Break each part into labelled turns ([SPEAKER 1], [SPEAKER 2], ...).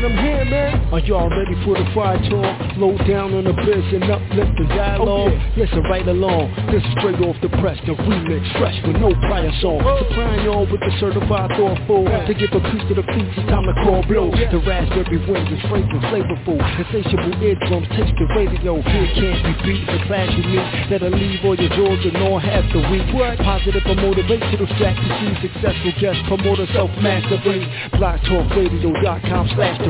[SPEAKER 1] man, I'm here, man. Are y'all ready for the fire talk? Low down on the biz and uplift the dialogue. Oh, yeah. Listen right along. This is straight off the press, the remix, fresh with no prior song. Oh. Supplying y'all with the certified thoughtful. Yeah. To give a piece to the feet, it's time to call blow. Yeah. The raspberry winds is fragrant, flavorful. Insatiable eardrums, taste the radio. Here can't be beat. The class you meet that'll leave all your jaws and all half the week. What? Positive or motivational strategy. Successful guest promoter self-mastery. BlogTalkRadio.com slash the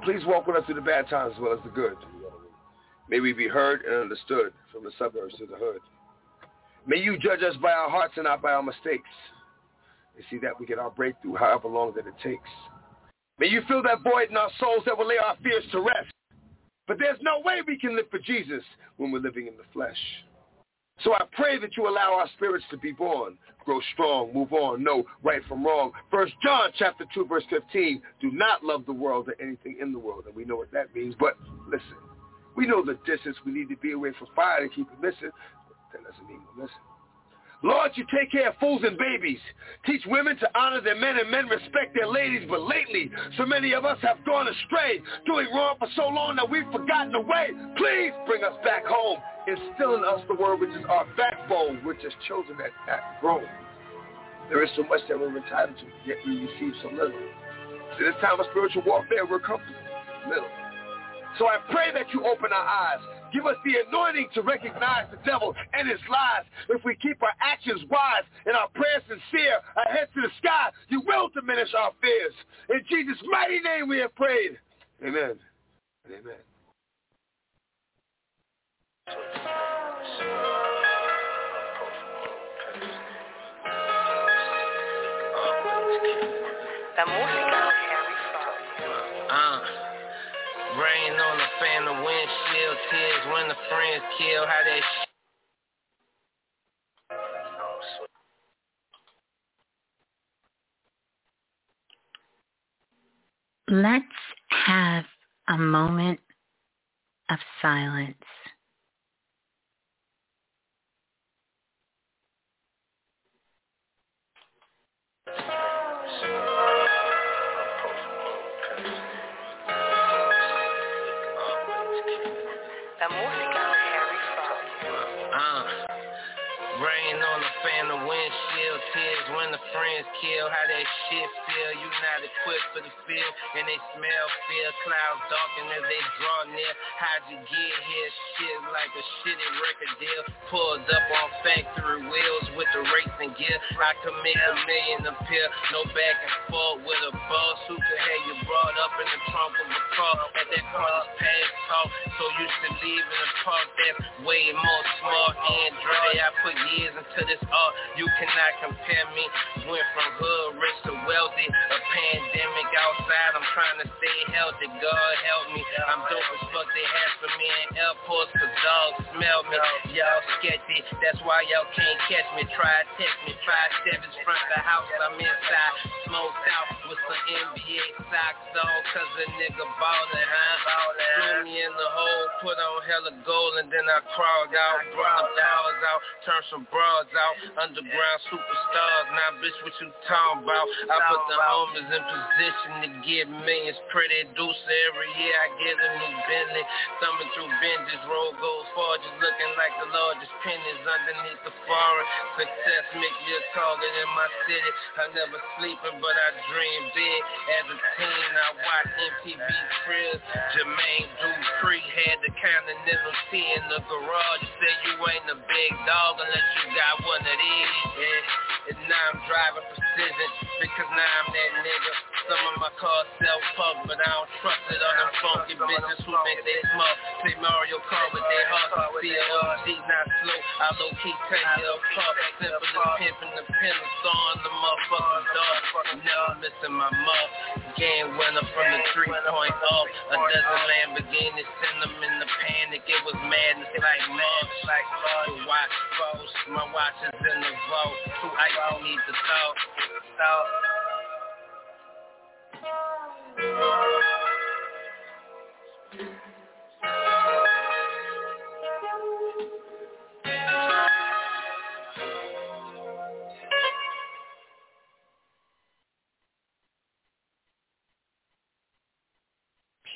[SPEAKER 2] Father, please walk with us through the bad times as well as the good. May we be heard and understood from the suburbs to the hood. May you judge us by our hearts and not by our mistakes. And see that we get our breakthrough however long that it takes. May you fill that void in our souls that will lay our fears to rest. But there's no way we can live for Jesus when we're living in the flesh. So I pray that you allow our spirits to be born, grow strong, move on, know right from wrong. First John chapter 2 verse 15, do not love the world or anything in the world. And we know what that means. But listen, we know the distance we need to be away from fire to keep it missing. That doesn't mean we're missing. Lord, you take care of fools and babies. Teach women to honor their men and men respect their ladies. But lately, so many of us have gone astray, doing wrong for so long that we've forgotten the way. Please bring us back home. Instill in us the word which is our backbone, which is children that have grown. There is so much that we're entitled to, yet we receive so little. In this time of spiritual warfare, we're comfortable. Little. So I pray that you open our eyes Give us the anointing to recognize the devil and his lies. If we keep our actions wise and our prayers sincere, our heads to the sky, you will diminish our fears. In Jesus' mighty name we have prayed. Amen. Amen.
[SPEAKER 3] La música Rain on the fan, the windshield, tears when the friends kill, how that
[SPEAKER 4] Let's have a moment of silence.
[SPEAKER 3] When the friends kill, how that shit feel. You not equipped for the field, and they smell fear. Clouds darken as they draw near. How'd you get here? Shit like a shitty record deal. Pulled up on factory wheels with the racing gear. I could make a million appear. No back and forth with a boss who could have you brought up in the trunk of the car. At that corner's past talk, so used to leave in a park that's way more smart and dry. I put years into this art. You cannot compare me Went from hood rich to wealthy. A pandemic outside, I'm trying to stay healthy. God help me. I'm dope as fuck. They have for me in airports cause dogs smell me. Y'all sketchy. That's why y'all can't catch me. Try to text me. Try sevens front the house. I'm inside. Smoked out with some NBA socks on cause a nigga ballin', huh? Threw me in the hole. Put on hella gold and then I crawled out. Brought the powers out. Turned some broads out. Underground now, bitch, what you talking about? I put the homies in position to get millions. Pretty deuce every year. I get a new Bentley. Thumbing through benches, Road roll gold Just looking like the largest pennies underneath the foreign. Success make you a target in my city. I never sleeping, but I dream big. As a teen, I watch MTV Cribs. Jermaine Dupri had the Continental T in the garage. You say you ain't a big dog unless you got one of these. Yeah. And now I'm driving precision because now I'm that nigga. some of my cars self-pub, but I don't trust it on them funky bitches who make they smoke. Play Mario Kart with their hearts, see a OG, not slow. I low-key take your pup, simple as pimping the pen, on the motherfucking dog. Never missing my mug. Game winner from the 3.0. A dozen Lamborghinis, send them in the panic. It was madness like mugs. Like watch froze. My watch is in the vault. Too icy, need to talk. Talk.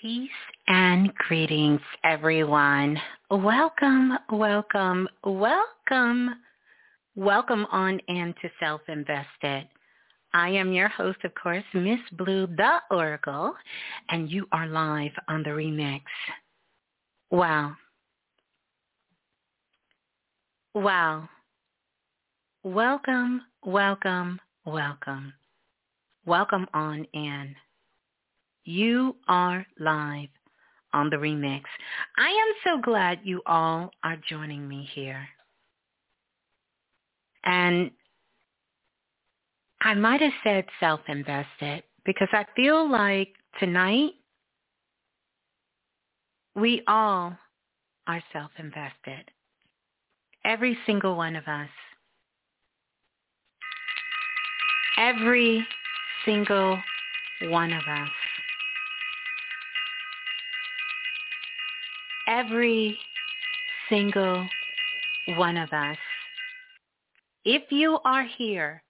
[SPEAKER 4] Peace and greetings, everyone. Welcome, welcome, welcome, welcome on into Self-Invested. I am your host, of course, Miss Blue, the Oracle, and you are live on the remix. Wow. Wow. Welcome, welcome, welcome. Welcome on in. You are live on the remix. I am so glad you all are joining me here. And I might have said self-invested because I feel like tonight we all are self-invested. Every single one of us. Every single one of us. Every single one of us. If you are here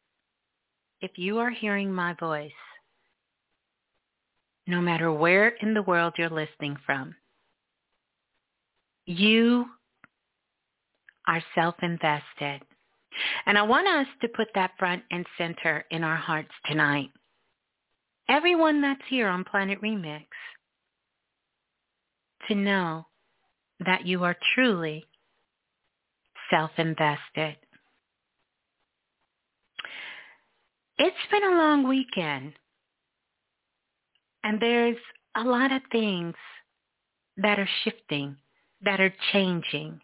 [SPEAKER 4] if you are hearing my voice, no matter where in the world you're listening from, you are self-invested. And I want us to put that front and center in our hearts tonight. Everyone that's here on Planet Remix, to know that you are truly self-invested. It's been a long weekend. And there's a lot of things that are shifting, that are changing,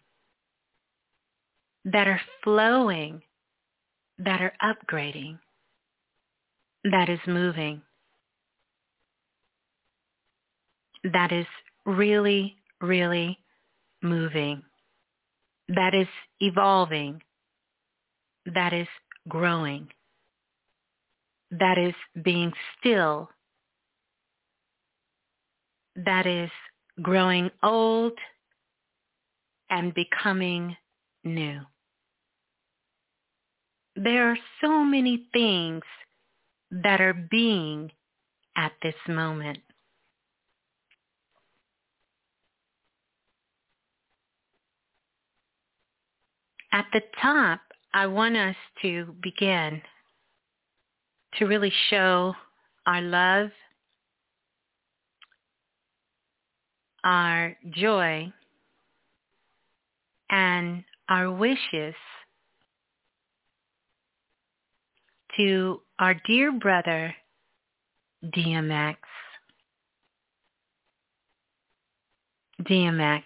[SPEAKER 4] that are flowing, that are upgrading, that is moving, that is really, really moving, that is evolving, that is growing that is being still, that is growing old and becoming new. There are so many things that are being at this moment. At the top, I want us to begin to really show our love, our joy, and our wishes to our dear brother, DMX. DMX.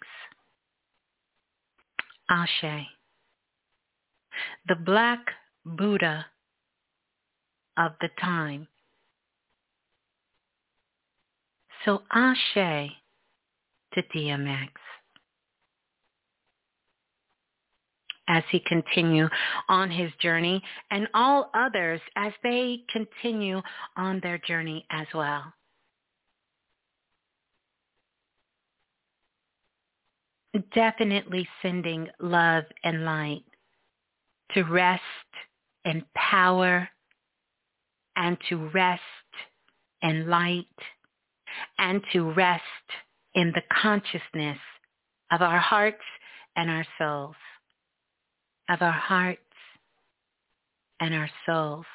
[SPEAKER 4] Ashe. The Black Buddha of the time. So Ashe to DMX as he continue on his journey and all others as they continue on their journey as well. Definitely sending love and light to rest and power and to rest in light and to rest in the consciousness of our hearts and our souls, of our hearts and our souls.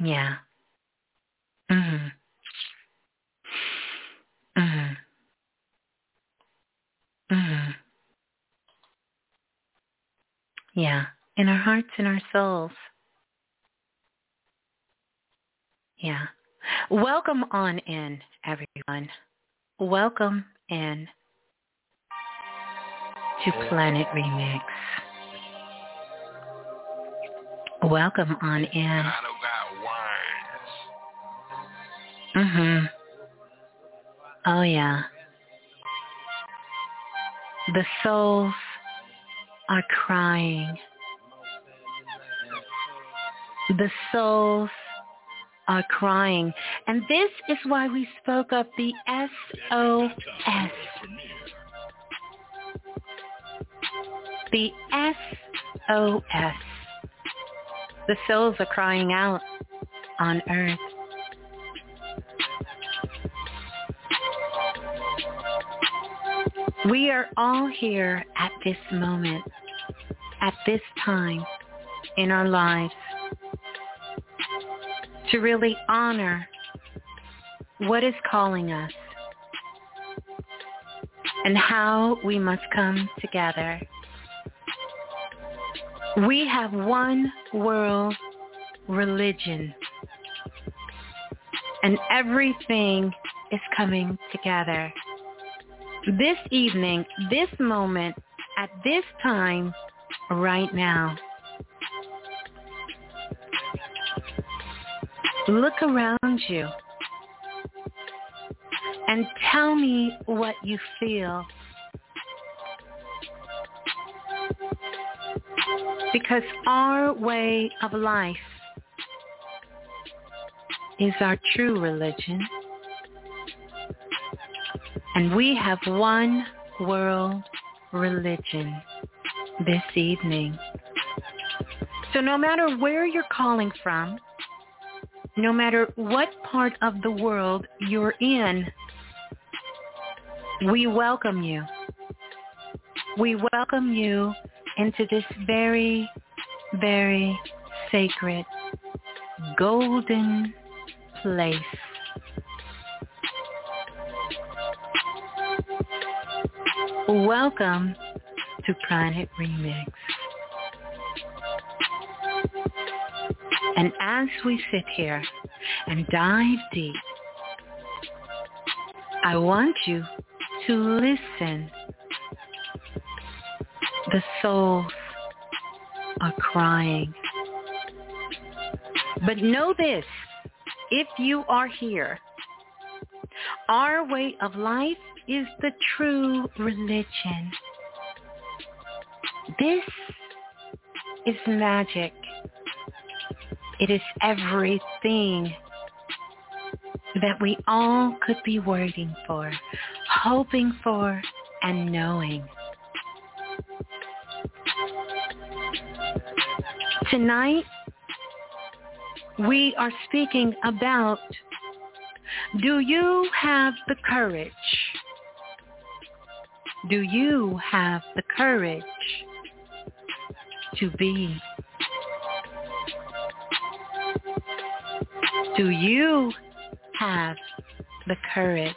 [SPEAKER 4] Yeah. Mhm. Mhm. Mhm. Yeah. in our hearts and our souls. Yeah. Welcome on in, everyone. Welcome in to Planet Remix. Welcome on in. Mhm. Oh yeah. The souls are crying. The souls are crying. And this is why we spoke of the SOS. The SOS. The souls are crying out on earth. We are all here at this moment, at this time in our lives to really honor what is calling us and how we must come together. We have one world religion and everything is coming together. This evening, this moment, at this time, right now. Look around you and tell me what you feel. Because our way of life is our true religion. And we have one world religion this evening. So no matter where you're calling from, no matter what part of the world you're in, we welcome you. We welcome you into this very, very sacred, golden place. Welcome to Planet Remix. And as we sit here and dive deep, I want you to listen. The souls are crying. But know this, if you are here, our way of life is the true religion. This is magic. It is everything that we all could be waiting for, hoping for, and knowing. Tonight, we are speaking about do you have the courage? Do you have the courage to be Do you have the courage?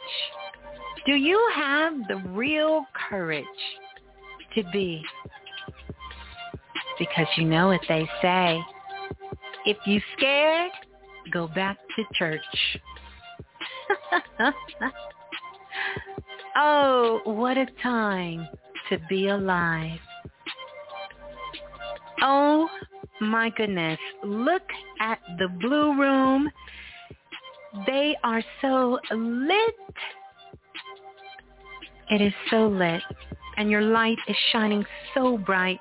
[SPEAKER 4] Do you have the real courage to be? Because you know what they say. If you scared, go back to church. oh, what a time to be alive. Oh my goodness. Look at the blue room they are so lit. It is so lit and your light is shining so bright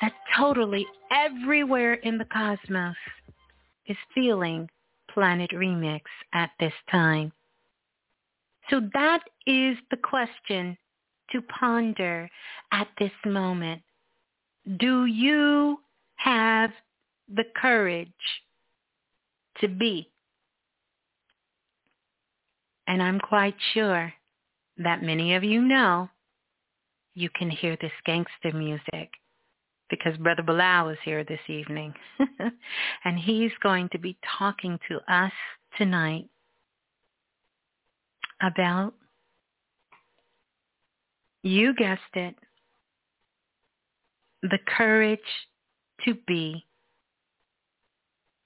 [SPEAKER 4] that totally everywhere in the cosmos is feeling Planet Remix at this time. So that is the question to ponder at this moment. Do you have the courage to be and I'm quite sure that many of you know you can hear this gangster music because Brother Balah is here this evening. and he's going to be talking to us tonight about, you guessed it, the courage to be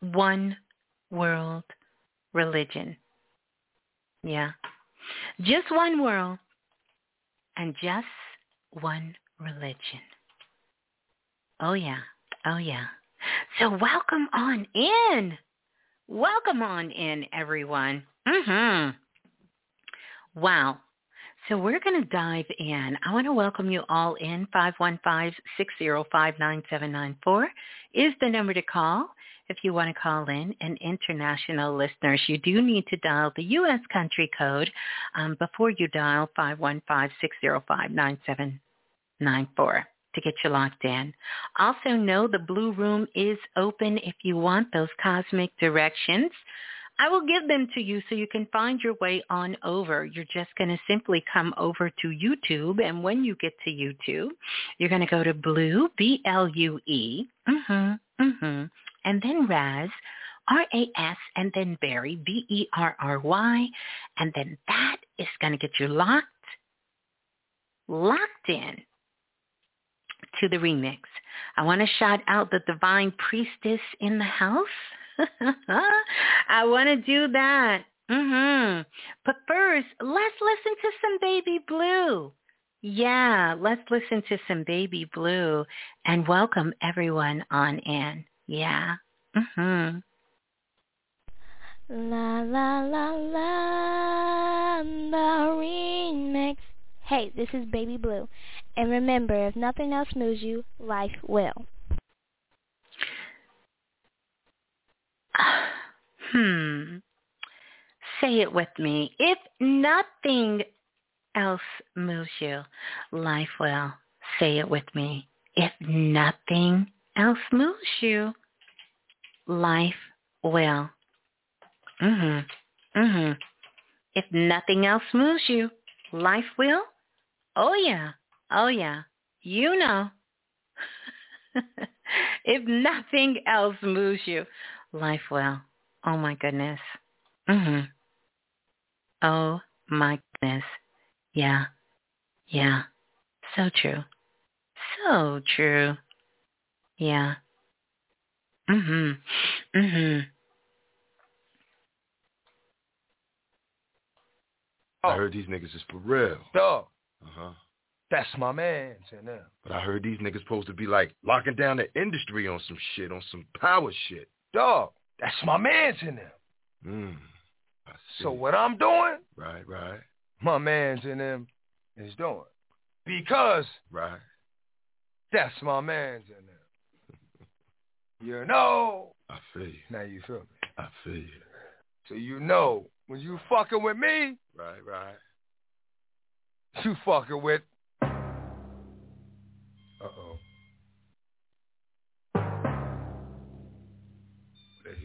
[SPEAKER 4] one world religion. Yeah. Just one world and just one religion. Oh yeah. Oh yeah. So welcome on in. Welcome on in everyone. Mhm. Wow. So we're going to dive in. I want to welcome you all in. 515-605-9794 is the number to call if you want to call in. And international listeners, you do need to dial the U.S. country code um, before you dial 515-605-9794 to get you locked in. Also know the Blue Room is open if you want those cosmic directions. I will give them to you so you can find your way on over. You're just going to simply come over to YouTube. And when you get to YouTube, you're going to go to Blue, B-L-U-E, mm-hmm, mm-hmm, and then Ras, R-A-S, and then Barry, B-E-R-R-Y. And then that is going to get you locked, locked in to the remix. I want to shout out the divine priestess in the house. I want to do that. Mhm. But first, let's listen to some Baby Blue. Yeah, let's listen to some Baby Blue and welcome everyone on in. Yeah. Mhm.
[SPEAKER 5] La la la la the remix. Hey, this is Baby Blue. And remember, if nothing else moves you, life will.
[SPEAKER 4] Hmm. Say it with me. If nothing else moves you, life will. Say it with me. If nothing else moves you, life will. Mhm. Mhm. If nothing else moves you, life will. Oh yeah. Oh yeah. You know. if nothing else moves you, life will. Oh my goodness. Mhm. Oh my goodness. Yeah. Yeah. So true. So true. Yeah. Mhm. Mhm.
[SPEAKER 6] I heard these niggas is for real.
[SPEAKER 7] Dog.
[SPEAKER 6] Uh-huh.
[SPEAKER 7] That's my man, now.
[SPEAKER 6] But I heard these niggas supposed to be like locking down the industry on some shit, on some power shit.
[SPEAKER 7] Dog. That's my man's in them.
[SPEAKER 6] Mm,
[SPEAKER 7] so what I'm doing,
[SPEAKER 6] right, right,
[SPEAKER 7] my man's in them is doing because
[SPEAKER 6] right,
[SPEAKER 7] that's my man's in them. you know.
[SPEAKER 6] I feel you.
[SPEAKER 7] Now you feel me.
[SPEAKER 6] I feel you.
[SPEAKER 7] So you know when you fucking with me,
[SPEAKER 6] right, right,
[SPEAKER 7] you fucking with.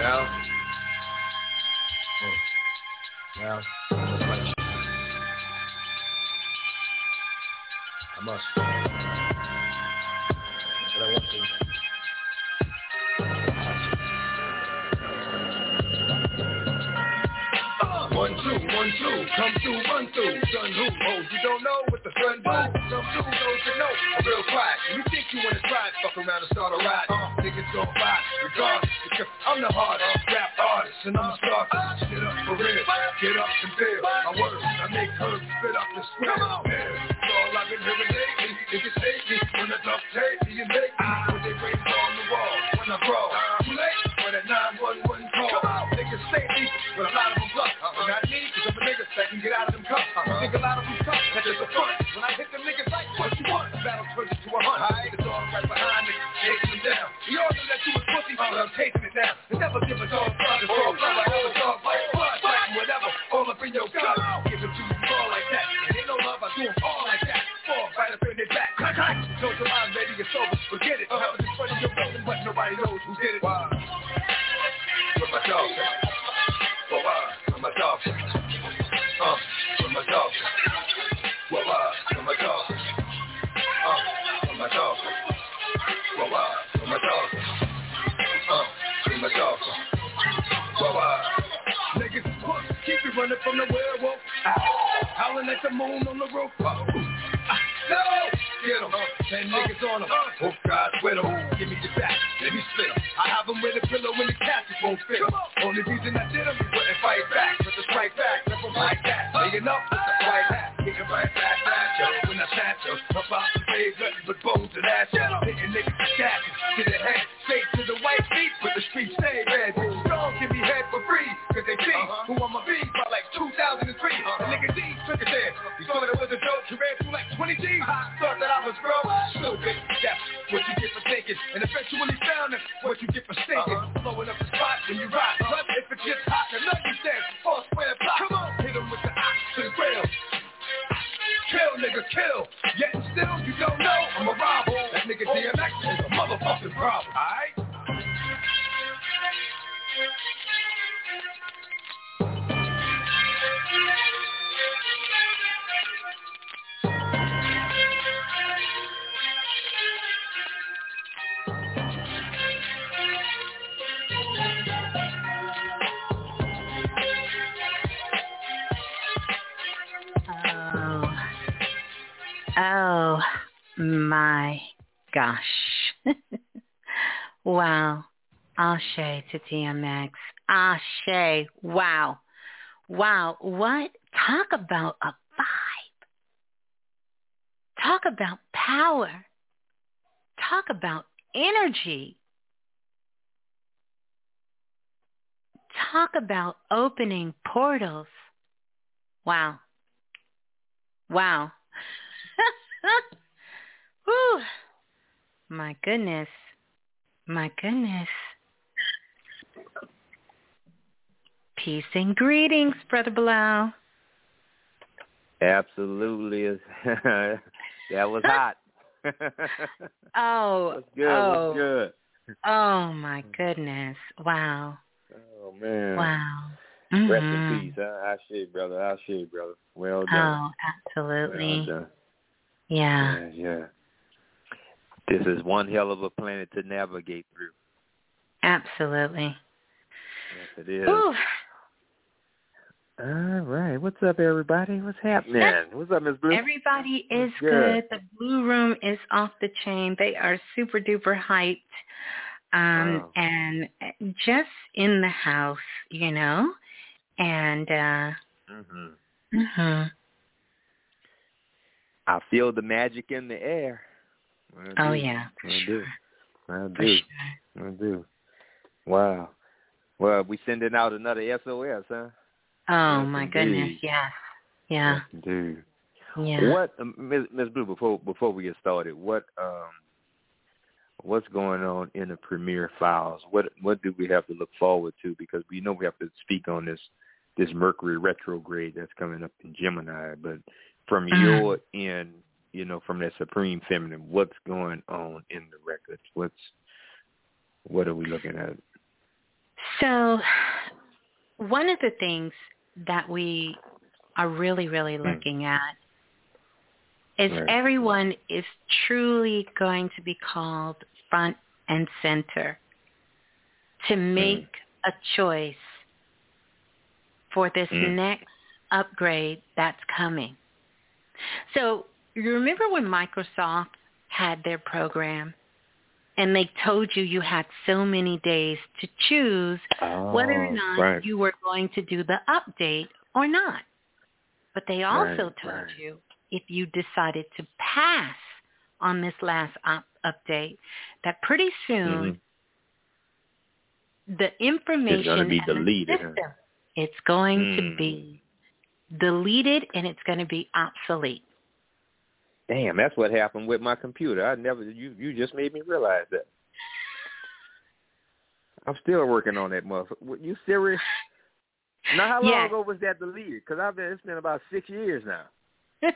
[SPEAKER 7] Now, now, just like she. I must. One, two, one, two, come through, run through. Son who? Oh, you don't know what the sun do. Some dude knows to know. Real quiet. You think you wanna try it, fuck around and start a ride. Uh, niggas gon' buy regardless. Because I'm the hard rap artist and I'm a star. Get up for real. Get up and feel my words. I make herbs spit up the square. Yeah, all I've been hearing lately. If you take me when the duct tape, you make cuffs. You think a lot of them tough, that there's a front. When I hit them niggas like, what you want? The battle turns into a hunt. I the dog right behind me, chasing them down. We all knew that you was pussy, but I'm chasing it down. And never give a dog blood. I have a dog at the moon on the roof. Uh, ah, no! Get them. Ten niggas on them. Oh, God, with them. Give me your back. Let me split them. I have them with a pillow when the casket won't fit them. Only reason I did them, you wouldn't fight back.
[SPEAKER 4] Wow. Ashe to DMX. Ashe. Wow. Wow. What? Talk about a vibe. Talk about power. Talk about energy. Talk about opening portals. Wow. Wow. Whew. My goodness. My goodness. Peace and greetings, Brother Balah.
[SPEAKER 8] Absolutely. that was hot.
[SPEAKER 4] Oh,
[SPEAKER 8] What's good?
[SPEAKER 4] oh,
[SPEAKER 8] What's good?
[SPEAKER 4] oh my goodness. Wow.
[SPEAKER 8] Oh man.
[SPEAKER 4] Wow.
[SPEAKER 8] Rest
[SPEAKER 4] Mhm.
[SPEAKER 8] in peace. I, I shit, brother. I shit, brother. Well done.
[SPEAKER 4] Oh, absolutely.
[SPEAKER 8] Well done.
[SPEAKER 4] Yeah.
[SPEAKER 8] Yeah, yeah. This is one hell of a planet to navigate through.
[SPEAKER 4] Absolutely.
[SPEAKER 8] Yes, it is.
[SPEAKER 4] Ooh.
[SPEAKER 8] All right. What's up, everybody? What's happening? What's up, Miss Blue?
[SPEAKER 4] Everybody is
[SPEAKER 8] Good.
[SPEAKER 4] good. The Blue Room is off the chain. They are super duper hyped. Um
[SPEAKER 8] Wow.
[SPEAKER 4] and just in the house, you know. And uh
[SPEAKER 8] hmm
[SPEAKER 4] mhm.
[SPEAKER 8] I feel the magic in the air. I
[SPEAKER 4] Oh
[SPEAKER 8] do.
[SPEAKER 4] yeah, for
[SPEAKER 8] I do.
[SPEAKER 4] sure.
[SPEAKER 8] I
[SPEAKER 4] For
[SPEAKER 8] do.
[SPEAKER 4] sure.
[SPEAKER 8] I do. Wow. Well, we sending out another SOS, huh?
[SPEAKER 4] Oh
[SPEAKER 8] Yes,
[SPEAKER 4] my goodness,
[SPEAKER 8] indeed.
[SPEAKER 4] yes. Yeah.
[SPEAKER 8] Yes, indeed.
[SPEAKER 4] Yeah.
[SPEAKER 8] What, um, Ms. Ms. Blue? Before before we get started, what um, what's going on in the Premiere files? What what do we have to look forward to? Because we know we have to speak on this this Mercury retrograde that's coming up in Gemini. But from
[SPEAKER 4] Mhm.
[SPEAKER 8] your end, you know, from that Supreme Feminine, what's going on in the records? What's what are we looking at?
[SPEAKER 4] So one of the things that we are really, really
[SPEAKER 8] Hmm.
[SPEAKER 4] looking at is
[SPEAKER 8] Right.
[SPEAKER 4] everyone is truly going to be called front and center to
[SPEAKER 8] Hmm.
[SPEAKER 4] make a choice for this
[SPEAKER 8] Mm.
[SPEAKER 4] next upgrade that's coming. So you remember when Microsoft had their program and they told you you had so many days to choose whether or
[SPEAKER 8] Oh,
[SPEAKER 4] not
[SPEAKER 8] right.
[SPEAKER 4] you were going to do the update or not. But they also
[SPEAKER 8] Right,
[SPEAKER 4] told
[SPEAKER 8] right.
[SPEAKER 4] you if you decided to pass on this last up- update, that pretty soon the information
[SPEAKER 8] be
[SPEAKER 4] and the
[SPEAKER 8] deleted,
[SPEAKER 4] system, it's going to
[SPEAKER 8] Mm.
[SPEAKER 4] be deleted and it's going to be obsolete.
[SPEAKER 8] Damn, that's what happened with my computer. I never you you just made me realize that. I'm still working on that motherfucker. You serious? Now, how long
[SPEAKER 4] Yes.
[SPEAKER 8] ago was that deleted? Because I've been it's been about six years now.
[SPEAKER 4] it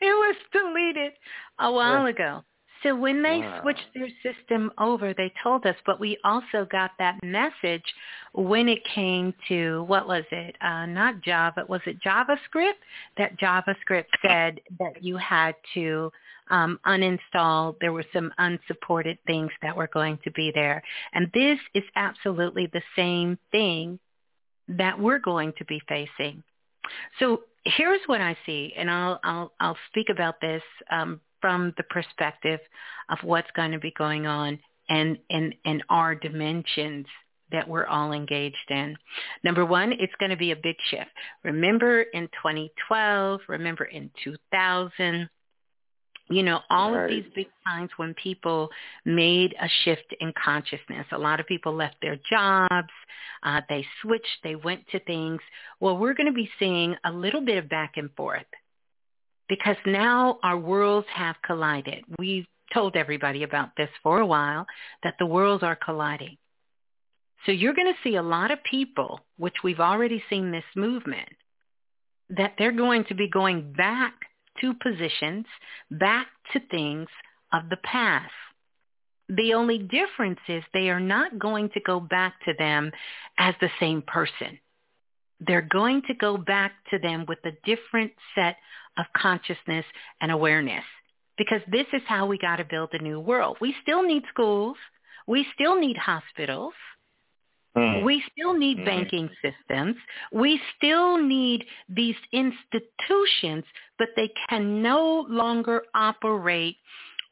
[SPEAKER 4] was deleted a while ago. So when they
[SPEAKER 8] Wow.
[SPEAKER 4] switched their system over, they told us, but we also got that message when it came to, what was it? Uh, not Java, was it JavaScript? That JavaScript said that you had to um, uninstall. There were some unsupported things that were going to be there. And this is absolutely the same thing that we're going to be facing. So here's what I see, and I'll I'll I'll speak about this um, from the perspective of what's going to be going on and and and our dimensions that we're all engaged in. Number one, it's going to be a big shift. Remember in 2012, remember in 2000, you know, all right. of these big times when people made a shift in consciousness. A lot of people left their jobs. Uh, they switched. They went to things. Well, we're going to be seeing a little bit of back and forth because now our worlds have collided. We've told everybody about this for a while, that the worlds are colliding. So you're going to see a lot of people, which we've already seen this movement, that they're going to be going back to positions, back to things of the past. The only difference is they are not going to go back to them as the same person. They're going to go back to them with a different set of consciousness and awareness because this is how we got to build a new world. We still need schools. We still need hospitals. Mm. We still need mm. banking systems. We still need these institutions, but they can no longer operate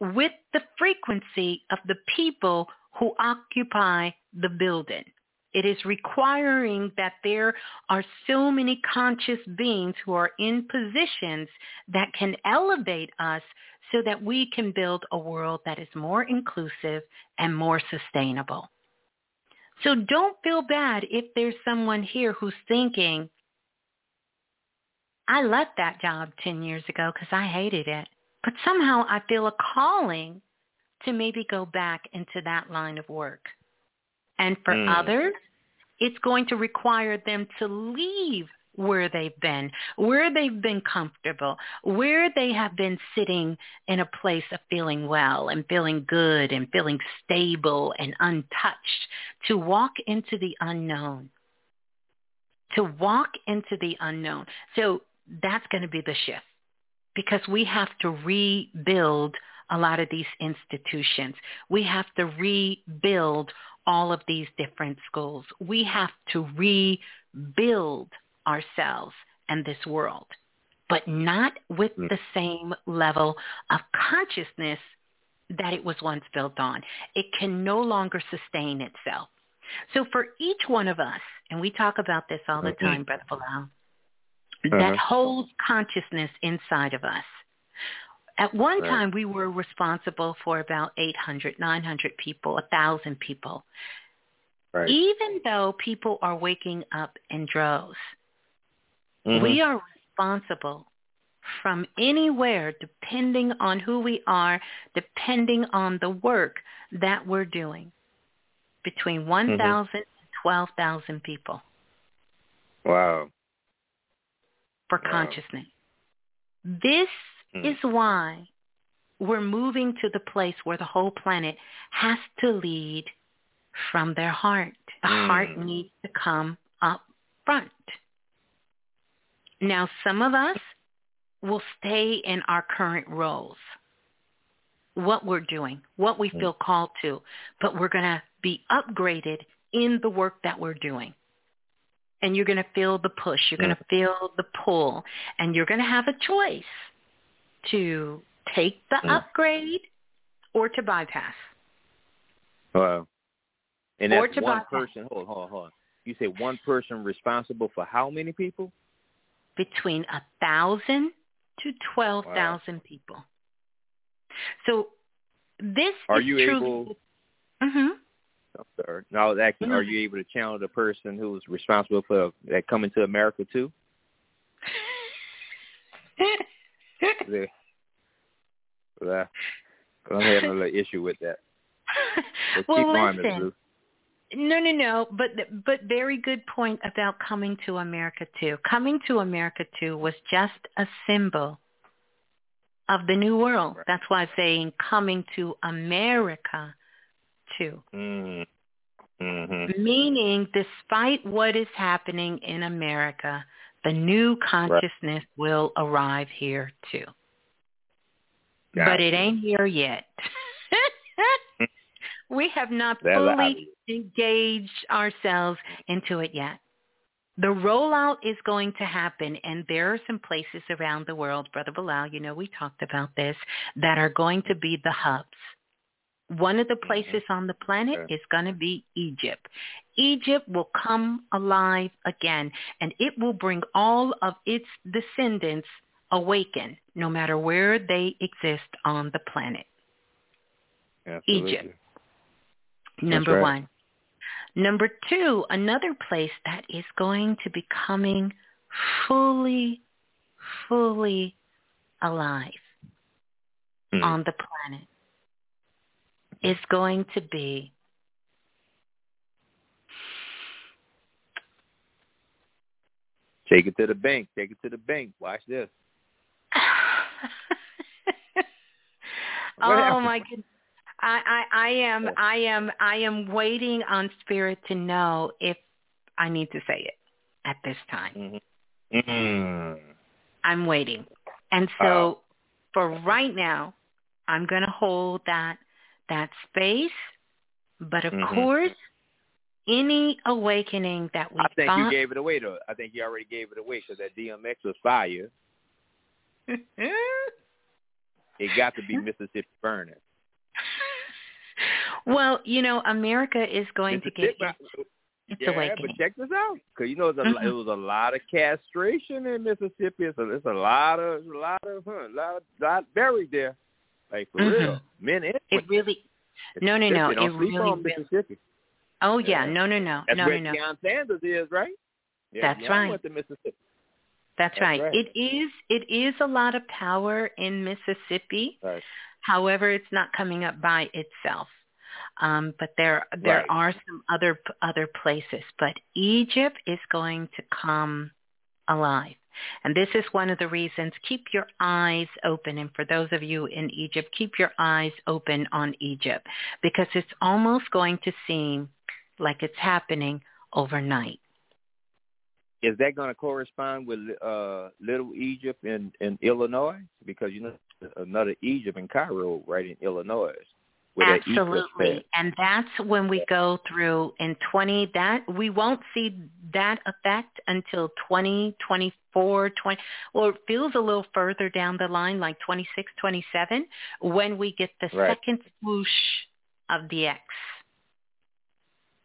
[SPEAKER 4] with the frequency of the people who occupy the building. It is requiring that there are so many conscious beings who are in positions that can elevate us so that we can build a world that is more inclusive and more sustainable. So don't feel bad if there's someone here who's thinking, I left that job 10 years ago because I hated it. But somehow I feel a calling to maybe go back into that line of work. And for mm. others, it's going to require them to leave where they've been, where they've been comfortable, where they have been sitting in a place of feeling well and feeling good and feeling stable and untouched, to walk into the unknown. To walk into the unknown. So that's going to be the shift because we have to rebuild a lot of these institutions. We have to rebuild all of these different schools. We have to rebuild ourselves and this world, but not with mm. the same level of consciousness that it was once built on. It can no longer sustain itself. So for each one of us, and we talk about this all the mm-hmm. time, Brother Balah, uh-huh. that holds consciousness inside of us. At one right. time, we were responsible for about 800, 900 people, 1,000 people. Right. Even though people are waking up in droves, Mm-hmm. We are responsible from anywhere depending on who we are, depending on the work that we're doing, between 1,000 mm-hmm. and 12,000 people.
[SPEAKER 8] Wow.
[SPEAKER 4] For wow. consciousness. This mm. is why we're moving to the place where the whole planet has to lead from their heart. The mm. heart needs to come up front. Now, some of us will stay in our current roles, what we're doing, what we feel called to, but we're going to be upgraded in the work that we're doing. And you're going to feel the push, you're going to feel the pull, and you're going to have a choice to take the upgrade or to bypass.
[SPEAKER 8] Wow. And that's one bypass. person. Hold, hold, hold. You say one person responsible for how many people?
[SPEAKER 4] between a thousand to twelve thousand wow. people. So this
[SPEAKER 8] are
[SPEAKER 4] is
[SPEAKER 8] you
[SPEAKER 4] truly,
[SPEAKER 8] able?
[SPEAKER 4] Mm-hmm.
[SPEAKER 8] I'm sorry. Now, actually, mm-hmm. are you able to channel the person who's responsible for that coming to America too? yeah. Well, I'm having a little issue with that.
[SPEAKER 4] well,
[SPEAKER 8] keep
[SPEAKER 4] listen, no, no, no. But but very good point about coming to America too. Coming to America too was just a symbol of the new world. Right. That's why I'm saying coming to America too.
[SPEAKER 8] Mm-hmm. Mm-hmm.
[SPEAKER 4] Meaning, despite what is happening in America, the new consciousness right. will arrive here too. Got but it ain't here yet. we have not fully engaged ourselves into it yet. the rollout is going to happen, and there are some places around the world, Brother Balah, you know, we talked about this, that are going to be the hubs. One of the places on the planet is going to be Egypt. Egypt will come alive again, and it will bring all of its descendants awaken, no matter where they exist on the planet.
[SPEAKER 8] Absolutely.
[SPEAKER 4] Egypt. Number
[SPEAKER 8] right.
[SPEAKER 4] one. Number two, another place that is going to be coming fully, fully alive
[SPEAKER 8] Hmm.
[SPEAKER 4] on the planet is going to be
[SPEAKER 8] Take it to the bank. Take it to the bank. Watch this.
[SPEAKER 4] Oh my goodness. I, I, I am
[SPEAKER 8] Oh.
[SPEAKER 4] I am I am waiting on spirit to know if I need to say it at this time.
[SPEAKER 8] Mm.
[SPEAKER 4] I'm waiting. And so
[SPEAKER 8] Wow.
[SPEAKER 4] for right now, I'm going to hold that that space, but of
[SPEAKER 8] Mhm.
[SPEAKER 4] course, any awakening that we
[SPEAKER 8] I think you gave it away though. I think you already gave it away because that DMX was fire. It got to be Mississippi burning.
[SPEAKER 4] well, you know, America is going to get its
[SPEAKER 8] yeah,
[SPEAKER 4] awakening.
[SPEAKER 8] but check this out, because you know it's a,
[SPEAKER 4] Mhm.
[SPEAKER 8] it was a lot of castration in Mississippi. It's a, it's a lot of, it's a lot of, huh, lot of, lot buried there, like for
[SPEAKER 4] Mhm.
[SPEAKER 8] real, men and
[SPEAKER 4] It
[SPEAKER 8] women.
[SPEAKER 4] really No, no, no, it really, really Oh yeah,
[SPEAKER 8] Yeah.
[SPEAKER 4] no, no, no,
[SPEAKER 8] That's
[SPEAKER 4] no,
[SPEAKER 8] where
[SPEAKER 4] no, no.
[SPEAKER 8] Deion Sanders is, right? Yeah,
[SPEAKER 4] That's
[SPEAKER 8] Deion
[SPEAKER 4] right.
[SPEAKER 8] Went to Mississippi.
[SPEAKER 4] That's,
[SPEAKER 8] That's
[SPEAKER 4] right.
[SPEAKER 8] right.
[SPEAKER 4] It is it is a lot of power in Mississippi.
[SPEAKER 8] Right.
[SPEAKER 4] However, it's not coming up by itself. Um, but there there
[SPEAKER 8] Right.
[SPEAKER 4] are some other other places. But Egypt is going to come alive. And this is one of the reasons. Keep your eyes open. And for those of you in Egypt, keep your eyes open on Egypt because it's almost going to seem like it's happening overnight.
[SPEAKER 8] Is that going to correspond with uh, Little Egypt in, in Illinois? Because you know another Egypt in Cairo, right in Illinois,
[SPEAKER 4] Absolutely. And that's when we go through in 20, that we won't see that effect until 2024, 20, well, it feels a little further down the line, like 26, 27, when we get the
[SPEAKER 8] Right.
[SPEAKER 4] second swoosh of the X.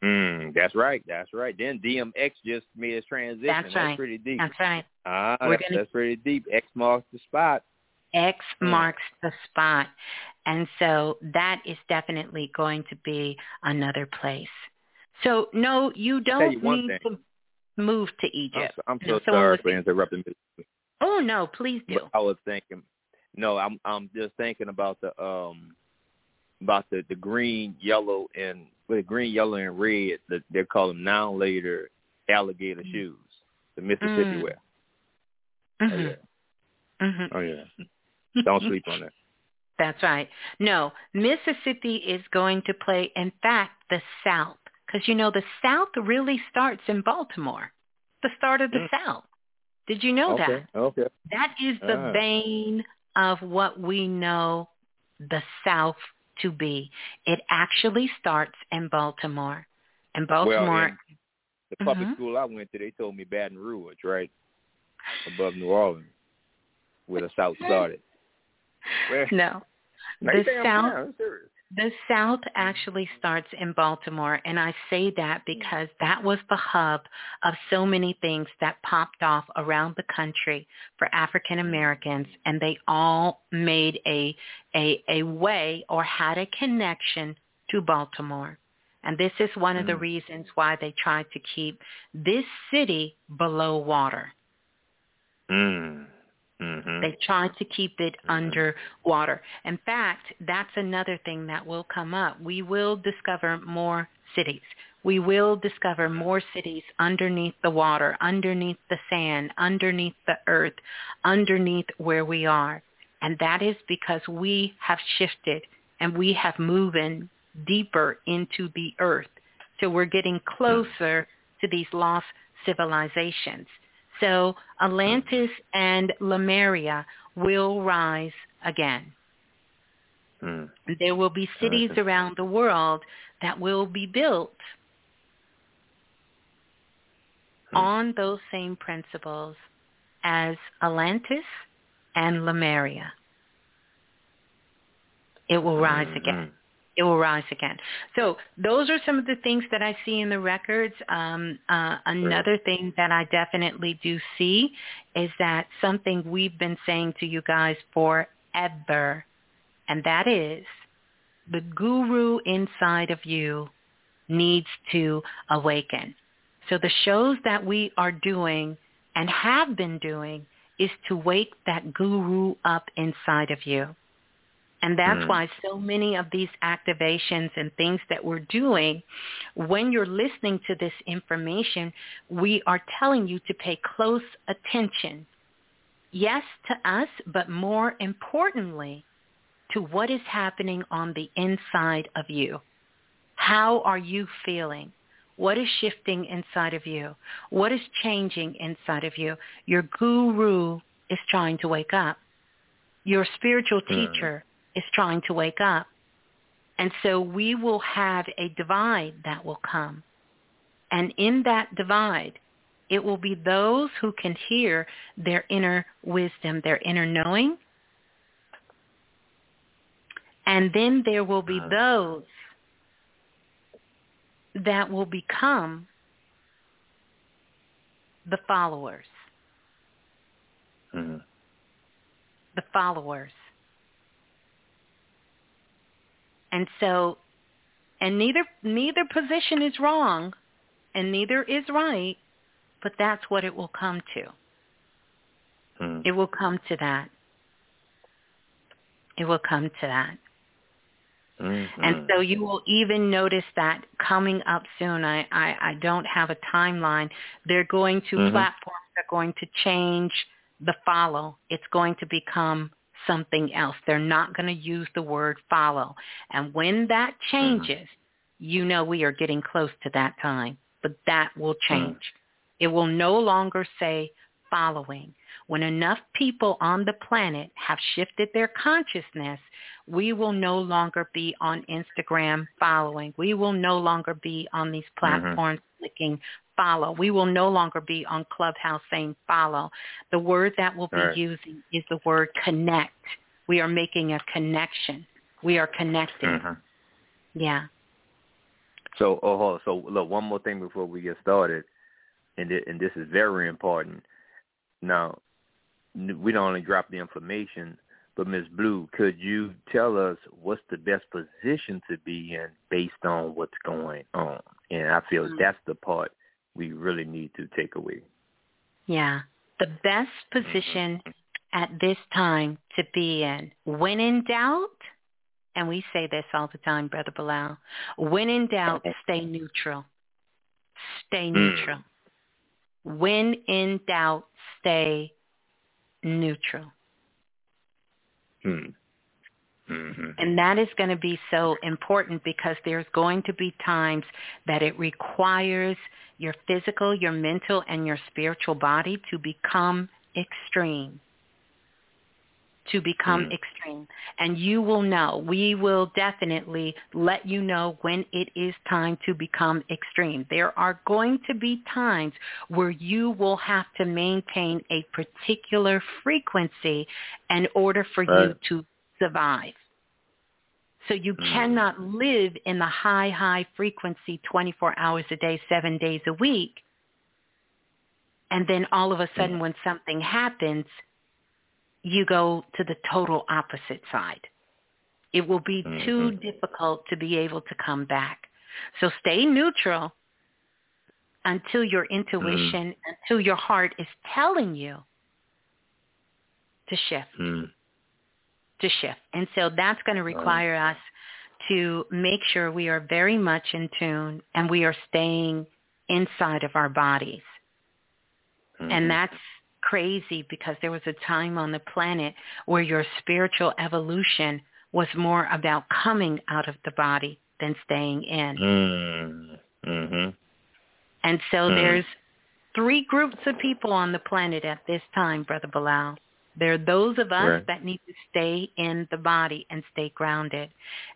[SPEAKER 8] Mm, that's right. That's right. Then DMX just made his transition.
[SPEAKER 4] That's right.
[SPEAKER 8] pretty deep.
[SPEAKER 4] That's right.
[SPEAKER 8] Ah,
[SPEAKER 4] We're
[SPEAKER 8] that's,
[SPEAKER 4] gonna-
[SPEAKER 8] that's pretty deep. X marks the spot.
[SPEAKER 4] X
[SPEAKER 8] Hmm.
[SPEAKER 4] marks the spot. And so that is definitely going to be another place. So no, you don't
[SPEAKER 8] you
[SPEAKER 4] need
[SPEAKER 8] thing.
[SPEAKER 4] to move to
[SPEAKER 8] I'm,
[SPEAKER 4] Egypt.
[SPEAKER 8] so- I'm so sorry for interrupting. Miss-
[SPEAKER 4] Oh no, please do.
[SPEAKER 8] But I was thinking, no, I'm I'm just thinking about the um about the the green, yellow, and with the green, yellow, and red. The, they call them now later alligator shoes, the Mississippi
[SPEAKER 4] Mm.
[SPEAKER 8] wear. Oh
[SPEAKER 4] Mhm.
[SPEAKER 8] yeah,
[SPEAKER 4] Mhm.
[SPEAKER 8] oh yeah. Don't sleep on that.
[SPEAKER 4] That's right. No, Mississippi is going to play, in fact, the South. Because, you know, the South really starts in Baltimore, the start of the
[SPEAKER 8] Mm.
[SPEAKER 4] South. Did you know
[SPEAKER 8] okay,
[SPEAKER 4] that?
[SPEAKER 8] okay.
[SPEAKER 4] That is the
[SPEAKER 8] Ah.
[SPEAKER 4] vein of what we know the South to be. It actually starts in Baltimore. And Baltimore,
[SPEAKER 8] Well, the public
[SPEAKER 4] Mhm.
[SPEAKER 8] school I went to, they told me Baton Rouge, right above New Orleans, where the South started.
[SPEAKER 4] No. The
[SPEAKER 8] I'm-
[SPEAKER 4] South
[SPEAKER 8] yeah, I'm.
[SPEAKER 4] The South actually starts in Baltimore, and I say that because that was the hub of so many things that popped off around the country for African Americans, and they all made a, a a way or had a connection to Baltimore. And this is one of the
[SPEAKER 8] Mm.
[SPEAKER 4] reasons why they tried to keep this city below water.
[SPEAKER 8] Mm. Mm-hmm.
[SPEAKER 4] They try to keep it mm-hmm. under water. In fact, that's another thing that will come up. We will discover more cities. We will discover mm-hmm. more cities underneath the water, underneath the sand, underneath the earth, underneath where we are. And that is because we have shifted and we have moved in deeper into the earth. So we're getting mm-hmm. closer to these lost civilizations. So Atlantis and Lemuria will rise again.
[SPEAKER 8] Mm.
[SPEAKER 4] There will be cities
[SPEAKER 8] Okay.
[SPEAKER 4] around the world that will be built on those same principles as Atlantis and Lemuria. It will rise
[SPEAKER 8] Mm-hmm.
[SPEAKER 4] again. It will rise again. So those are some of the things that I see in the records. Um, uh, another thing that I definitely do see is that something we've been saying to you guys forever, and that is the guru inside of you needs to awaken. So the shows that we are doing and have been doing is to wake that guru up inside of you. And that's
[SPEAKER 8] Mm.
[SPEAKER 4] why so many of these activations and things that we're doing, when you're listening to this information, we are telling you to pay close attention. Yes, to us, but more importantly, to what is happening on the inside of you. How are you feeling? What is shifting inside of you? What is changing inside of you? Your guru is trying to wake up. Your spiritual teacher is trying to wake up. And so we will have a divide that will come. And in that divide, it will be those who can hear their inner wisdom, their inner knowing. And then there will be those that will become the followers.
[SPEAKER 8] Mhm.
[SPEAKER 4] the followers. And so, and neither neither position is wrong, and neither is right, but that's what it will come to.
[SPEAKER 8] Mhm.
[SPEAKER 4] It will come to that. It will come to that.
[SPEAKER 8] Mhm.
[SPEAKER 4] And so you will even notice that coming up soon. I, I, I don't have a timeline. They're going to
[SPEAKER 8] Mhm.
[SPEAKER 4] platforms are going to change the follow. It's going to become something else. They're not going to use the word follow. And when that mm-hmm. changes, you know we are getting close to that time. But that will mm-hmm. change. It will no longer say following. When enough people on the planet have shifted their consciousness, we will no longer be on Instagram following. We will no longer be on these mm-hmm. platforms clicking follow. We will no longer be on Clubhouse saying follow. The word that we'll be
[SPEAKER 8] Right.
[SPEAKER 4] using is the word connect. We are making a connection. We are connecting.
[SPEAKER 8] Mhm.
[SPEAKER 4] Yeah.
[SPEAKER 8] So, oh, hold on. so look, one more thing before we get started, and thi- and this is very important. Now, n- we don't only drop the information, but Ms. Blue, could you tell us what's the best position to be in based on what's going on? And I feel
[SPEAKER 4] Mm.
[SPEAKER 8] that's the part we really need to take away.
[SPEAKER 4] Yeah. The best position at this time to be in, when in doubt, and we say this all the time, Brother Balah, when in doubt, stay neutral. Stay
[SPEAKER 8] Mm.
[SPEAKER 4] neutral. When in doubt, stay neutral.
[SPEAKER 8] Hmm. Mm-hmm.
[SPEAKER 4] And that is going to be so important because there's going to be times that it requires your physical, your mental, and your spiritual body to become extreme. To become
[SPEAKER 8] Mm.
[SPEAKER 4] extreme. And you will know, we will definitely let you know when it is time to become extreme. There are going to be times where you will have to maintain a particular frequency in order for you to survive. So you
[SPEAKER 8] Mm.
[SPEAKER 4] cannot live in the high, high frequency 24 hours a day, seven days a week. And then all of a sudden when something happens, you go to the total opposite side. It will be too
[SPEAKER 8] Mhm.
[SPEAKER 4] difficult to be able to come back. So stay neutral until your intuition, until your heart is telling you to shift
[SPEAKER 8] Hmm.
[SPEAKER 4] To shift. And so that's going to require us to make sure we are very much in tune and we are staying inside of our bodies.
[SPEAKER 8] Mhm.
[SPEAKER 4] And that's crazy because there was a time on the planet where your spiritual evolution was more about coming out of the body than staying in.
[SPEAKER 8] Mm. Mhm.
[SPEAKER 4] And so
[SPEAKER 8] Hmm.
[SPEAKER 4] there's three groups of people on the planet at this time, Brother Balah. There are those of us
[SPEAKER 8] Right.
[SPEAKER 4] that need to stay in the body and stay grounded.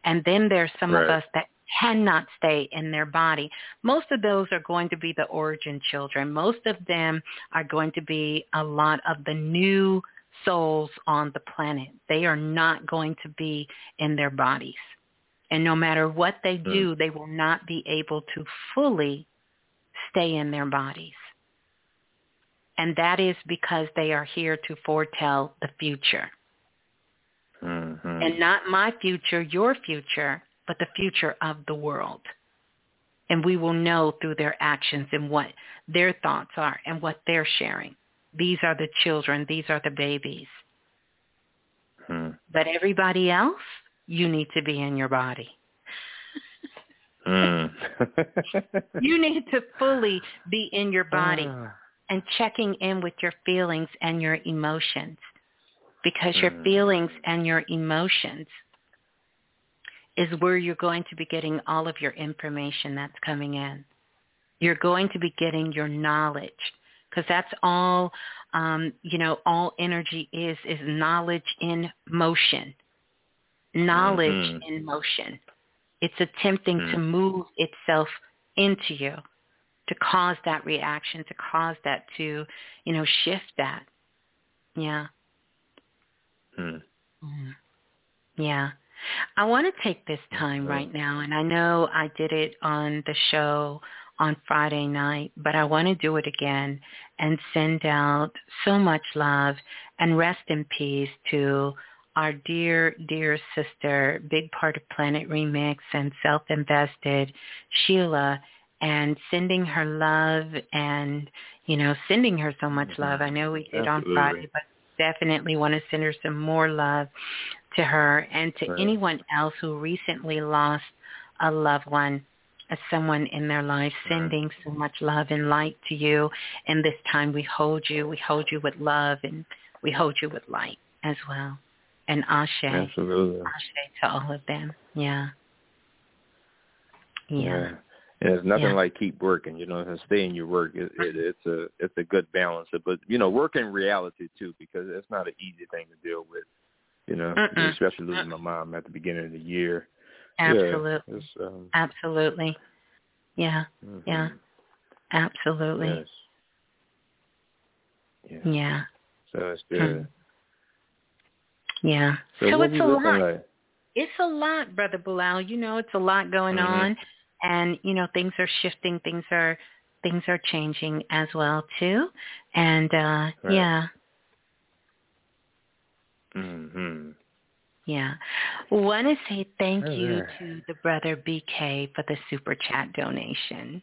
[SPEAKER 4] And then there's some of us that cannot stay in their body. Most of those are going to be the origin children. Most of them are going to be a lot of the new souls on the planet. They are not going to be in their bodies. And no matter what they hmm. do, they will not be able to fully stay in their bodies. And that is because they are here to foretell the future.
[SPEAKER 8] Mm-hmm.
[SPEAKER 4] And not my future, your future, but the future of the world. And we will know through their actions and what their thoughts are and what they're sharing. These are the children. These are the babies.
[SPEAKER 8] Hmm.
[SPEAKER 4] But everybody else, you need to be in your body.
[SPEAKER 8] mm.
[SPEAKER 4] you need to fully be in your body ah. And checking in with your feelings and your emotions because your mm. feelings and your emotions is where you're going to be getting all of your information that's coming in. You're going to be getting your knowledge because that's all, um, you know, all energy is, is knowledge in motion. Knowledge mm-hmm. in motion. It's attempting mm-hmm. to move itself into you to cause that reaction, to cause that to, you know, shift that. Yeah.
[SPEAKER 8] Mm.
[SPEAKER 4] Yeah. I want to take this time right now, and I know I did it on the show on Friday night, but I want to do it again and send out so much love and rest in peace to our dear, dear sister, big part of Planet Remix and self-invested Sheila and sending her love and, you know, sending her so much mm-hmm. love. I know we did Absolutely. on Friday, but definitely want to send her some more love to her and to right. anyone else who recently lost a loved one as someone in their life sending right. so much love and light to you and this time we hold you we hold you with love and we hold you with light as well and ashe
[SPEAKER 8] absolutely
[SPEAKER 4] ashe to all of them yeah yeah, yeah.
[SPEAKER 8] And it's nothing
[SPEAKER 4] yeah.
[SPEAKER 8] like keep working, you know, and stay in your work. It, it, it's a it's a good balance, but you know, work in reality too, because it's not an easy thing to deal with. You know,
[SPEAKER 4] Mm-mm.
[SPEAKER 8] especially losing my mom at the beginning of the year.
[SPEAKER 4] Absolutely.
[SPEAKER 8] Yeah, um,
[SPEAKER 4] Absolutely. Yeah.
[SPEAKER 8] Mm-hmm.
[SPEAKER 4] Yeah. Absolutely.
[SPEAKER 8] Yes.
[SPEAKER 4] Yeah. yeah.
[SPEAKER 8] So it's good.
[SPEAKER 4] Hmm. Yeah.
[SPEAKER 8] So,
[SPEAKER 4] so it's a lot.
[SPEAKER 8] Like?
[SPEAKER 4] It's a lot, brother Balah. You know, it's a lot going
[SPEAKER 8] mm-hmm.
[SPEAKER 4] on, and you know, things are shifting. Things are things are changing as well too, and uh
[SPEAKER 8] right.
[SPEAKER 4] yeah.
[SPEAKER 8] Mhm.
[SPEAKER 4] Yeah. Want to say thank you to the brother BK for the super chat donation.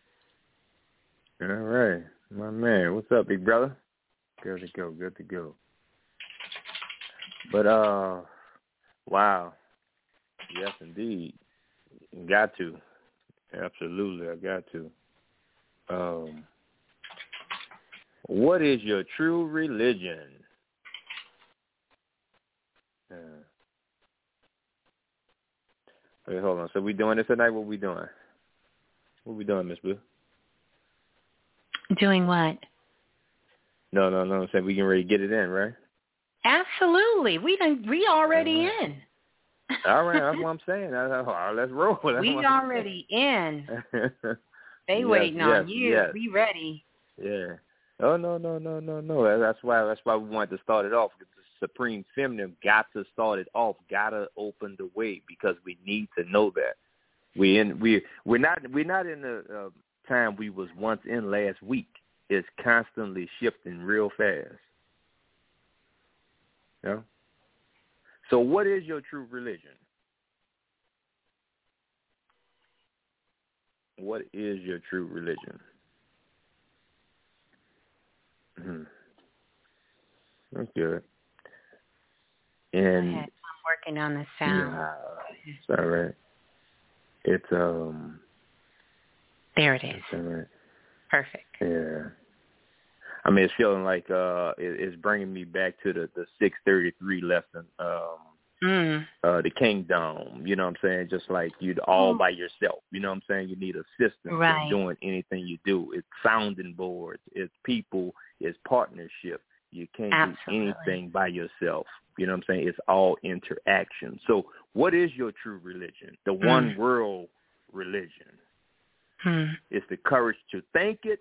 [SPEAKER 8] All right. My man. What's up, big brother? Good to go. Good to go. But, uh, wow. Yes, indeed. Got to. Absolutely. I got to. Um, what is your true religion? Yeah. Wait, hold on. So we doing this tonight? What we doing? What we doing, Miss Blue?
[SPEAKER 4] Doing what?
[SPEAKER 8] No, no, no. I'm saying we can ready to get it in, right?
[SPEAKER 4] Absolutely. We done, we already
[SPEAKER 8] uh,
[SPEAKER 4] in.
[SPEAKER 8] All right, that's what I'm saying. let's roll. That's
[SPEAKER 4] we already in. They
[SPEAKER 8] yes,
[SPEAKER 4] waiting
[SPEAKER 8] yes,
[SPEAKER 4] on you.
[SPEAKER 8] Yes.
[SPEAKER 4] We ready.
[SPEAKER 8] Yeah. Oh no no no no no. That's why that's why we wanted to start it off. The Supreme Feminine got to start it off. Got to open the way because we need to know that we in we we're not we're not in the uh, time we was once in last week. It's constantly shifting real fast. Yeah. So what is your true religion? What is your true religion? Hmm. That's good. And
[SPEAKER 4] I'm working on the sound.
[SPEAKER 8] Yeah, it's all right. It's um.
[SPEAKER 4] There it is.
[SPEAKER 8] All right.
[SPEAKER 4] Perfect.
[SPEAKER 8] Yeah. I mean, it's feeling like uh, it, it's bringing me back to the the six thirty three lesson. Um,
[SPEAKER 4] mm.
[SPEAKER 8] uh, the kingdom. You know what I'm saying? Just like you all
[SPEAKER 4] mm.
[SPEAKER 8] by yourself. You know what I'm saying? You need assistance
[SPEAKER 4] right.
[SPEAKER 8] in doing anything you do. It's sounding boards. It's people. It's partnership. You can't
[SPEAKER 4] Absolutely.
[SPEAKER 8] do anything by yourself. You know what I'm saying? It's all interaction. So what is your true religion? The
[SPEAKER 4] mm.
[SPEAKER 8] one world religion.
[SPEAKER 4] Hmm.
[SPEAKER 8] It's the courage to think it,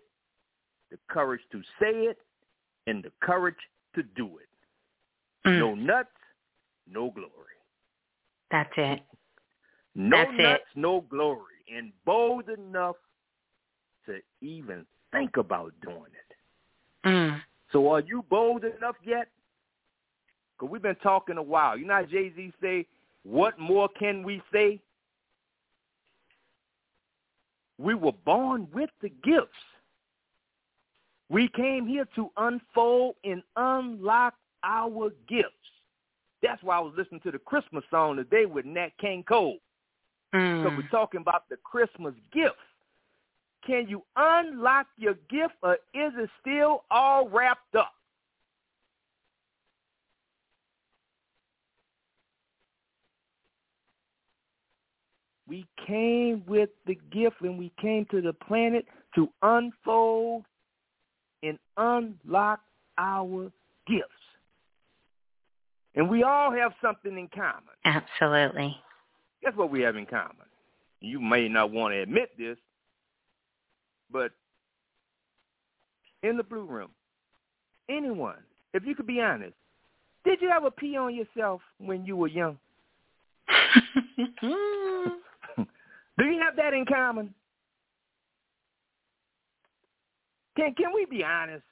[SPEAKER 8] the courage to say it, and the courage to do it.
[SPEAKER 4] Mm.
[SPEAKER 8] No nuts, no glory.
[SPEAKER 4] That's it.
[SPEAKER 8] No
[SPEAKER 4] That's it.
[SPEAKER 8] nuts, no glory. And bold enough to even think about doing it.
[SPEAKER 4] Mm.
[SPEAKER 8] So are you bold enough yet? Because we've been talking a while. You know how Jay-Z say, what more can we say? We were born with the gifts. We came here to unfold and unlock our gifts. That's why I was listening to the Christmas song today with Nat King Cole.
[SPEAKER 4] Mm.
[SPEAKER 8] we're talking about the Christmas gift. Can you unlock your gift or is it still all wrapped up? We came with the gift and we came to the planet to unfold and unlock our gifts. And we all have something in common.
[SPEAKER 4] Absolutely.
[SPEAKER 8] Guess what we have in common? You may not want to admit this, but in the blue room, anyone, if you could be honest, did you ever pee on yourself when you were young? Do you have that in common? Can can we be honest?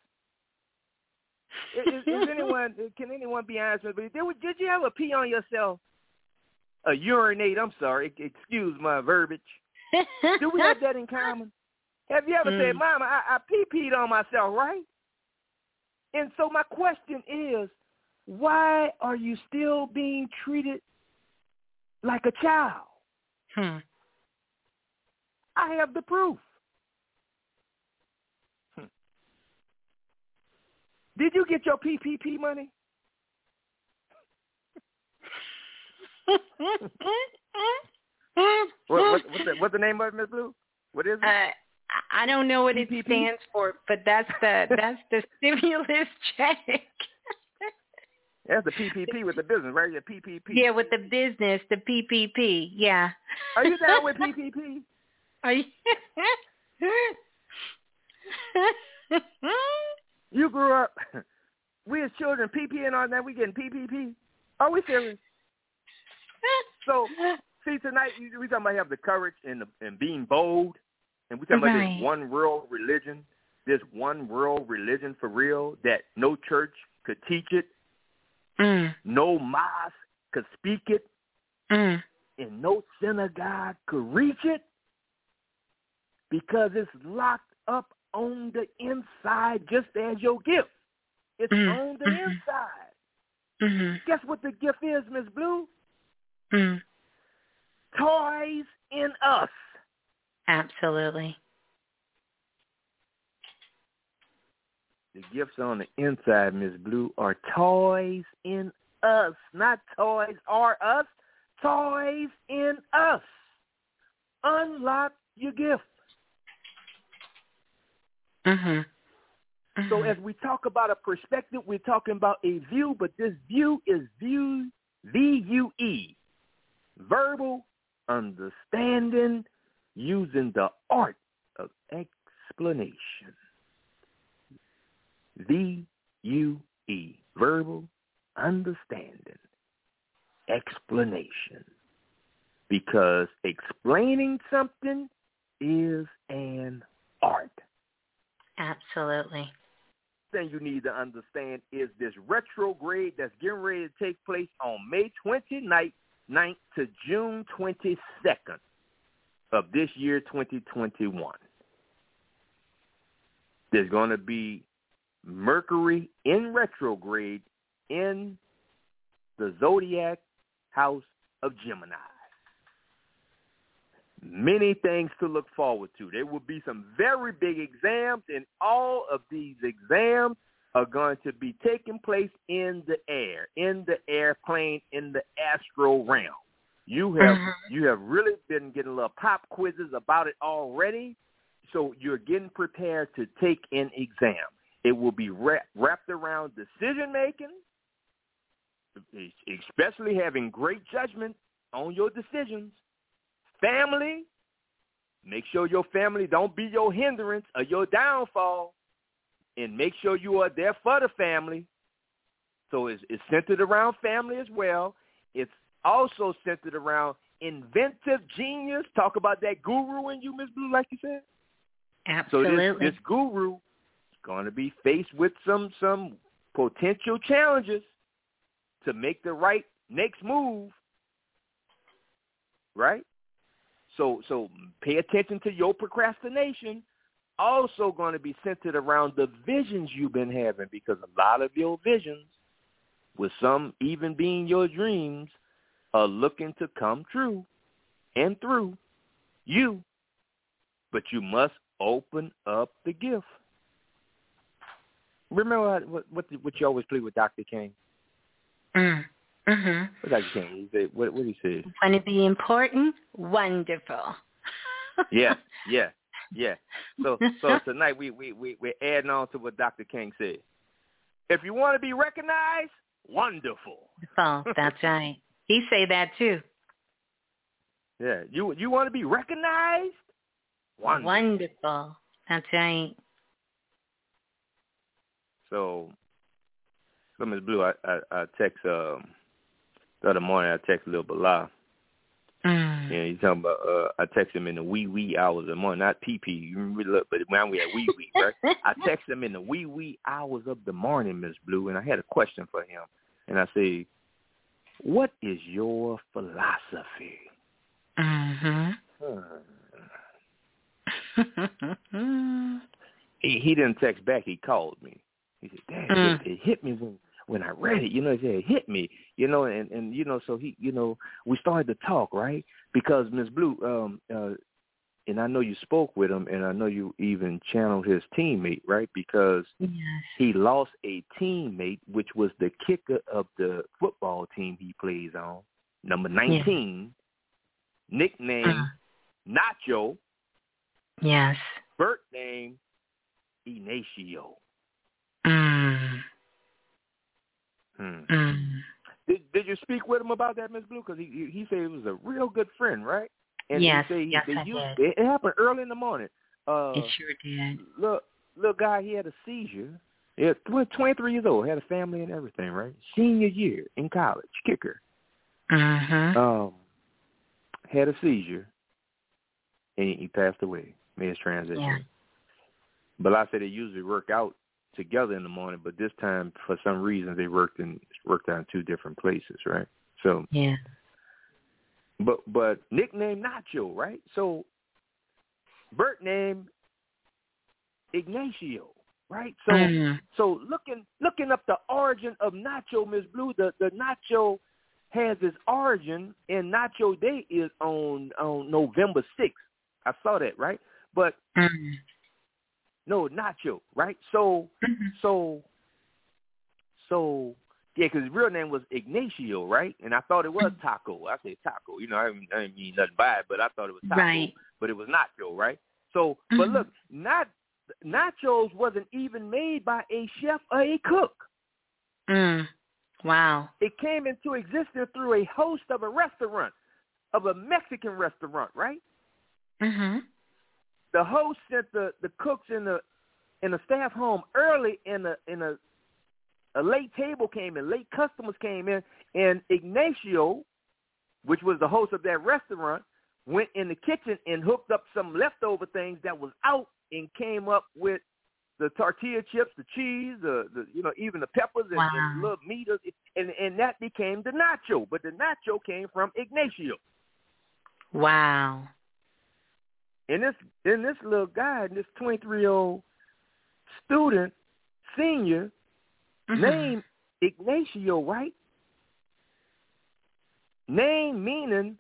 [SPEAKER 8] Is, is anyone can anyone be honest with me? Did, did you ever pee on yourself? Uh, urinate. I'm sorry. Excuse my verbiage. Do we have that in common? Have you ever said,
[SPEAKER 4] Mm.
[SPEAKER 8] "Mama, I, I pee peed on myself," right? And so my question is, why are you still being treated like a child?
[SPEAKER 4] Hmm.
[SPEAKER 8] I have the proof. Hmm. Did you get your PPP money? What, what, what's, the, what's the name of it, Miss Blue? What is it?
[SPEAKER 4] Uh, I don't know what it stands for, but that's the that's the stimulus check.
[SPEAKER 8] That's the PPP with the business, right? The PPP.
[SPEAKER 4] yeah, with the business, the PPP. Yeah.
[SPEAKER 8] Are you down with PPP?
[SPEAKER 4] Are you?
[SPEAKER 8] You grew up. We as children, PP and all that. We getting PPP. Are we serious? So, see, tonight we talking about have the courage and the, and being bold, and we talking about this one world religion, this one world religion for real that no church could teach it,
[SPEAKER 4] mm,
[SPEAKER 8] no mosque could speak it,
[SPEAKER 4] mm.
[SPEAKER 8] and no synagogue could reach it because it's locked up on the inside, just as your gift. It's
[SPEAKER 4] Mm,
[SPEAKER 8] on the
[SPEAKER 4] mhm.
[SPEAKER 8] inside.
[SPEAKER 4] Mm-hmm.
[SPEAKER 8] Guess what the gift is, Miss Blue?
[SPEAKER 4] Mm.
[SPEAKER 8] Toys in us.
[SPEAKER 4] Absolutely.
[SPEAKER 8] The gifts on the inside, Miss Blue, are toys in us. Not toys are us. Toys in us. Unlock your gift.
[SPEAKER 4] Mm-hmm.
[SPEAKER 8] So as we talk about a perspective, we're talking about a view, but this view is view V-U-E, verbal understanding using the art of explanation. V-U-E, verbal understanding, explanation. Because explaining something is an art
[SPEAKER 4] Absolutely.
[SPEAKER 8] thing you need to understand is this retrograde that's getting ready to take place on May 29th 9th to June 22nd of this year 2021. There's going to be Mercury in retrograde in the zodiac house of Gemini. Many things to look forward to. There will be some very big exams, and all of these exams are going to be taking place in the air, in the airplane, in the astral realm. You have
[SPEAKER 4] Mhm.
[SPEAKER 8] you have really been getting little pop quizzes about it already, so you're getting prepared to take an exam. It will be wrap, wrapped around decision making, especially having great judgment on your decisions, family, make sure your family don't be your hindrance or your downfall, and make sure you are there for the family. So it's, it's centered around family as well. It's also centered around inventive genius. Talk about that guru in you, Miss Blue, like you said.
[SPEAKER 4] Absolutely.
[SPEAKER 8] So this, this guru is going to be faced with some some potential challenges to make the right next move. Right? So so pay attention to your procrastination. Also going to be centered around the visions you've been having because a lot of your visions, with some even being your dreams, are looking to come true and through you. But you must open up the gift. Remember what what what you always play with Dr. King?
[SPEAKER 4] Mm. Mhm.
[SPEAKER 8] What Dr. King? He said, what what did he say?
[SPEAKER 4] When to be important, wonderful.
[SPEAKER 8] yeah, yeah, yeah. So so tonight we we we we're adding on to what Dr. King said. If you want to be recognized, wonderful.
[SPEAKER 4] Oh, that's right. He say that too.
[SPEAKER 8] Yeah, you you want to be recognized? Wonderful.
[SPEAKER 4] Wonderful. That's right.
[SPEAKER 8] So, so Miss Blue, I, I I text um the other morning. I text Lil Balah.
[SPEAKER 4] Mm.
[SPEAKER 8] Yeah, he's talking about. Uh, I text him in the wee wee hours of the morning, not pee pee. You remember, look, but when we at wee wee, right? I text him in the wee wee hours of the morning, Miss Blue, and I had a question for him, and I say, "What is your philosophy?"
[SPEAKER 4] Mhm.
[SPEAKER 8] Hmm. he he didn't text back. He called me. He said, "Damn,
[SPEAKER 4] Mm.
[SPEAKER 8] it, it hit me when when I read it. You know, it hit me. You know, and and you know, so he, you know, we started to talk, right? Because Miss Blue, um, uh, and I know you spoke with him, and I know you even channeled his teammate, right? Because
[SPEAKER 4] yes.
[SPEAKER 8] he lost a teammate, which was the kicker of the football team he plays on, number nineteen, nickname
[SPEAKER 4] Uh,
[SPEAKER 8] Nacho,
[SPEAKER 4] yes.
[SPEAKER 8] birth name Ignacio.
[SPEAKER 4] Mm.
[SPEAKER 8] Hmm.
[SPEAKER 4] Mm.
[SPEAKER 8] Did Did you speak with him about that, Miss Blue? Because he he he said he was a real good friend, right? And
[SPEAKER 4] Yes,
[SPEAKER 8] he said he,
[SPEAKER 4] yes,
[SPEAKER 8] they
[SPEAKER 4] I
[SPEAKER 8] used,
[SPEAKER 4] did.
[SPEAKER 8] It, it happened early in the morning. Uh,
[SPEAKER 4] It sure did.
[SPEAKER 8] look, little guy, he had a seizure. Yeah, tw- 23 years old, had a family and everything, right? Senior year in college, kicker.
[SPEAKER 4] Mhm.
[SPEAKER 8] Um, had a seizure, and he, he passed away. Made his transition.
[SPEAKER 4] Yeah.
[SPEAKER 8] But like I said they usually work out together in the morning, but this time for some reason they worked in worked out in two different places, right? So
[SPEAKER 4] Yeah.
[SPEAKER 8] but but nickname Nacho, right? So Bert name Ignacio, right? So
[SPEAKER 4] Mm.
[SPEAKER 8] so looking looking up the origin of Nacho, Miss Blue, the, the Nacho has its origin and Nacho Day is on on November sixth. I saw that, right? But
[SPEAKER 4] Mm.
[SPEAKER 8] No, Nacho, right? So
[SPEAKER 4] Mhm.
[SPEAKER 8] so so yeah, because his real name was Ignacio, right? And I thought it was Taco. I said Taco. You know, I didn't, I didn't mean nothing by it, but I thought it was Taco.
[SPEAKER 4] Right.
[SPEAKER 8] But it was Nacho, right? So, but
[SPEAKER 4] Mhm.
[SPEAKER 8] look, not nachos wasn't even made by a chef or a cook.
[SPEAKER 4] Mm. Wow.
[SPEAKER 8] It came into existence through a host of a restaurant, of a Mexican restaurant, right?
[SPEAKER 4] Mhm.
[SPEAKER 8] The host sent the, the cooks in the in the staff home early in a in a a late table came in, late customers came in, and Ignacio, which was the host of that restaurant, went in the kitchen and hooked up some leftover things that was out and came up with the tortilla chips, the cheese, the, the you know even the peppers and,
[SPEAKER 4] Wow.
[SPEAKER 8] and little meat, and and that became the nacho. But the nacho came from Ignacio.
[SPEAKER 4] Wow.
[SPEAKER 8] And this and this little guy, this twenty three year old student, senior,
[SPEAKER 4] Mhm.
[SPEAKER 8] name Ignacio, right? Name meaning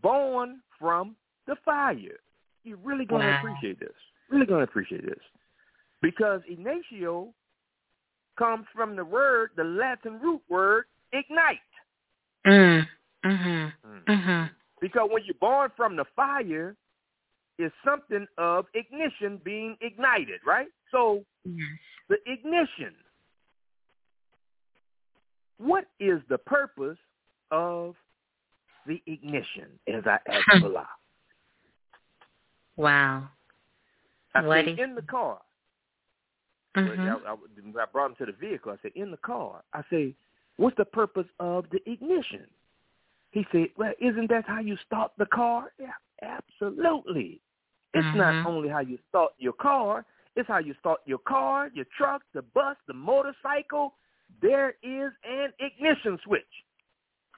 [SPEAKER 8] born from the fire. You're really gonna
[SPEAKER 4] Wow.
[SPEAKER 8] appreciate this. Really gonna appreciate this. Because Ignacio comes from the word, the Latin root word, ignite.
[SPEAKER 4] Mm. Mhm.
[SPEAKER 8] Mm.
[SPEAKER 4] Mhm.
[SPEAKER 8] Because when you're born from the fire, it's something of ignition being ignited, right? So
[SPEAKER 4] Yes.
[SPEAKER 8] the ignition. What is the purpose of the ignition, as I asked. Balah?
[SPEAKER 4] Wow.
[SPEAKER 8] I
[SPEAKER 4] What
[SPEAKER 8] said,
[SPEAKER 4] is-
[SPEAKER 8] in the car.
[SPEAKER 4] Mhm.
[SPEAKER 8] I, I, I brought him to the vehicle. I said, in the car. I say, what's the purpose of the ignition? He said, well, isn't that how you start the car? Yeah, absolutely. It's
[SPEAKER 4] Mhm.
[SPEAKER 8] not only how you start your car, it's how you start your car, your truck, the bus, the motorcycle. There is an ignition switch.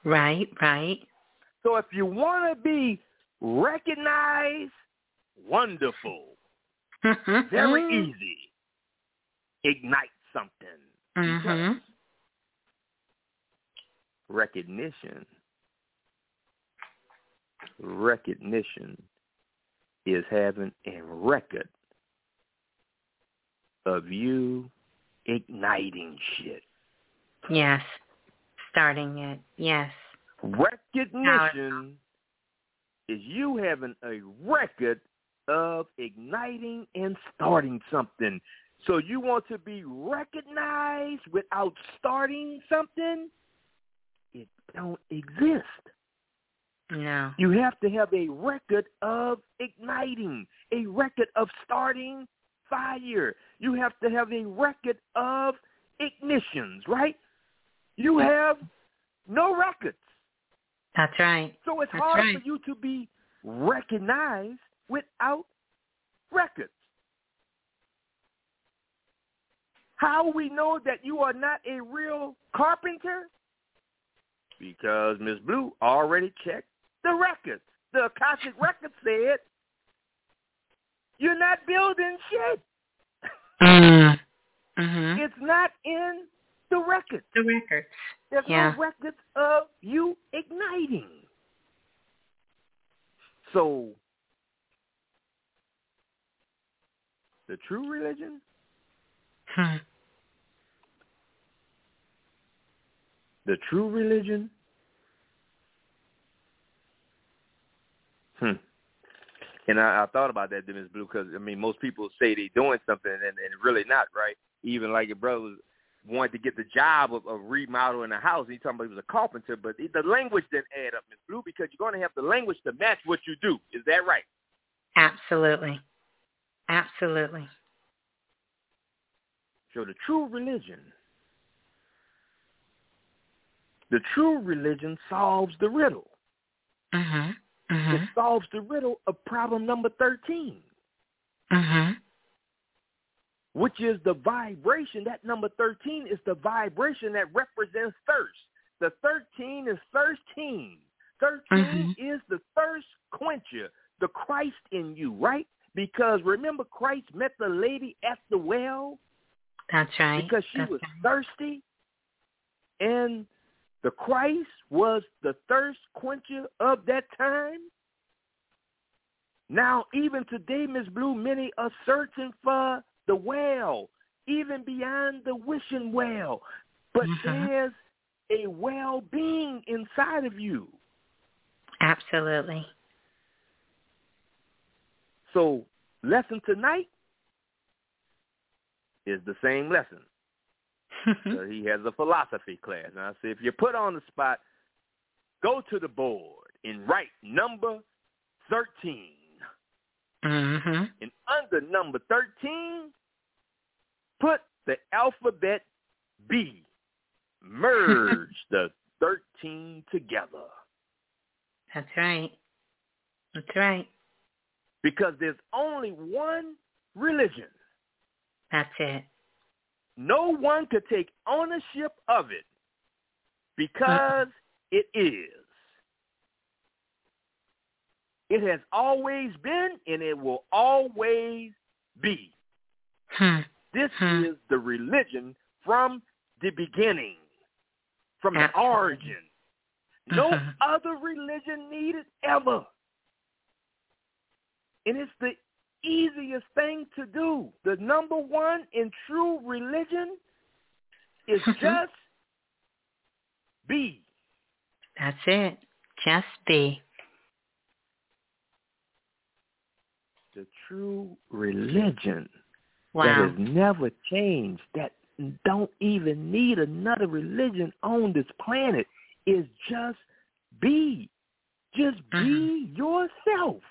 [SPEAKER 4] Right, right.
[SPEAKER 8] So if you want to be recognized, wonderful, very
[SPEAKER 4] Mm-hmm.
[SPEAKER 8] easy. Ignite something.
[SPEAKER 4] Mhm.
[SPEAKER 8] Because recognition, recognition is having a record of you igniting shit.
[SPEAKER 4] Yes. Starting it. Yes.
[SPEAKER 8] Recognition is you having a record of igniting and starting something. So you want to be recognized without starting something? It don't exist.
[SPEAKER 4] No.
[SPEAKER 8] You have to have a record of igniting, a record of starting fire. You have to have a record of ignitions, right? You have no records.
[SPEAKER 4] That's right.
[SPEAKER 8] So it's
[SPEAKER 4] That's
[SPEAKER 8] hard
[SPEAKER 4] right.
[SPEAKER 8] for you to be recognized without records. How we know that you are not a real carpenter? Because Miss Blue already checked the records. The Akashic record said you're not building shit.
[SPEAKER 4] Mm. Mhm.
[SPEAKER 8] It's not in the records.
[SPEAKER 4] The records.
[SPEAKER 8] There's
[SPEAKER 4] Yeah.
[SPEAKER 8] no records of you igniting. So, the true religion,
[SPEAKER 4] Hmm.
[SPEAKER 8] the true religion, hmm. And I, I thought about that, Dennis Blue, because I mean, most people say they're doing something, and, and really not, right? Even like your brother was wanted to get the job of, of remodeling a house. He talking about he was a carpenter, but the language didn't add up, Miss Blue, because you're going to have the language to match what you do. Is that right?
[SPEAKER 4] Absolutely. Absolutely.
[SPEAKER 8] So the true religion, the true religion solves the riddle.
[SPEAKER 4] Mhm.
[SPEAKER 8] It
[SPEAKER 4] Mhm.
[SPEAKER 8] solves the riddle of problem number 13,
[SPEAKER 4] Mhm.
[SPEAKER 8] which is the vibration. That number 13 is the vibration that represents thirst. The 13 is thirsting. 13 is the thirst quencher, the Christ in you, right? Because remember, Christ met the lady at the well
[SPEAKER 4] That's right.
[SPEAKER 8] because she
[SPEAKER 4] That's
[SPEAKER 8] was
[SPEAKER 4] right.
[SPEAKER 8] thirsty, and the Christ was the thirst quencher of that time. Now, even today, Miss Blue, many are searching for the well, even beyond the wishing well. But
[SPEAKER 4] Mhm.
[SPEAKER 8] there's a well-being inside of you.
[SPEAKER 4] Absolutely.
[SPEAKER 8] So, lesson tonight is the same lesson. So he has a philosophy class. Now, I say, if you're put on the spot, go to the board and write number 13.
[SPEAKER 4] mhm.
[SPEAKER 8] And under number 13, put the alphabet B. Merge the 13 together.
[SPEAKER 4] That's right. That's right.
[SPEAKER 8] Because there's only one religion.
[SPEAKER 4] That's it.
[SPEAKER 8] No one could take ownership of it because it is. It has always been and it will always be.
[SPEAKER 4] Hmm.
[SPEAKER 8] This
[SPEAKER 4] Hmm.
[SPEAKER 8] is the religion from the beginning, from the origin. No
[SPEAKER 4] Mhm.
[SPEAKER 8] other religion needed ever. And it's the easiest thing to do. The number one in true religion is just be.
[SPEAKER 4] That's it. Just be.
[SPEAKER 8] The true religion that has never changed, that don't even need another religion on this planet, is just be. Just be mm-hmm. yourself.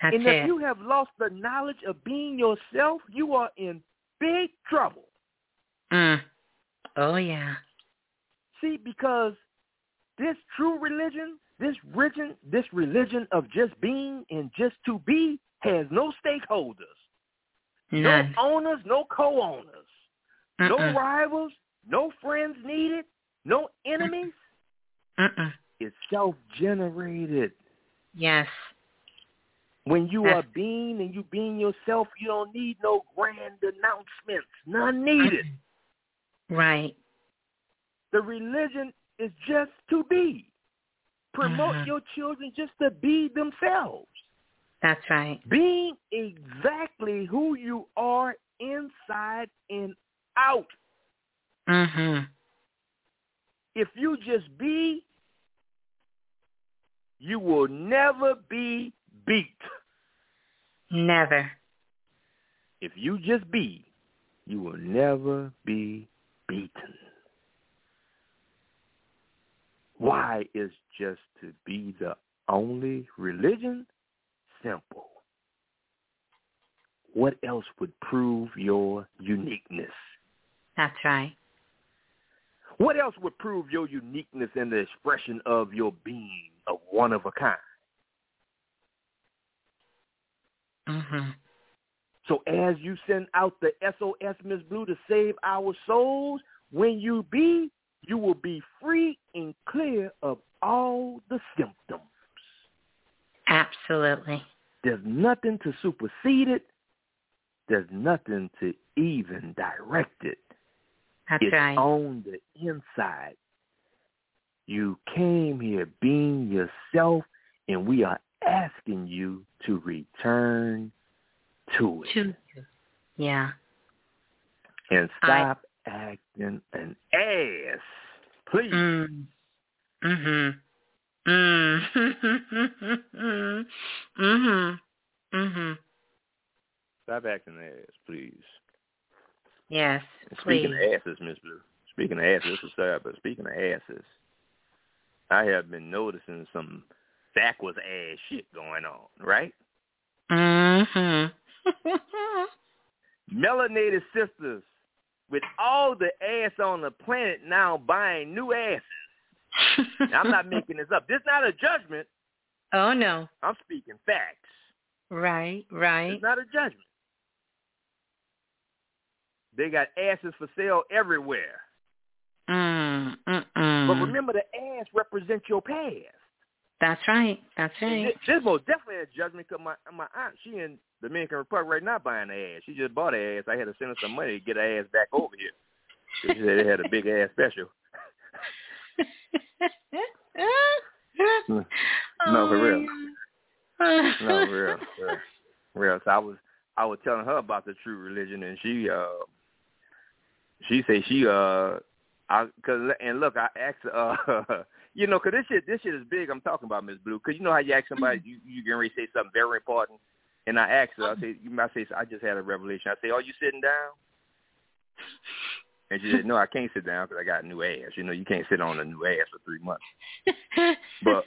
[SPEAKER 4] That's
[SPEAKER 8] and
[SPEAKER 4] it.
[SPEAKER 8] if you have lost the knowledge of being yourself, you are in big trouble.
[SPEAKER 4] Mm. Oh yeah.
[SPEAKER 8] See, because this true religion, this religion, this religion of just being and just to be has no stakeholders,
[SPEAKER 4] None.
[SPEAKER 8] no owners, no co-owners, no
[SPEAKER 4] Mm-mm.
[SPEAKER 8] rivals, no friends needed, no enemies.
[SPEAKER 4] Mm-mm.
[SPEAKER 8] It's self-generated.
[SPEAKER 4] Yes.
[SPEAKER 8] When you are being and you being yourself, you don't need no grand announcements. None needed.
[SPEAKER 4] Right.
[SPEAKER 8] The religion is just to be. Promote
[SPEAKER 4] Mhm.
[SPEAKER 8] your children just to be themselves.
[SPEAKER 4] That's right.
[SPEAKER 8] Being exactly who you are inside and out.
[SPEAKER 4] Mm-hmm.
[SPEAKER 8] If you just be, you will never be beat.
[SPEAKER 4] Never.
[SPEAKER 8] If you just be, you will never be beaten. Why is just to be the only religion? Simple. What else would prove your uniqueness?
[SPEAKER 4] That's right.
[SPEAKER 8] What else would prove your uniqueness in the expression of your being of one of a kind?
[SPEAKER 4] Mhm.
[SPEAKER 8] So as you send out the SOS Miss Blue to save our souls, when you be, you will be free and clear of all the symptoms.
[SPEAKER 4] Absolutely.
[SPEAKER 8] There's nothing to supersede it. There's nothing to even direct it.
[SPEAKER 4] That's
[SPEAKER 8] it's
[SPEAKER 4] right.
[SPEAKER 8] on the inside. You came here being yourself, and we are asking you to return to it
[SPEAKER 4] To Yeah.
[SPEAKER 8] and
[SPEAKER 4] I-
[SPEAKER 8] stop acting an ass, please.
[SPEAKER 4] Mm. Mhm. Mm. mhm. Mhm.
[SPEAKER 8] Stop acting an ass, please.
[SPEAKER 4] Yes,
[SPEAKER 8] And
[SPEAKER 4] please.
[SPEAKER 8] Speaking of asses, Miss Blue. Speaking of asses, this is sad, but speaking of asses, I have been noticing some backwards ass shit going on, right?
[SPEAKER 4] Mm-hmm.
[SPEAKER 8] Melanated sisters with all the ass on the planet now buying new asses. Now, I'm not making this up. This is not a judgment.
[SPEAKER 4] Oh no.
[SPEAKER 8] I'm speaking facts.
[SPEAKER 4] Right, right.
[SPEAKER 8] It's not a judgment. They got asses for sale everywhere.
[SPEAKER 4] Mm.
[SPEAKER 8] But
[SPEAKER 4] Mm.
[SPEAKER 8] But remember, the ass represents your past.
[SPEAKER 4] That's right. That's right.
[SPEAKER 8] This most definitely a judgment because my my aunt, she in Dominican Republic right now buying the ass. She just bought her ass. I had to send her some money to get her ass back over here. She said they had a big ass special. No, for real. No, for real, for real, for real. So I was I was telling her about the true religion, and she uh she said she uh I cause and look I asked her uh you know cause this shit this shit is big I'm talking about Miss Blue cause you know how you ask somebody mm-hmm. you you can to say something very important and I asked her I uh-huh. say you might say I just had a revelation. I say are you sitting down? And she said no I can't sit down because I got a new ass. You know you can't sit on a new ass for three months. But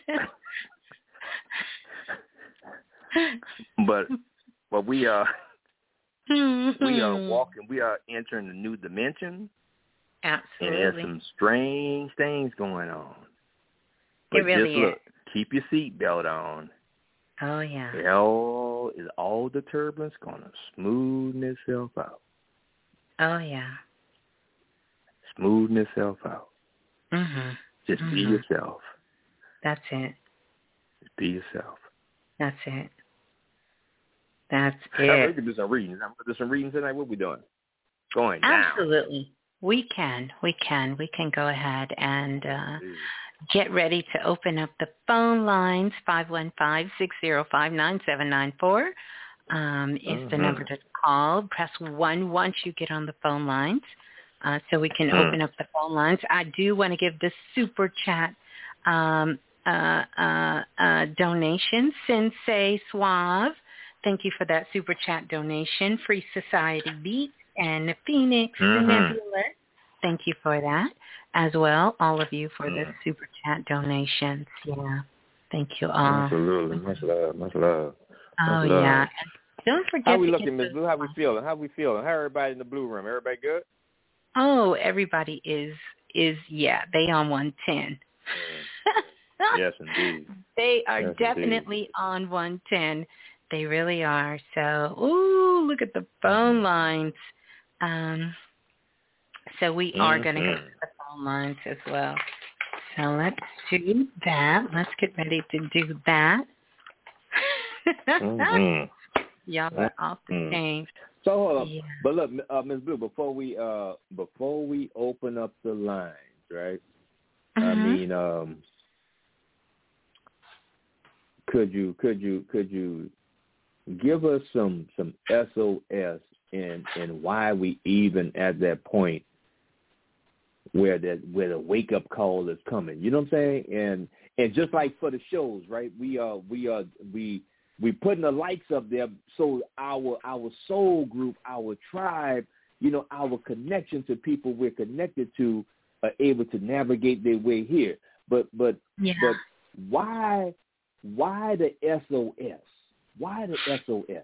[SPEAKER 8] but but we are we are walking we are entering a new dimension Absolutely. and there's some strange things going on.
[SPEAKER 4] It
[SPEAKER 8] But
[SPEAKER 4] really
[SPEAKER 8] just look, keep your seatbelt on.
[SPEAKER 4] Oh yeah.
[SPEAKER 8] All is all the turbulence gonna smoothen itself out.
[SPEAKER 4] Oh yeah.
[SPEAKER 8] Smoothen itself out.
[SPEAKER 4] Mhm.
[SPEAKER 8] Just be
[SPEAKER 4] Mhm.
[SPEAKER 8] yourself.
[SPEAKER 4] That's it.
[SPEAKER 8] Just be yourself.
[SPEAKER 4] That's it. That's
[SPEAKER 8] Hey, we
[SPEAKER 4] it.
[SPEAKER 8] can do some readings. I'm gonna do some readings tonight. What we doing? Going.
[SPEAKER 4] Absolutely. We can. We can. We can go ahead and uh, get ready to open up the phone lines. 515-605-9794 um, is the
[SPEAKER 8] Mhm.
[SPEAKER 4] number to call. Press 1 once you get on the phone lines uh, so we can
[SPEAKER 8] Mm.
[SPEAKER 4] open up the phone lines. I do want to give the super chat um, uh, uh, uh, donation. Sensei Suave, thank you for that super chat donation. Free Society Beat and Phoenix the
[SPEAKER 8] Mhm.
[SPEAKER 4] Nebula. Thank you for that as well. All of you for the
[SPEAKER 8] Mm.
[SPEAKER 4] super chat donations. Yeah. Thank you all.
[SPEAKER 8] Absolutely. Much love. Much love.
[SPEAKER 4] Oh
[SPEAKER 8] love.
[SPEAKER 4] yeah. And don't forget
[SPEAKER 8] How we
[SPEAKER 4] to
[SPEAKER 8] looking, Miss Blue? How we feeling? How we feeling? How everybody in the blue room? Everybody good?
[SPEAKER 4] Oh, everybody is is yeah, they on one ten.
[SPEAKER 8] yes, indeed.
[SPEAKER 4] They are
[SPEAKER 8] Yes, indeed.
[SPEAKER 4] definitely on 110. They really are. So, ooh, look at the phone lines. Um, so we are going to
[SPEAKER 8] Mhm.
[SPEAKER 4] hit the phone lines as well. So let's do that. Let's get ready to do that.
[SPEAKER 8] Mhm.
[SPEAKER 4] Y'all are off the
[SPEAKER 8] Mhm.
[SPEAKER 4] chain.
[SPEAKER 8] So hold up.
[SPEAKER 4] Yeah.
[SPEAKER 8] But look, uh, Ms. Blue, before we uh before we open up the lines, right? I
[SPEAKER 4] Mhm.
[SPEAKER 8] mean, um could you could you could you give us some some SOS and and why we even at that point where that where the wake up call is coming. You know what I'm saying? And and just like for the shows, right? We are we are we we putting the lights up there so our our soul group, our tribe, you know, our connection to people we're connected to are able to navigate their way here. But but
[SPEAKER 4] yeah.
[SPEAKER 8] but why why the SOS? Why the SOS?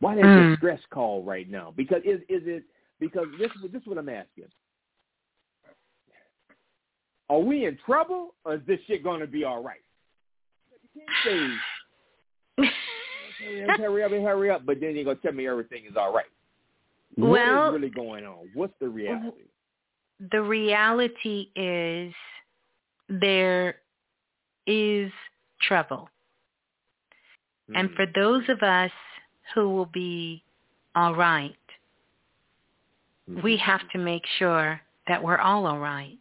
[SPEAKER 8] Why that
[SPEAKER 4] Mm.
[SPEAKER 8] distress call right now? Because is is it because this this is what I'm asking. Are we in trouble or is this shit gonna be all right? You can't say "Hey, hurry up and hurry up, but then you're gonna tell me everything is all right. what
[SPEAKER 4] Well-
[SPEAKER 8] is really going on? What's the reality?
[SPEAKER 4] the reality is there is trouble. And
[SPEAKER 8] Hmm.
[SPEAKER 4] for those of us who will be all right,
[SPEAKER 8] Hmm.
[SPEAKER 4] we have to make sure that we're all all right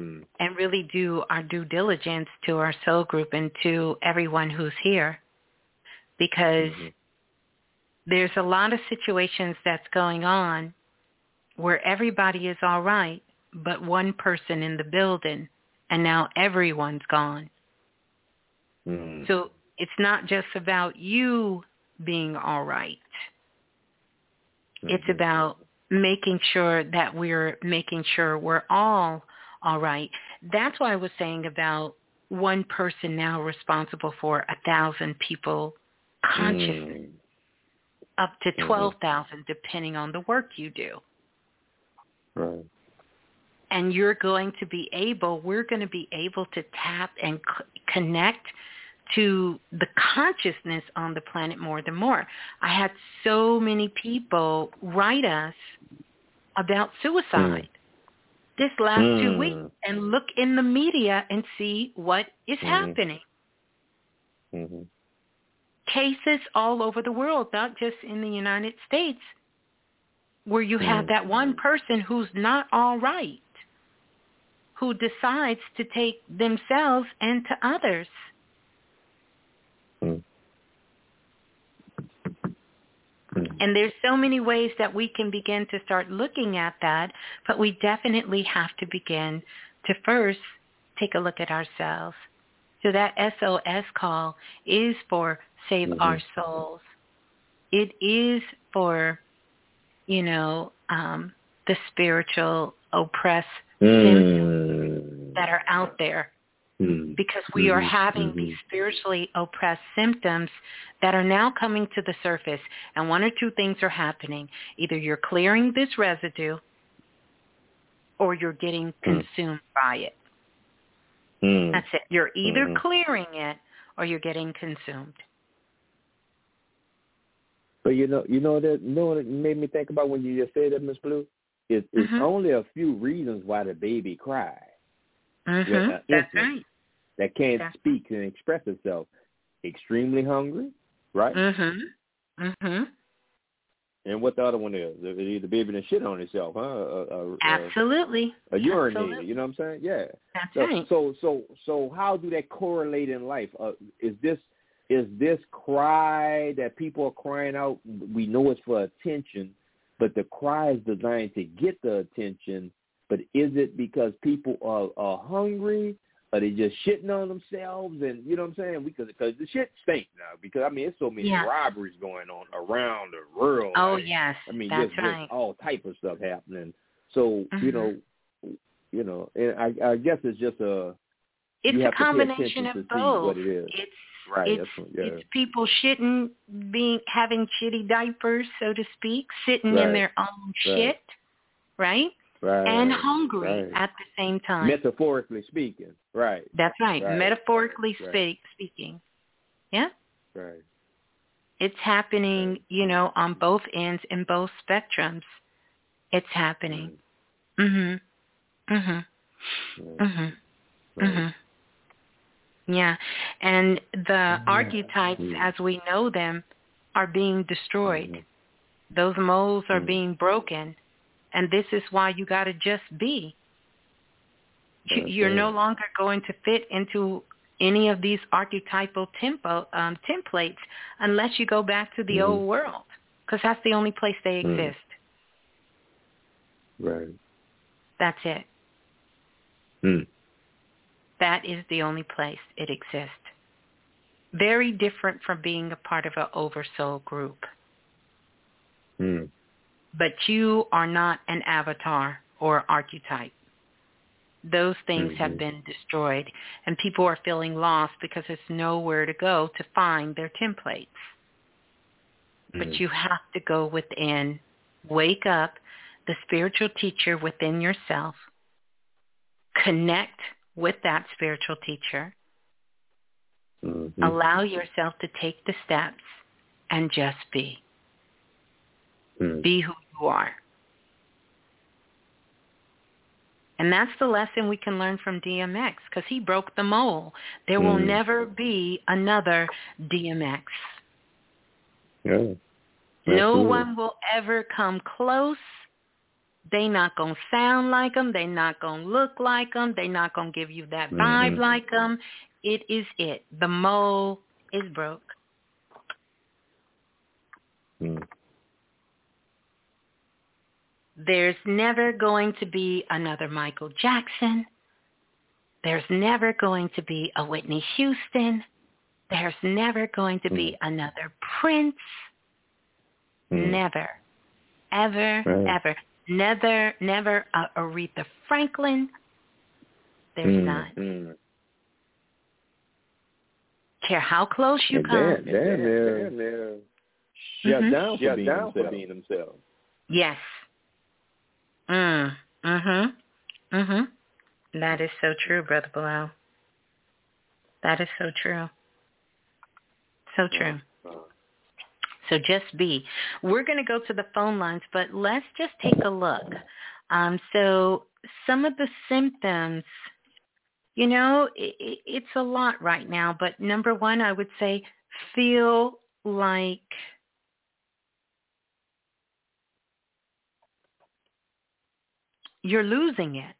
[SPEAKER 8] Hmm.
[SPEAKER 4] and really do our due diligence to our soul group and to everyone who's here because
[SPEAKER 8] Mhm.
[SPEAKER 4] there's a lot of situations that's going on where everybody is all right but one person in the building and now everyone's gone.
[SPEAKER 8] Hmm.
[SPEAKER 4] So it's not just about you being all right. It's
[SPEAKER 8] Mhm.
[SPEAKER 4] about making sure that we're making sure we're all all right. That's why I was saying about one person now responsible for a thousand people consciousness,
[SPEAKER 8] Hmm.
[SPEAKER 4] up to
[SPEAKER 8] Mhm.
[SPEAKER 4] 12,000 depending on the work you do.
[SPEAKER 8] Right.
[SPEAKER 4] and you're going to be able, we're going to be able to tap and c- connect to the consciousness on the planet more than more. I had so many people write us about suicide this last two
[SPEAKER 8] Mm.
[SPEAKER 4] weeks and look in the media and see what is
[SPEAKER 8] Mhm.
[SPEAKER 4] happening.
[SPEAKER 8] Mhm.
[SPEAKER 4] Cases all over the world, not just in the United States, where you have
[SPEAKER 8] Mm.
[SPEAKER 4] that one person who's not all right, who decides to take themselves and to others.
[SPEAKER 8] Hmm. Hmm.
[SPEAKER 4] And there's so many ways that we can begin to start looking at that, but we definitely have to begin to first take a look at ourselves. So that SOS call is for save
[SPEAKER 8] Mhm.
[SPEAKER 4] our souls. It is for, you know, um, the spiritual oppressed
[SPEAKER 8] Mm.
[SPEAKER 4] that are out there
[SPEAKER 8] Mm.
[SPEAKER 4] because we are
[SPEAKER 8] Mhm.
[SPEAKER 4] having
[SPEAKER 8] Mhm.
[SPEAKER 4] these spiritually oppressed symptoms that are now coming to the surface. And one or two things are happening. Either you're clearing this residue or you're getting consumed by it.
[SPEAKER 8] Mm.
[SPEAKER 4] That's it. You're either
[SPEAKER 8] Mhm.
[SPEAKER 4] clearing it or you're getting consumed.
[SPEAKER 8] But you know, you know that you know what it made me think about when you just said that, Miss Blue. It's, it's
[SPEAKER 4] Mhm.
[SPEAKER 8] only a few reasons why the baby cries
[SPEAKER 4] Mm-hmm.
[SPEAKER 8] Uh,
[SPEAKER 4] That's right.
[SPEAKER 8] That can't
[SPEAKER 4] Yeah.
[SPEAKER 8] speak and express itself. Extremely hungry, right?
[SPEAKER 4] Mm-hmm. Mm-hmm.
[SPEAKER 8] And what the other one is? The, the baby that shit on itself, huh? A, a, a,
[SPEAKER 4] Absolutely.
[SPEAKER 8] a urinator.
[SPEAKER 4] Absolutely.
[SPEAKER 8] You know what I'm saying? Yeah.
[SPEAKER 4] That's
[SPEAKER 8] So,
[SPEAKER 4] right.
[SPEAKER 8] so so so how do that correlate in life? Uh, is this is this cry that people are crying out? We know it's for attention, but the cry is designed to get the attention. But is it because people are are hungry? Are they just shitting on themselves? And you know what I'm saying? Because because the shit stinks now. Because I mean, it's so many
[SPEAKER 4] Yeah.
[SPEAKER 8] robberies going on around the world.
[SPEAKER 4] Oh,
[SPEAKER 8] Like,
[SPEAKER 4] yes.
[SPEAKER 8] I mean,
[SPEAKER 4] That's
[SPEAKER 8] just,
[SPEAKER 4] right.
[SPEAKER 8] just all type of stuff happening. So you
[SPEAKER 4] Mhm.
[SPEAKER 8] know, you know, and I, I guess it's just a
[SPEAKER 4] It's a
[SPEAKER 8] have to pay
[SPEAKER 4] combination of both.
[SPEAKER 8] what it is.
[SPEAKER 4] It's
[SPEAKER 8] Right.
[SPEAKER 4] It's,
[SPEAKER 8] what, yeah.
[SPEAKER 4] it's people shitting, being having shitty diapers, so to speak, sitting
[SPEAKER 8] Right.
[SPEAKER 4] in their own
[SPEAKER 8] Right.
[SPEAKER 4] shit, right?
[SPEAKER 8] Right.
[SPEAKER 4] and hungry
[SPEAKER 8] right.
[SPEAKER 4] at the same time.
[SPEAKER 8] Metaphorically speaking. Right.
[SPEAKER 4] That's right.
[SPEAKER 8] Right.
[SPEAKER 4] Metaphorically speak, speaking. Yeah.
[SPEAKER 8] Right.
[SPEAKER 4] It's happening, you know, on both ends in both spectrums. It's happening. Mhm. Mhm. Mhm. Mhm. Yeah. And the
[SPEAKER 8] Mm-hmm.
[SPEAKER 4] archetypes
[SPEAKER 8] Mm.
[SPEAKER 4] as we know them are being destroyed.
[SPEAKER 8] Mhm.
[SPEAKER 4] Those molds are
[SPEAKER 8] Mm.
[SPEAKER 4] being broken. And this is why you got to just be. You, you're no longer going to fit into any of these archetypal tempo um, templates unless you go back to the
[SPEAKER 8] Mhm.
[SPEAKER 4] old world, because that's the only place they
[SPEAKER 8] Mm.
[SPEAKER 4] exist.
[SPEAKER 8] Right.
[SPEAKER 4] That's it.
[SPEAKER 8] Mm.
[SPEAKER 4] That is the only place it exists. Very different from being a part of an oversoul group.
[SPEAKER 8] Mm.
[SPEAKER 4] But you are not an avatar or archetype. Those things have
[SPEAKER 8] Mhm.
[SPEAKER 4] been destroyed, and people are feeling lost because there's nowhere to go to find their templates. But
[SPEAKER 8] Mm.
[SPEAKER 4] you have to go within, wake up the spiritual teacher within yourself, connect with that spiritual teacher,
[SPEAKER 8] Mhm.
[SPEAKER 4] allow yourself to take the steps, and just be.
[SPEAKER 8] Mm.
[SPEAKER 4] Be who you are. And that's the lesson we can learn from DMX because he broke the mold. There will
[SPEAKER 8] Mm.
[SPEAKER 4] never be another DMX.
[SPEAKER 8] Yeah.
[SPEAKER 4] No one will ever come close. They not going to sound like them. They not going to look like them. They not going to give you that vibe
[SPEAKER 8] Mhm.
[SPEAKER 4] like them. It is it. The mold is broke.
[SPEAKER 8] Mm.
[SPEAKER 4] There's never going to be another Michael Jackson. There's never going to be a Whitney Houston. There's never going to be another Prince.
[SPEAKER 8] Mm.
[SPEAKER 4] Never. Ever,
[SPEAKER 8] Right.
[SPEAKER 4] ever. Never, never a Aretha Franklin. There's
[SPEAKER 8] Mm.
[SPEAKER 4] not.
[SPEAKER 8] Mm.
[SPEAKER 4] Care how close you
[SPEAKER 8] And
[SPEAKER 4] come.
[SPEAKER 8] damn, damn, they're, they're shut down for
[SPEAKER 9] Shut
[SPEAKER 8] being
[SPEAKER 9] down for being themselves.
[SPEAKER 4] Yes. Mm. Mhm. Mhm. That is so true, brother Balah. That is so true. So true. So just be. We're going to go to the phone lines, but let's just take a look. Um, so some of the symptoms, you know, i i it's a lot right now. But number one, I would say feel like you're losing it.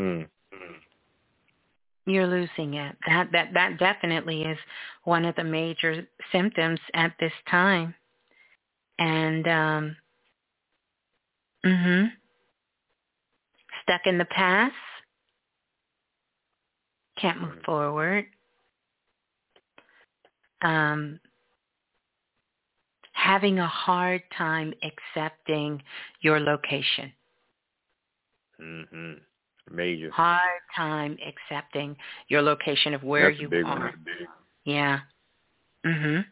[SPEAKER 8] Mm.
[SPEAKER 4] You're losing it. That that that definitely is one of the major symptoms at this time. And um mhm. Stuck in the past. Can't move forward. Um having a hard time accepting your location.
[SPEAKER 8] Mm-hmm. Major.
[SPEAKER 4] hard time accepting your location of where
[SPEAKER 8] That's
[SPEAKER 4] you are. Yeah. Mhm.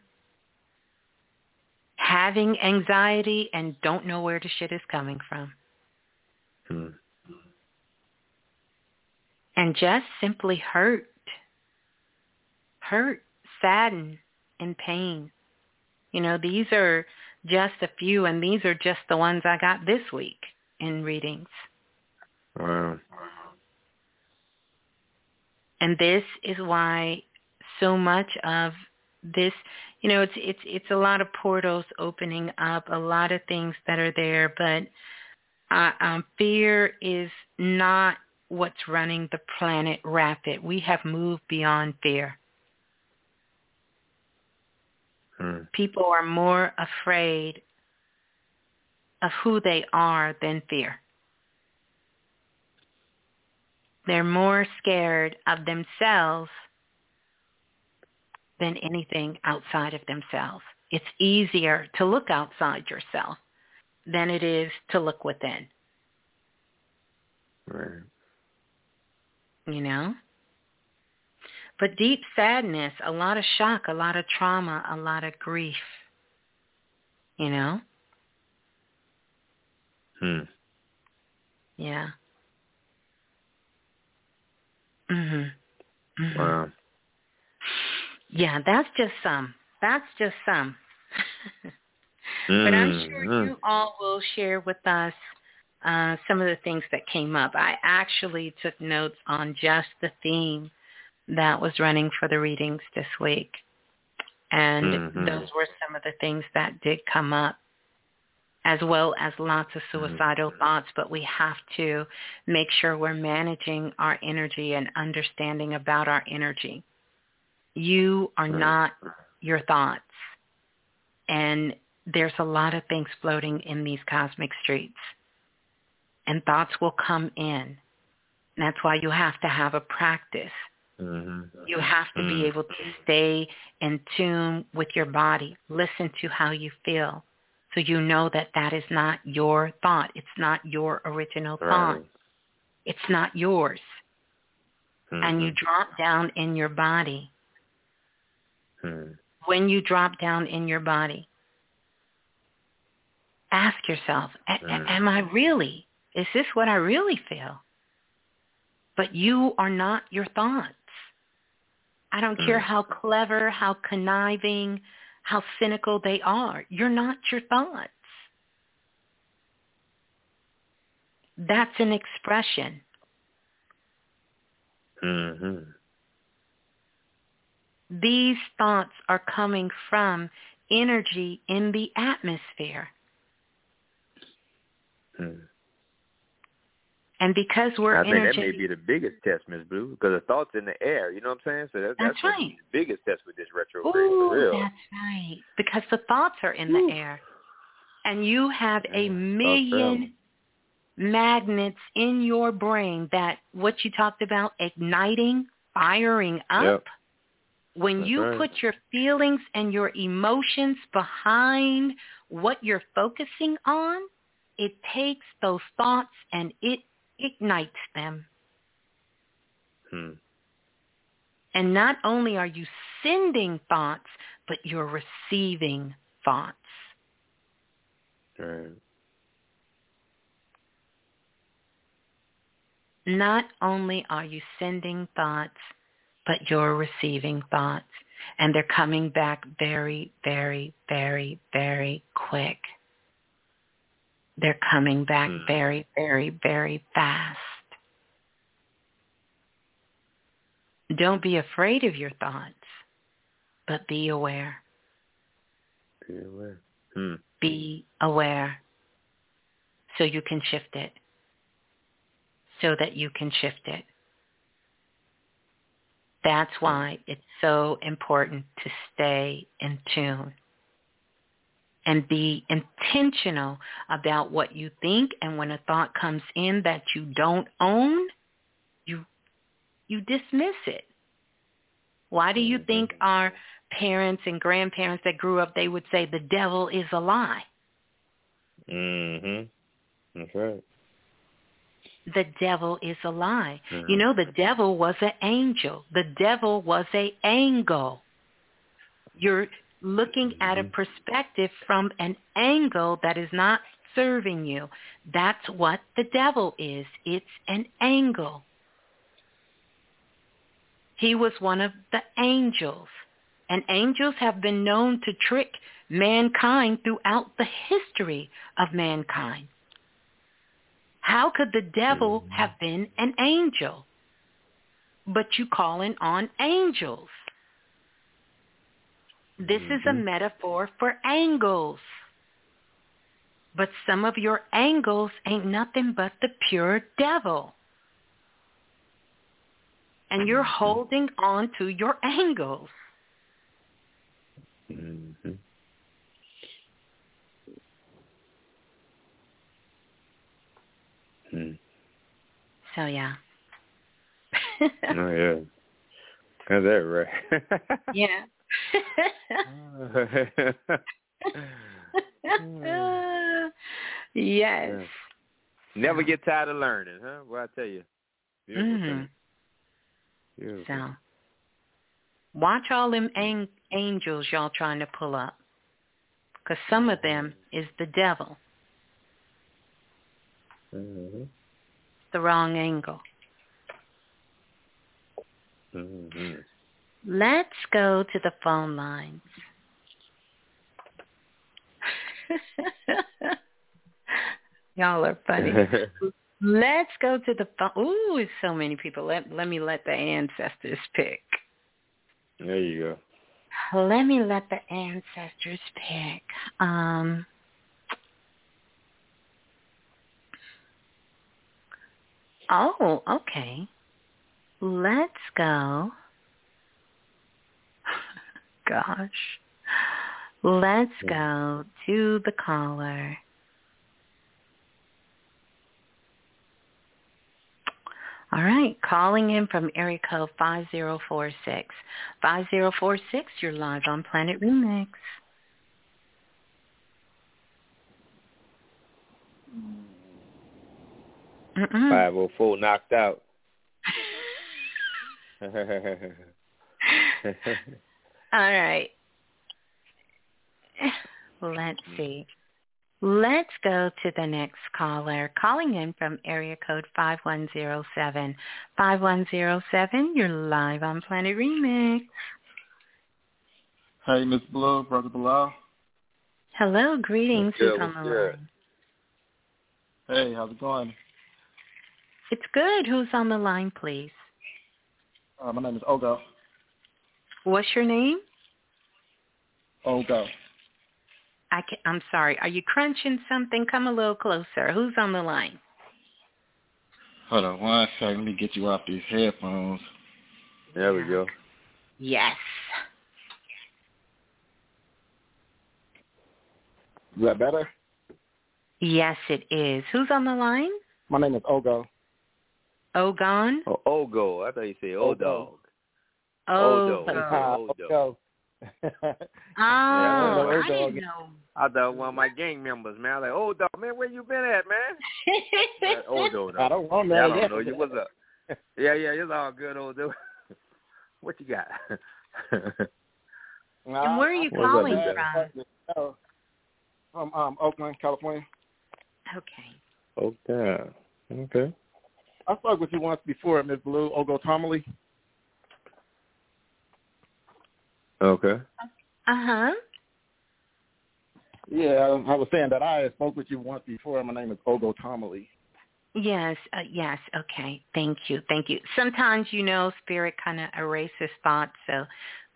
[SPEAKER 4] Having anxiety and don't know where the shit is coming from.
[SPEAKER 8] Mm.
[SPEAKER 4] And just simply hurt. Hurt, saddened, and pain. You know, these are just a few and these are just the ones I got this week in readings.
[SPEAKER 8] Wow.
[SPEAKER 4] and this is why so much of this you know it's it's it's a lot of portals opening up a lot of things that are there but uh, um, fear is not what's running the planet rapid we have moved beyond fear
[SPEAKER 8] Mm.
[SPEAKER 4] people are more afraid of who they are than fear they're more scared of themselves than anything outside of themselves. It's easier to look outside yourself than it is to look within,
[SPEAKER 8] Right.
[SPEAKER 4] you know? but deep sadness, a lot of shock, a lot of trauma, a lot of grief. You know?
[SPEAKER 8] Hmm.
[SPEAKER 4] Yeah. Mhm. Mhm.
[SPEAKER 8] Wow.
[SPEAKER 4] Yeah, that's just some. That's just some. but I'm sure
[SPEAKER 8] Mhm.
[SPEAKER 4] you all will share with us uh, some of the things that came up. I actually took notes on just the theme that was running for the readings this week. And
[SPEAKER 8] Mhm.
[SPEAKER 4] those were some of the things that did come up, as well as lots of suicidal thoughts. But we have to make sure we're managing our energy and understanding about our energy. You are
[SPEAKER 8] Right.
[SPEAKER 4] not your thoughts. And there's a lot of things floating in these cosmic streets. And thoughts will come in. And that's why you have to have a practice.
[SPEAKER 8] Mhm.
[SPEAKER 4] You have to be
[SPEAKER 8] Mm.
[SPEAKER 4] able to stay in tune with your body. Listen to how you feel. So you know that that is not your thought. It's not your original thought. It's not yours. And you
[SPEAKER 8] Mhm.
[SPEAKER 4] drop down in your body.
[SPEAKER 8] Hmm.
[SPEAKER 4] When you drop down in your body, ask yourself, "A- a-
[SPEAKER 8] Mm.
[SPEAKER 4] am I really? Is this what I really feel? But you are not your thoughts. I don't care
[SPEAKER 8] Mm.
[SPEAKER 4] how clever, how conniving, how cynical they are. You're not your thoughts. That's an expression.
[SPEAKER 8] Mhm.
[SPEAKER 4] These thoughts are coming from energy in the atmosphere.
[SPEAKER 8] Hmm.
[SPEAKER 4] And because we're
[SPEAKER 8] I think
[SPEAKER 4] energy,
[SPEAKER 8] that may be the biggest test, Miss Blue, because the thoughts in the air. You know what I'm saying? So that,
[SPEAKER 4] That's
[SPEAKER 8] that's
[SPEAKER 4] right.
[SPEAKER 8] the biggest test with this retrograde
[SPEAKER 4] Ooh,
[SPEAKER 8] for real.
[SPEAKER 4] that's right. Because the thoughts are in the air. And you have a
[SPEAKER 8] Yeah, thoughts
[SPEAKER 4] million magnets in your brain that what you talked about igniting, firing up.
[SPEAKER 8] Yep.
[SPEAKER 4] When
[SPEAKER 8] That's
[SPEAKER 4] you
[SPEAKER 8] right.
[SPEAKER 4] put your feelings and your emotions behind what you're focusing on, it takes those thoughts and it ignites them.
[SPEAKER 8] Hmm.
[SPEAKER 4] And not only are you sending thoughts, but you're receiving thoughts.
[SPEAKER 8] Right.
[SPEAKER 4] Not only are you sending thoughts, but you're receiving thoughts. And they're coming back very, very, very, very quick. They're coming back
[SPEAKER 8] Hmm.
[SPEAKER 4] very, very, very fast. Don't be afraid of your thoughts, but be aware.
[SPEAKER 8] Be aware. Hmm.
[SPEAKER 4] Be aware so you can shift it. So that you can shift it. That's why it's so important to stay in tune and be intentional about what you think and when a thought comes in that you don't own, you you dismiss it. Why do you think our parents and grandparents that grew up they would say the devil is a lie?
[SPEAKER 8] Mhm. That's right.
[SPEAKER 4] The devil is a lie.
[SPEAKER 8] Mhm.
[SPEAKER 4] You know, the devil was an angel. The devil was a angle. You're looking at a mm-hmm. perspective from an angle that is not serving you. That's what the devil is. It's an angle. He was one of the angels. And angels have been known to trick mankind throughout the history of mankind. How could the devil mm-hmm. have been an angel? But you calling on angels. This is a metaphor for angles. But some of your angles ain't nothing but the pure devil. And you're holding on to your angles.
[SPEAKER 8] Mhm. Hmm.
[SPEAKER 4] So yeah.
[SPEAKER 8] Oh yeah. Is that right?
[SPEAKER 4] yeah. Yes.
[SPEAKER 8] Never get tired of learning, huh? Well, I tell you.
[SPEAKER 4] Mhm.
[SPEAKER 8] Beautiful.
[SPEAKER 4] So Watch all them ang- angels y'all trying to pull up. Because some of them is the devil.
[SPEAKER 8] Mm-hmm.
[SPEAKER 4] The wrong angle.
[SPEAKER 8] Mm-hmm.
[SPEAKER 4] Let's go to the phone lines. Y'all are funny. Let's go to the phone. Ooh, it's so many people. Let let me let the ancestors pick.
[SPEAKER 8] there you go.
[SPEAKER 4] Let me let the ancestors pick. Um, oh, okay. Let's go. Gosh. Let's go to the caller. All right, calling in from area code 5046. 5046, you're live on Planet Remix. Mm-mm.
[SPEAKER 8] Five oh four knocked out.
[SPEAKER 4] All right. Let's see. Let's go to the next caller. Calling in from area code 5107. 5107, you're live on Planet Remix.
[SPEAKER 9] Hey, Miss Blue, Brother Balah.
[SPEAKER 4] Hello, greetings.
[SPEAKER 8] What's good,
[SPEAKER 4] Who's on
[SPEAKER 8] what's
[SPEAKER 4] the
[SPEAKER 8] good?
[SPEAKER 4] line?
[SPEAKER 9] Hey, how's it going?
[SPEAKER 4] It's good. Who's on the line, please?
[SPEAKER 9] Uh, my name is Ogo.
[SPEAKER 4] What's your name?
[SPEAKER 9] Ogo.
[SPEAKER 4] I can, I'm sorry. Are you crunching something? Come a little closer. Who's on the line?
[SPEAKER 9] Hold on one second. Let me get you off these headphones.
[SPEAKER 8] There we go.
[SPEAKER 4] Yes.
[SPEAKER 9] Is that better?
[SPEAKER 4] Yes, it is. Who's on the line?
[SPEAKER 9] My name is Ogo.
[SPEAKER 4] Ogon?
[SPEAKER 8] Oh, Ogo. I thought you said O
[SPEAKER 9] Ogo.
[SPEAKER 8] dog.
[SPEAKER 4] Oh,
[SPEAKER 8] Odo.
[SPEAKER 9] Ah,
[SPEAKER 8] Odo.
[SPEAKER 4] Oh, I didn't know.
[SPEAKER 8] I thought one of my gang members, man. I like, oh dog, man, where you been at, man? Uh, Odo,
[SPEAKER 9] I don't want
[SPEAKER 8] Yeah, I don't know you. What's up? Yeah, yeah, it's all good, Odo. what you got?
[SPEAKER 4] And where are you
[SPEAKER 8] What's
[SPEAKER 4] calling
[SPEAKER 8] Miss
[SPEAKER 4] from?
[SPEAKER 9] From um, Oakland, California.
[SPEAKER 4] Okay.
[SPEAKER 8] okay. Okay.
[SPEAKER 9] I spoke with you once before, Miss Blue, Ogo Tomley.
[SPEAKER 8] Okay.
[SPEAKER 4] Uh-huh.
[SPEAKER 9] Yeah, I was saying that I spoke with you once before. My name is Ogo Tomley.
[SPEAKER 4] Yes, uh, yes. Okay. Thank you. Thank you. Sometimes, you know, spirit kind of erases thoughts, so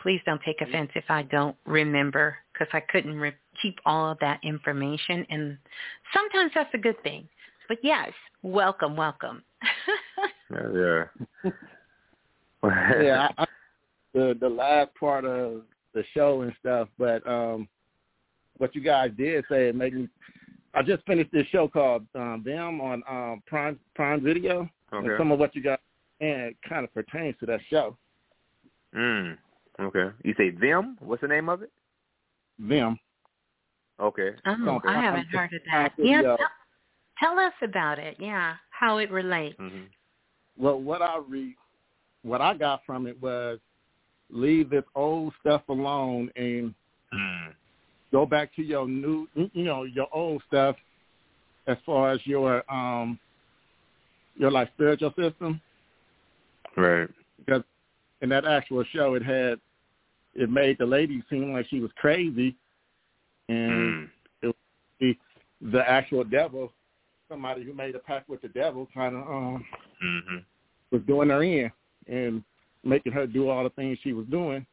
[SPEAKER 4] please don't take offense if I don't remember because I couldn't re- keep all of that information. And sometimes that's a good thing. But yes, welcome, welcome.
[SPEAKER 8] Yeah.
[SPEAKER 9] yeah, I, I, the the last part of the show and stuff, but um what you guys did say it made me. I just finished this show called um, Them on um, Prime Prime Video, and some of what you guys and kind of pertains to that show.
[SPEAKER 8] Mm. Okay. You say them? What's the name of it?
[SPEAKER 9] Them.
[SPEAKER 8] Okay.
[SPEAKER 4] oh,
[SPEAKER 9] Okay.
[SPEAKER 4] I haven't heard of that. Yeah, tell, tell us about it. Yeah, how it relates.
[SPEAKER 8] hmm
[SPEAKER 9] Well, what I read, what I got from it was leave this old stuff alone and
[SPEAKER 8] Mm.
[SPEAKER 9] go back to your new, you know, your old stuff as far as your um your like spiritual system.
[SPEAKER 8] Right.
[SPEAKER 9] Because in that actual show, it had it made the lady seem like she was crazy, and
[SPEAKER 8] Mm.
[SPEAKER 9] the the actual devil, somebody who made a pact with the devil, kind of um
[SPEAKER 8] hmm
[SPEAKER 9] was doing her in and making her do all the things she was doing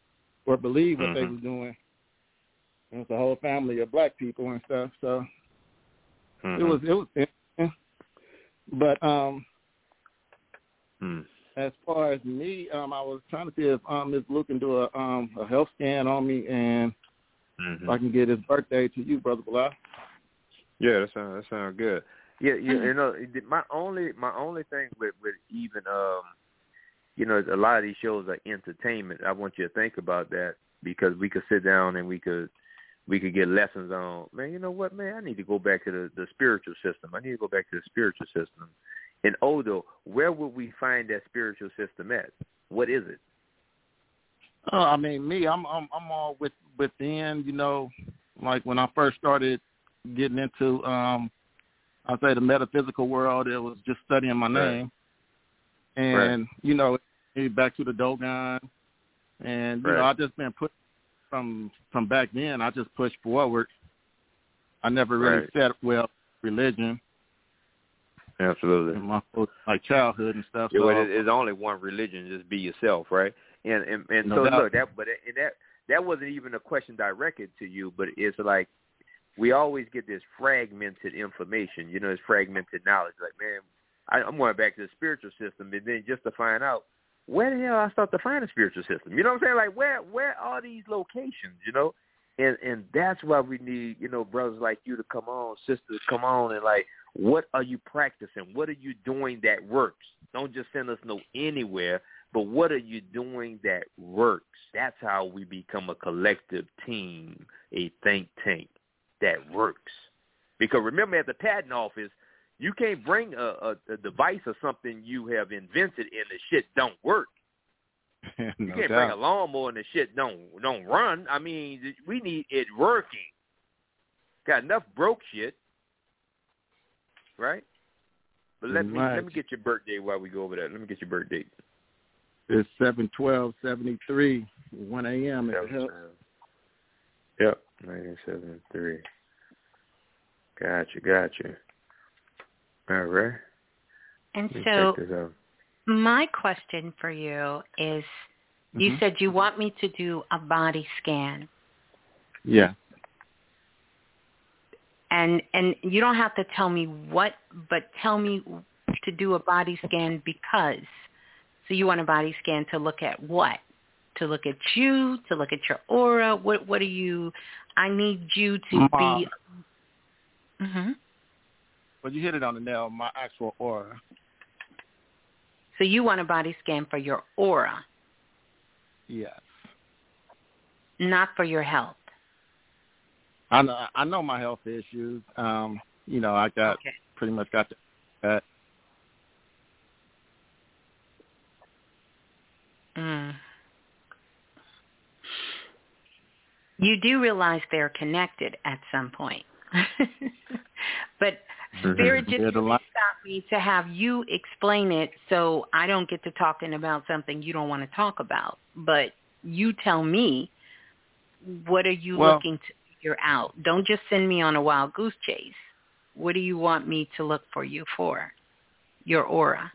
[SPEAKER 9] or believe what they
[SPEAKER 8] Mhm.
[SPEAKER 9] was doing. And it's a whole family of black people and stuff. So
[SPEAKER 8] hmm
[SPEAKER 9] it was it was interesting. But um
[SPEAKER 8] Mm.
[SPEAKER 9] as far as me, um I was trying to see if um Ms. Blue can do a um a health scan on me and
[SPEAKER 8] hmm
[SPEAKER 9] if I can get his birthday to you, Brother Balah.
[SPEAKER 8] Yeah, that sounds that sounds good. Yeah, you,
[SPEAKER 4] Mhm.
[SPEAKER 8] you know, my only my only thing with with even um, you know, a lot of these shows are entertainment. I want you to think about that because we could sit down and we could we could get lessons on. Man, you know what, man? I need to go back to the the spiritual system. I need to go back to the spiritual system. And Odo, where would we find that spiritual system at? What is it?
[SPEAKER 9] Uh, I mean, me, I'm I'm I'm all with within. You know, like when I first started getting into, um, I say the metaphysical world, it was just studying my name, and you know, back to the Dogon, and you know,
[SPEAKER 8] Right.
[SPEAKER 9] I just been put from from back then. I just pushed forward. I never really
[SPEAKER 8] Right.
[SPEAKER 9] set well religion
[SPEAKER 8] Absolutely.
[SPEAKER 9] my like childhood and stuff.
[SPEAKER 8] Yeah,
[SPEAKER 9] so
[SPEAKER 8] well, it's only one religion. Just be yourself, right? And and and
[SPEAKER 9] No
[SPEAKER 8] so
[SPEAKER 9] doubt.
[SPEAKER 8] look that, but and that that wasn't even a question directed to you, but it's like we always get this fragmented information. You know, this fragmented knowledge. Like, man, I, I'm going back to the spiritual system, and then just to find out where the hell I start to find a spiritual system. You know what I'm saying? Like, where where are these locations? You know, and and that's why we need you know brothers like you to come on, sisters come on, and like, what are you practicing? What are you doing that works? Don't just send us no anywhere, but what are you doing that works? That's how we become a collective team, a think tank that works. Because remember, at the patent office, you can't bring a, a, a device or something you have invented and the shit don't work. You can't bring a lawnmower and the shit don't don't run. I mean, we need it working. Got enough broke shit, right? But let me let me get your birthday while we go over that. Let me get your birthday.
[SPEAKER 9] It's seven twelve seventy three, one a.m.
[SPEAKER 8] Yep, nineteen seventy three. Gotcha, gotcha. All right.
[SPEAKER 4] And so
[SPEAKER 8] check this out.
[SPEAKER 4] my question for you is you
[SPEAKER 9] Mhm.
[SPEAKER 4] said you want me to do a body scan
[SPEAKER 9] Yeah.
[SPEAKER 4] and and you don't have to tell me what but tell me to do a body scan because so you want a body scan to look at what to look at you to look at your aura what what are you i need you to be hmm
[SPEAKER 9] But you hit it on the nail. My actual aura.
[SPEAKER 4] so you want a body scan for your aura
[SPEAKER 9] Yes.
[SPEAKER 4] not for your health
[SPEAKER 9] I know. I know my health issues. Um, you know, I got
[SPEAKER 4] okay
[SPEAKER 9] pretty much got that.
[SPEAKER 4] Mm. You do realize they're connected at some point. but Spirit just
[SPEAKER 9] Yeah, the
[SPEAKER 4] really
[SPEAKER 9] li-
[SPEAKER 4] stopped me to have you explain it so I don't get to talking about something you don't want to talk about. But you tell me, what are you
[SPEAKER 9] Well-
[SPEAKER 4] looking to figure out? Don't just send me on a wild goose chase. What do you want me to look for you for? Your aura.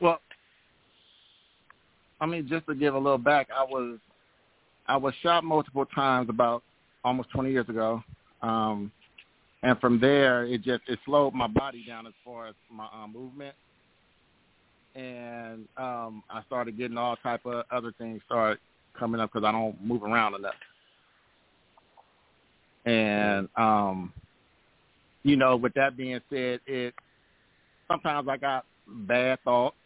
[SPEAKER 9] Well, I mean, just to give a little back, I was I was shot multiple times about almost 20 years ago, um, and from there it just it slowed my body down as far as my uh, movement, and um, I started getting all type of other things started coming up because I don't move around enough, and um, you know, with that being said, it sometimes I got bad thoughts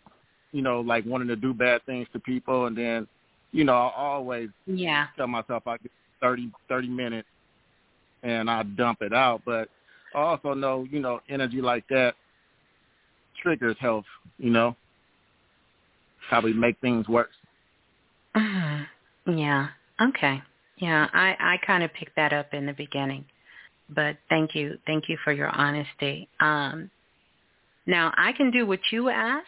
[SPEAKER 9] you know, like wanting to do bad things to people, and then, you know, I always
[SPEAKER 4] Yeah.
[SPEAKER 9] tell myself I get thirty thirty minutes, and I dump it out. But I also know, you know, energy like that triggers health. You know, probably make things worse.
[SPEAKER 4] Mhm. Yeah. Okay. Yeah, I I kind of picked that up in the beginning. But thank you. Thank you for your honesty. Um now I can do what you ask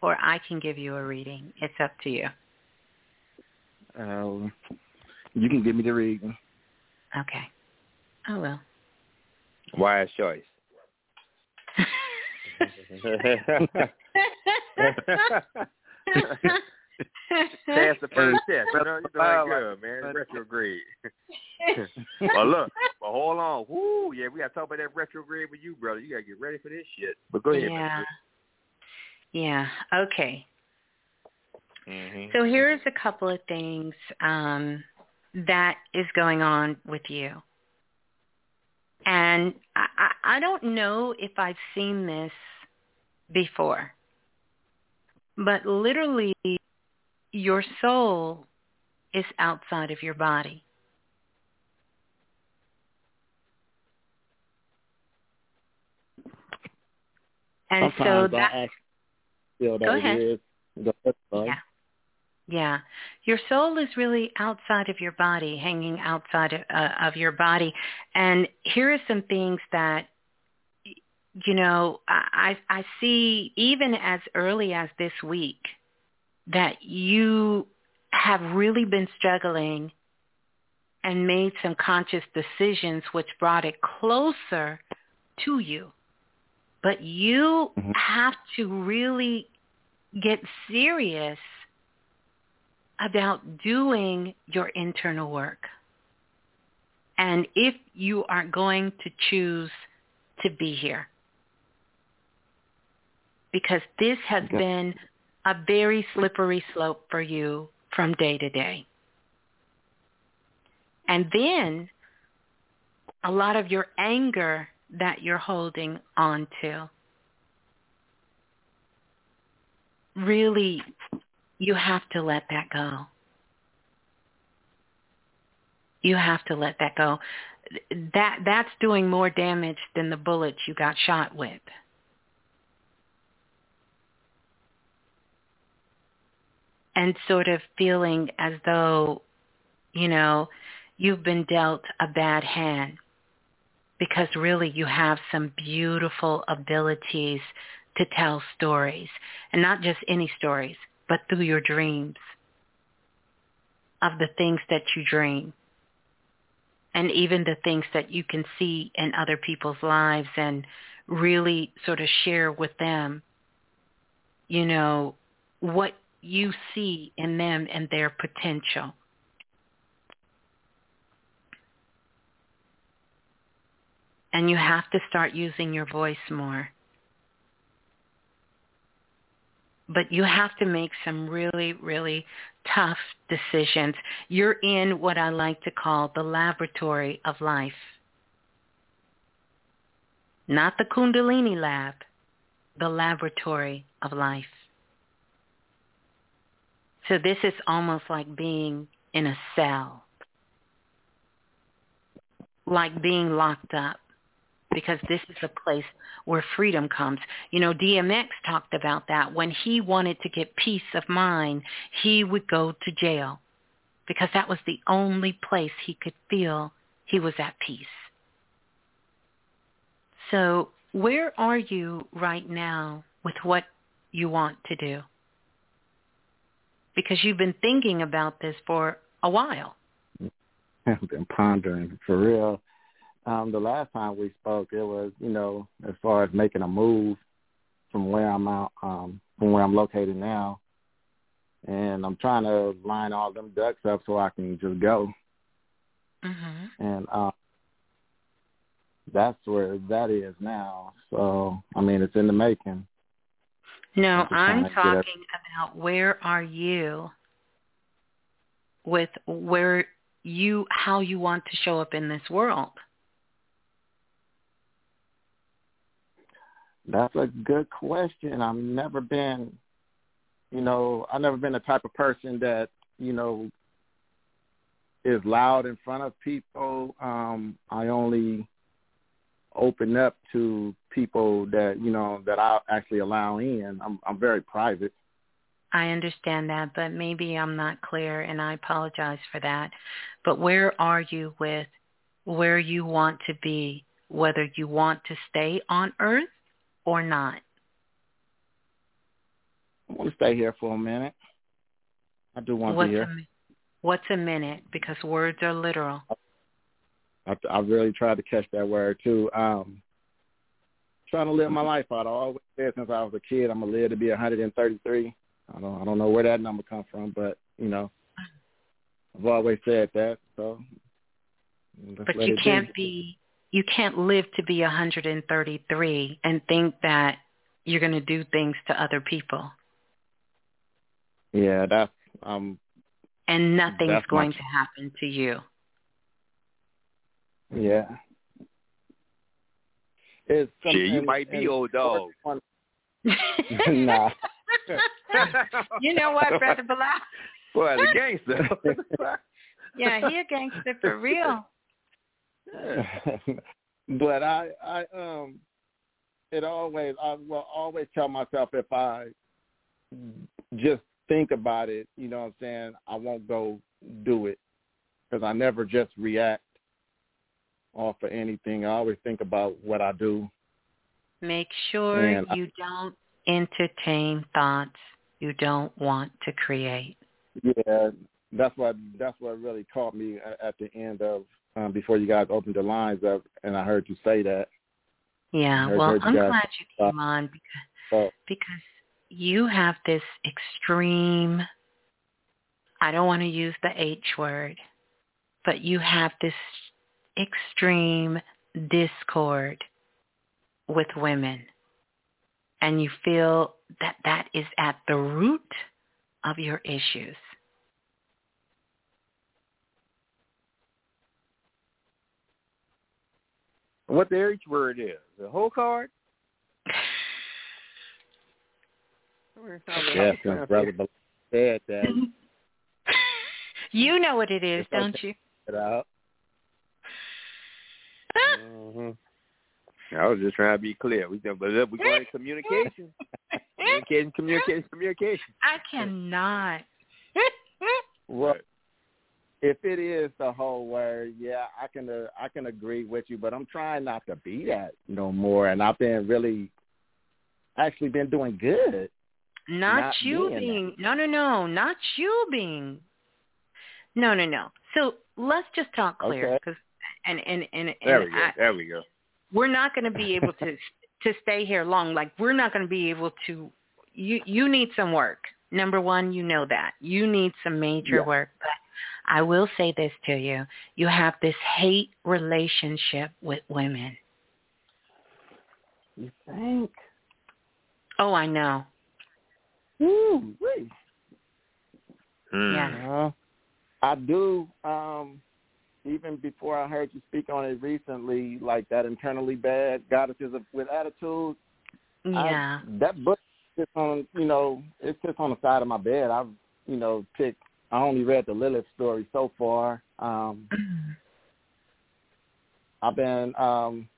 [SPEAKER 4] or I can give you a reading. It's up to you.
[SPEAKER 9] Um, you can give me the reading.
[SPEAKER 4] Okay. I will.
[SPEAKER 8] Wise choice. Pass the first test. You know, you're doing good, man. Retrograde. well, look. But hold on. Woo, yeah, we got to talk about that retrograde with you, brother. You got to get ready for this shit. But go ahead.
[SPEAKER 4] yeah. Yeah. Okay.
[SPEAKER 8] Mm-hmm.
[SPEAKER 4] So here's a couple of things um, that is going on with you. And I, I, don't know if I've seen this before, but literally your soul is outside of your body. And so that
[SPEAKER 9] I actually feel that
[SPEAKER 4] Go ahead.
[SPEAKER 9] is. Go ahead.
[SPEAKER 4] Yeah. Yeah. Your soul is really outside of your body, hanging outside of, uh, of your body. And here are some things that you know, I I see even as early as this week that you have really been struggling and made some conscious decisions which brought it closer to you. But you mm-hmm. have to really get serious about doing your internal work. And if you are going to choose to be here, because this has okay. been a very slippery slope for you from day to day. And then a lot of your anger that you're holding on to. Really, you have to let that go. You have to let that go. That that's doing more damage than the bullets you got shot with. And sort of feeling as though, you know, you've been dealt a bad hand because really you have some beautiful abilities to tell stories and not just any stories, but through your dreams of the things that you dream and even the things that you can see in other people's lives and really sort of share with them, you know, what you see in them and their potential. And you have to start using your voice more. But you have to make some really, really tough decisions. You're in what I like to call the laboratory of life. Not the Kundalini lab, the laboratory of life. So this is almost like being in a cell, like being locked up because this is a place where freedom comes. You know, DMX talked about that. When he wanted to get peace of mind, he would go to jail because that was the only place he could feel he was at peace. So where are you right now with what you want to do? Because you've been thinking about this for a while.
[SPEAKER 9] I've been pondering for real um, the last time we spoke, it was you know as far as making a move from where I'm out, um, from where I'm located now, and I'm trying to line all them ducks up so I can just go.
[SPEAKER 4] Mm-hmm.
[SPEAKER 9] And um, that's where that is now. So I mean, it's in the making.
[SPEAKER 4] No, I'm talking about where are you with where you how you want to show up in this world.
[SPEAKER 9] That's a good question. I've never been, you know, I've never been the type of person that, you know, is loud in front of people. Um, I only open up to people that, you know, that I actually allow in. I'm I'm very private.
[SPEAKER 4] I understand that, but maybe I'm not clear and I apologize for that. But where are you with where you want to be, whether you want to stay on earth or not?
[SPEAKER 9] I want to stay here for a minute. I do want
[SPEAKER 4] what's
[SPEAKER 9] to hear.
[SPEAKER 4] A, what's a minute? Because words are literal.
[SPEAKER 9] I, I really tried to catch that word too. Um, trying to live my life out. I always said since I was a kid, I'm gonna live to be 133. I don't, I don't know where that number come from, but you know, I've always said that. So,
[SPEAKER 4] but you can't be you can't live to be 133 and think that you're going to do things to other people.
[SPEAKER 9] Yeah, that's um
[SPEAKER 4] and nothing's
[SPEAKER 9] that's
[SPEAKER 4] going
[SPEAKER 9] my...
[SPEAKER 4] to happen to you.
[SPEAKER 9] Yeah. It's
[SPEAKER 8] Gee, you might be old dog.
[SPEAKER 9] nah.
[SPEAKER 4] you know what, brother Balah?
[SPEAKER 8] Well, a gangster.
[SPEAKER 4] yeah, he a gangster for real.
[SPEAKER 9] but I, I, um, it always, I will always tell myself if I just think about it, you know what I'm saying, I won't go do it because I never just react off of anything. I always think about what I do.
[SPEAKER 4] Make sure
[SPEAKER 9] And I-
[SPEAKER 4] you don't entertain thoughts you don't want to create.
[SPEAKER 9] Yeah, that's what that's what really caught me at the end of um, before you guys opened the lines up, and I heard you say that.
[SPEAKER 4] Yeah,
[SPEAKER 9] Heard-
[SPEAKER 4] well,
[SPEAKER 9] heard
[SPEAKER 4] I'm
[SPEAKER 9] guys
[SPEAKER 4] glad you came on because
[SPEAKER 9] So
[SPEAKER 4] because you have this extreme I don't want to use the H word, but you have this extreme discord with women. And you feel that that is at the root of your issues.
[SPEAKER 8] What the H word is? The whole card?
[SPEAKER 9] yeah, since brother Bel- said that,
[SPEAKER 4] You know what it is,
[SPEAKER 9] It's
[SPEAKER 4] don't you?
[SPEAKER 9] it out.
[SPEAKER 8] hmm I was just trying to be clear. We but we're going communication, communication, communication, communication.
[SPEAKER 4] I cannot.
[SPEAKER 9] Well, if it is the whole word, yeah, I can uh, I can agree with you, but I'm trying not to be that no more, and I've been really actually been doing good.
[SPEAKER 4] Not,
[SPEAKER 9] Not
[SPEAKER 4] you
[SPEAKER 9] being
[SPEAKER 4] being no no no not you being no no no so let's just talk clear
[SPEAKER 9] Okay.
[SPEAKER 4] because and and and, and
[SPEAKER 8] There we go.
[SPEAKER 4] I,
[SPEAKER 8] There we go.
[SPEAKER 4] we're not going to be able to to stay here long like we're not going to be able to you you need some work number one you know that you need some major
[SPEAKER 9] Yeah.
[SPEAKER 4] work but i will say this to you you have this hate relationship with women
[SPEAKER 9] You think?
[SPEAKER 4] oh i know
[SPEAKER 9] Woo, wait.
[SPEAKER 8] Hmm.
[SPEAKER 4] Yeah.
[SPEAKER 9] Uh, I do. Um, even before I heard you speak on it recently, like that internally bad goddesses of, with attitude. I-
[SPEAKER 4] yeah
[SPEAKER 9] that book sits on, you know, it sits on the side of my bed. I've, you know, picked. I only read the Lilith story so far. Um, I've been um,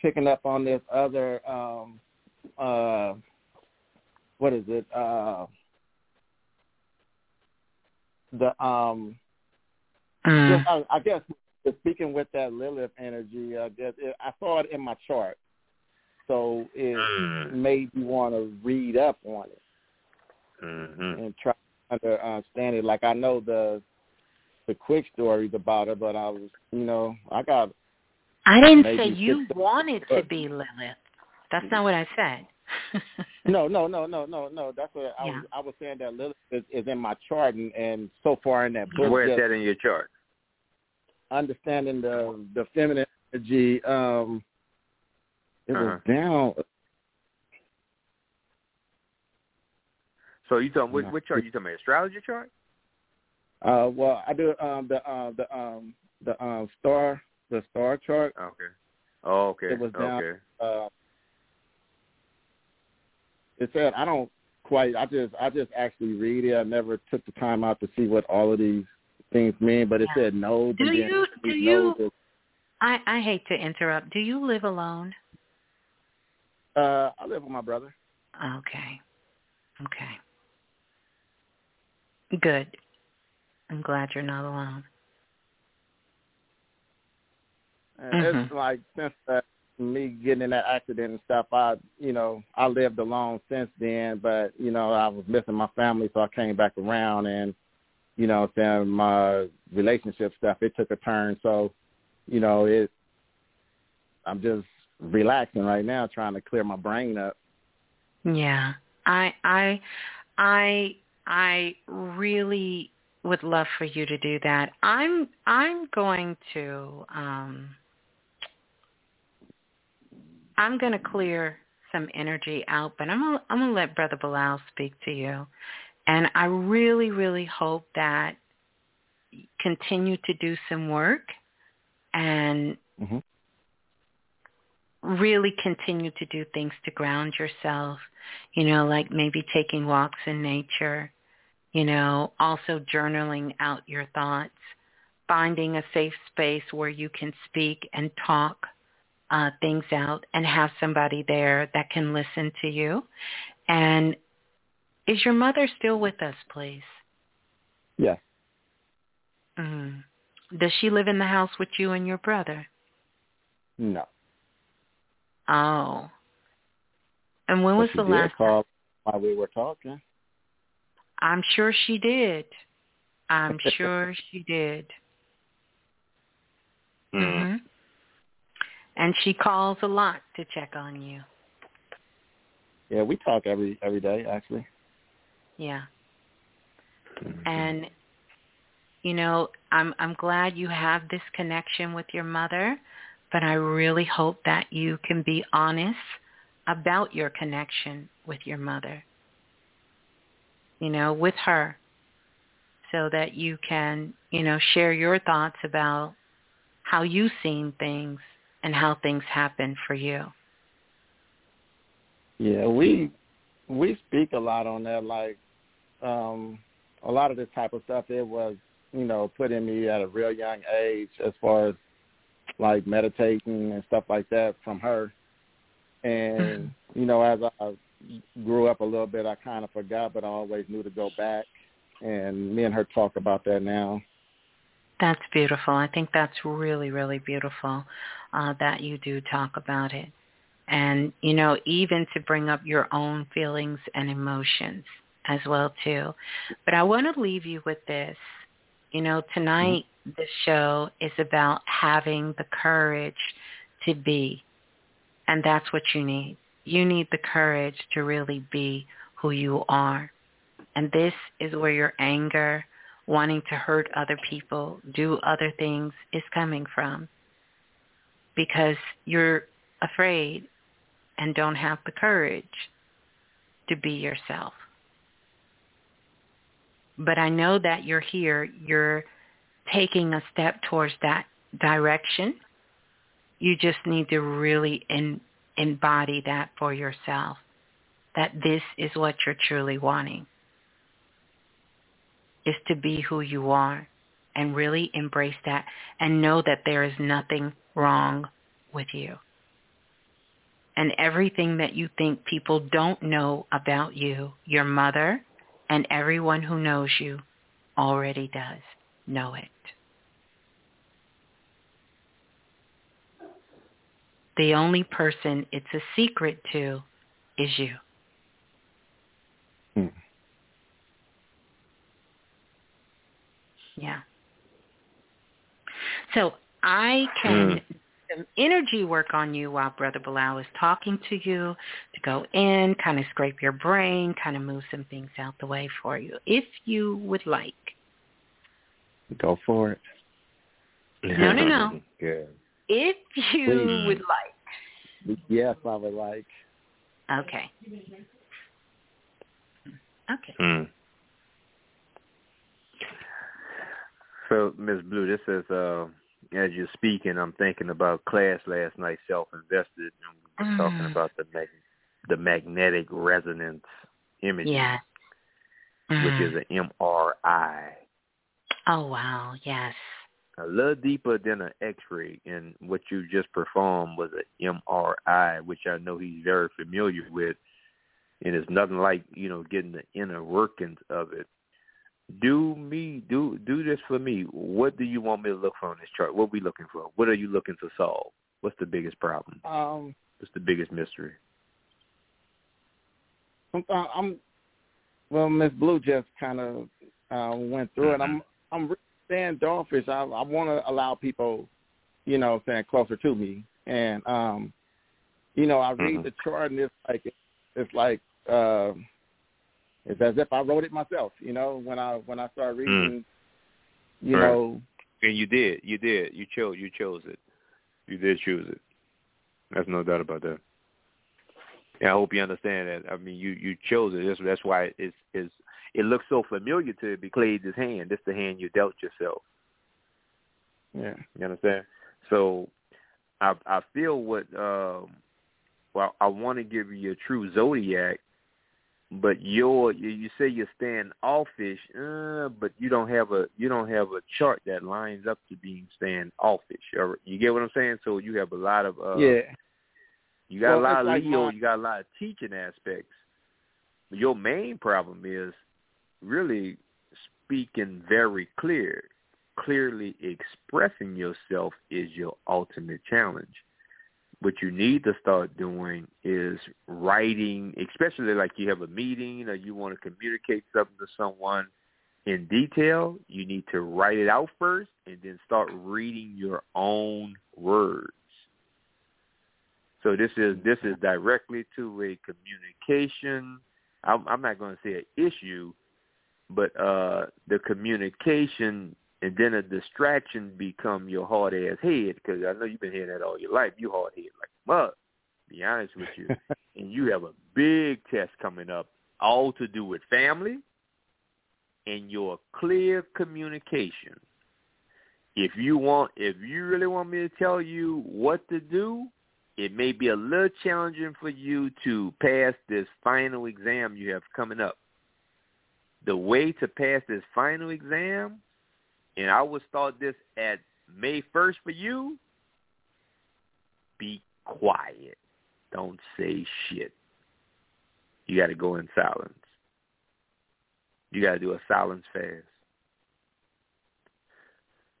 [SPEAKER 9] picking up on this other. Um, uh, what is it? Uh, the um,
[SPEAKER 4] Mm.
[SPEAKER 9] I, I guess speaking with that Lilith energy, I guess it, I saw it in my chart, so it
[SPEAKER 8] Mm.
[SPEAKER 9] made me want to read up on it
[SPEAKER 8] Mm-hmm.
[SPEAKER 9] and try to understand it. Like I know the the quick stories about it, but I was, you know, I got
[SPEAKER 4] I didn't say you wanted to be Lilith. That's not what I said.
[SPEAKER 9] no, no, no, no, no, no. That's what I
[SPEAKER 4] Yeah.
[SPEAKER 9] was. I was saying that Lilith is, is in my chart, and, and so far in that book,
[SPEAKER 8] Where's that in your chart?
[SPEAKER 9] understanding the the feminine energy. Um, it
[SPEAKER 8] Uh-huh.
[SPEAKER 9] was down.
[SPEAKER 8] So you talking what,
[SPEAKER 9] No.
[SPEAKER 8] what chart? You talking about astrology chart?
[SPEAKER 9] Uh, well, I do um the uh, the um the um star the star chart.
[SPEAKER 8] Okay. Oh, okay.
[SPEAKER 9] It was down.
[SPEAKER 8] Okay.
[SPEAKER 9] Uh, it said I don't quite. I just I just actually read it. I never took the time out to see what all of these things mean. But it
[SPEAKER 4] Yeah.
[SPEAKER 9] said no.
[SPEAKER 4] Do you- do you-
[SPEAKER 9] no's
[SPEAKER 4] I I hate to interrupt. Do you live alone?
[SPEAKER 9] Uh, I live with my brother.
[SPEAKER 4] Okay. Okay. Good. I'm glad you're not alone.
[SPEAKER 9] And
[SPEAKER 4] Mhm.
[SPEAKER 9] It's like since uh, me getting in that accident and stuff, I you know I lived alone since then. But you know I was missing my family, so I came back around, and you know then my relationship stuff it took a turn. So you know it. I'm just relaxing right now, trying to clear my brain up.
[SPEAKER 4] Yeah. I I I I really would love for you to do that. I'm I'm going to um I'm going to clear some energy out, but I'm gonna, I'm going to let Brother Balah speak to you. And I really really hope that you continue to do some work and
[SPEAKER 9] Mhm.
[SPEAKER 4] really continue to do things to ground yourself, you know, like maybe taking walks in nature, you know, also journaling out your thoughts, finding a safe space where you can speak and talk uh, things out and have somebody there that can listen to you And is your mother still with us, please?
[SPEAKER 9] Yes.
[SPEAKER 4] Mm. Does she live in the house with you and your brother?
[SPEAKER 9] No.
[SPEAKER 4] Oh. And when was
[SPEAKER 9] she
[SPEAKER 4] the last
[SPEAKER 9] call while we were talking?
[SPEAKER 4] I'm sure she did. I'm sure she did.
[SPEAKER 8] Mm.
[SPEAKER 4] hmm And she calls a lot to check on you.
[SPEAKER 9] Yeah, we talk every every day actually.
[SPEAKER 4] Yeah.
[SPEAKER 8] Mm-hmm.
[SPEAKER 4] And you know, I'm I'm glad you have this connection with your mother, but I really hope that you can be honest about your connection with your mother. You know, with her so that you can, you know, share your thoughts about how you've seen things and how things happen for you.
[SPEAKER 9] Yeah, we we speak a lot on that. Like um a lot of this type of stuff it was, you know, put in me at a real young age as far as like meditating and stuff like that from her. And, you know, as I grew up a little bit I kinda forgot but I always knew to go back and me and her talk about that now.
[SPEAKER 4] That's beautiful. I think that's really, really beautiful uh, that you do talk about it. And, you know, even to bring up your own feelings and emotions as well, too. But I want to leave you with this. You know, tonight the show is about having the courage to be. And that's what you need. You need the courage to really be who you are. And this is where your anger, wanting to hurt other people, do other things is coming from. Because you're afraid and don't have the courage to be yourself. But I know that you're here. You're taking a step towards that direction. You just need to really in, embody that for yourself, that this is what you're truly wanting, is to be who you are and really embrace that and know that there is nothing wrong with you. And everything that you think people don't know about you, your mother and everyone who knows you already does know it. The only person it's a secret to is you.
[SPEAKER 9] Hmm.
[SPEAKER 4] Yeah. So I can some energy work on you while Brother Balah is talking to you to go in, kind of scrape your brain, kind of move some things out the way for you, if you would like.
[SPEAKER 9] Go for it.
[SPEAKER 4] No, no, no.
[SPEAKER 8] Yeah.
[SPEAKER 4] If you
[SPEAKER 9] Please.
[SPEAKER 4] would like.
[SPEAKER 9] Yes, I would like.
[SPEAKER 4] Okay. Okay.
[SPEAKER 8] Hmm. So, Ms. Blue, this is uh, as you're speaking, I'm thinking about class last night, self-invested, and we were talking
[SPEAKER 4] Mm.
[SPEAKER 8] about the mag- the magnetic resonance imaging,
[SPEAKER 4] Yes.
[SPEAKER 8] which
[SPEAKER 4] Mm.
[SPEAKER 8] is an MRI,
[SPEAKER 4] Oh wow, yes.
[SPEAKER 8] A little deeper than an X-ray. And what you just performed was an MRI, which I know he's very familiar with, and it's nothing like you know getting the inner workings of it. Do me do do this for me. What do you want me to look for on this chart? What are we looking for? What are you looking to solve? What's the biggest problem?
[SPEAKER 9] Um
[SPEAKER 8] What's the biggest mystery?
[SPEAKER 9] I'm, uh, I'm well, Miss Blue just kind of uh, went through it. I'm I'm standoffish. I I want to allow people, you know, saying closer to me, and um, you know, I read
[SPEAKER 8] Mhm.
[SPEAKER 9] the chart and it's like it's like uh, it's as if I wrote it myself. You know, when I when I start reading, you
[SPEAKER 8] Right.
[SPEAKER 9] know,
[SPEAKER 8] And you did, you did, you chose, you chose it. You did choose it. There's no doubt about that. And I hope you understand that. I mean, you you chose it. That's that's why it's it's it looks so familiar to you this hand. This the hand you dealt yourself.
[SPEAKER 9] yeah,
[SPEAKER 8] You understand? So I I feel what um well I want to give you your true zodiac, but your you, you say you're standoffish, uh, but you don't have a you don't have a chart that lines up to being standoffish. Or, you get what I'm saying? So you have a lot of uh
[SPEAKER 9] yeah,
[SPEAKER 8] you got
[SPEAKER 9] Well,
[SPEAKER 8] a lot of
[SPEAKER 9] like
[SPEAKER 8] Leo, you got a lot of teaching aspects. your main problem is really speaking very clear. Clearly expressing yourself is your ultimate challenge. What you need to start doing is writing, especially like you have a meeting or you want to communicate something to someone in detail, you need to write it out first and then start reading your own words. So this is this is directly to a communication. I'm, I'm not going to say an issue, but uh, the communication and then a distraction become your hard ass head because I know you've been hearing that all your life. You hard head like mud. Be honest with you, and you have a big test coming up, all to do with family and your clear communication. If you want, if you really want me to tell you what to do, it may be a little challenging for you to pass this final exam you have coming up. The way to pass this final exam, and I will start this at May 1st for you, be quiet. Don't say shit. You got to go in silence. You got to do a silence fast.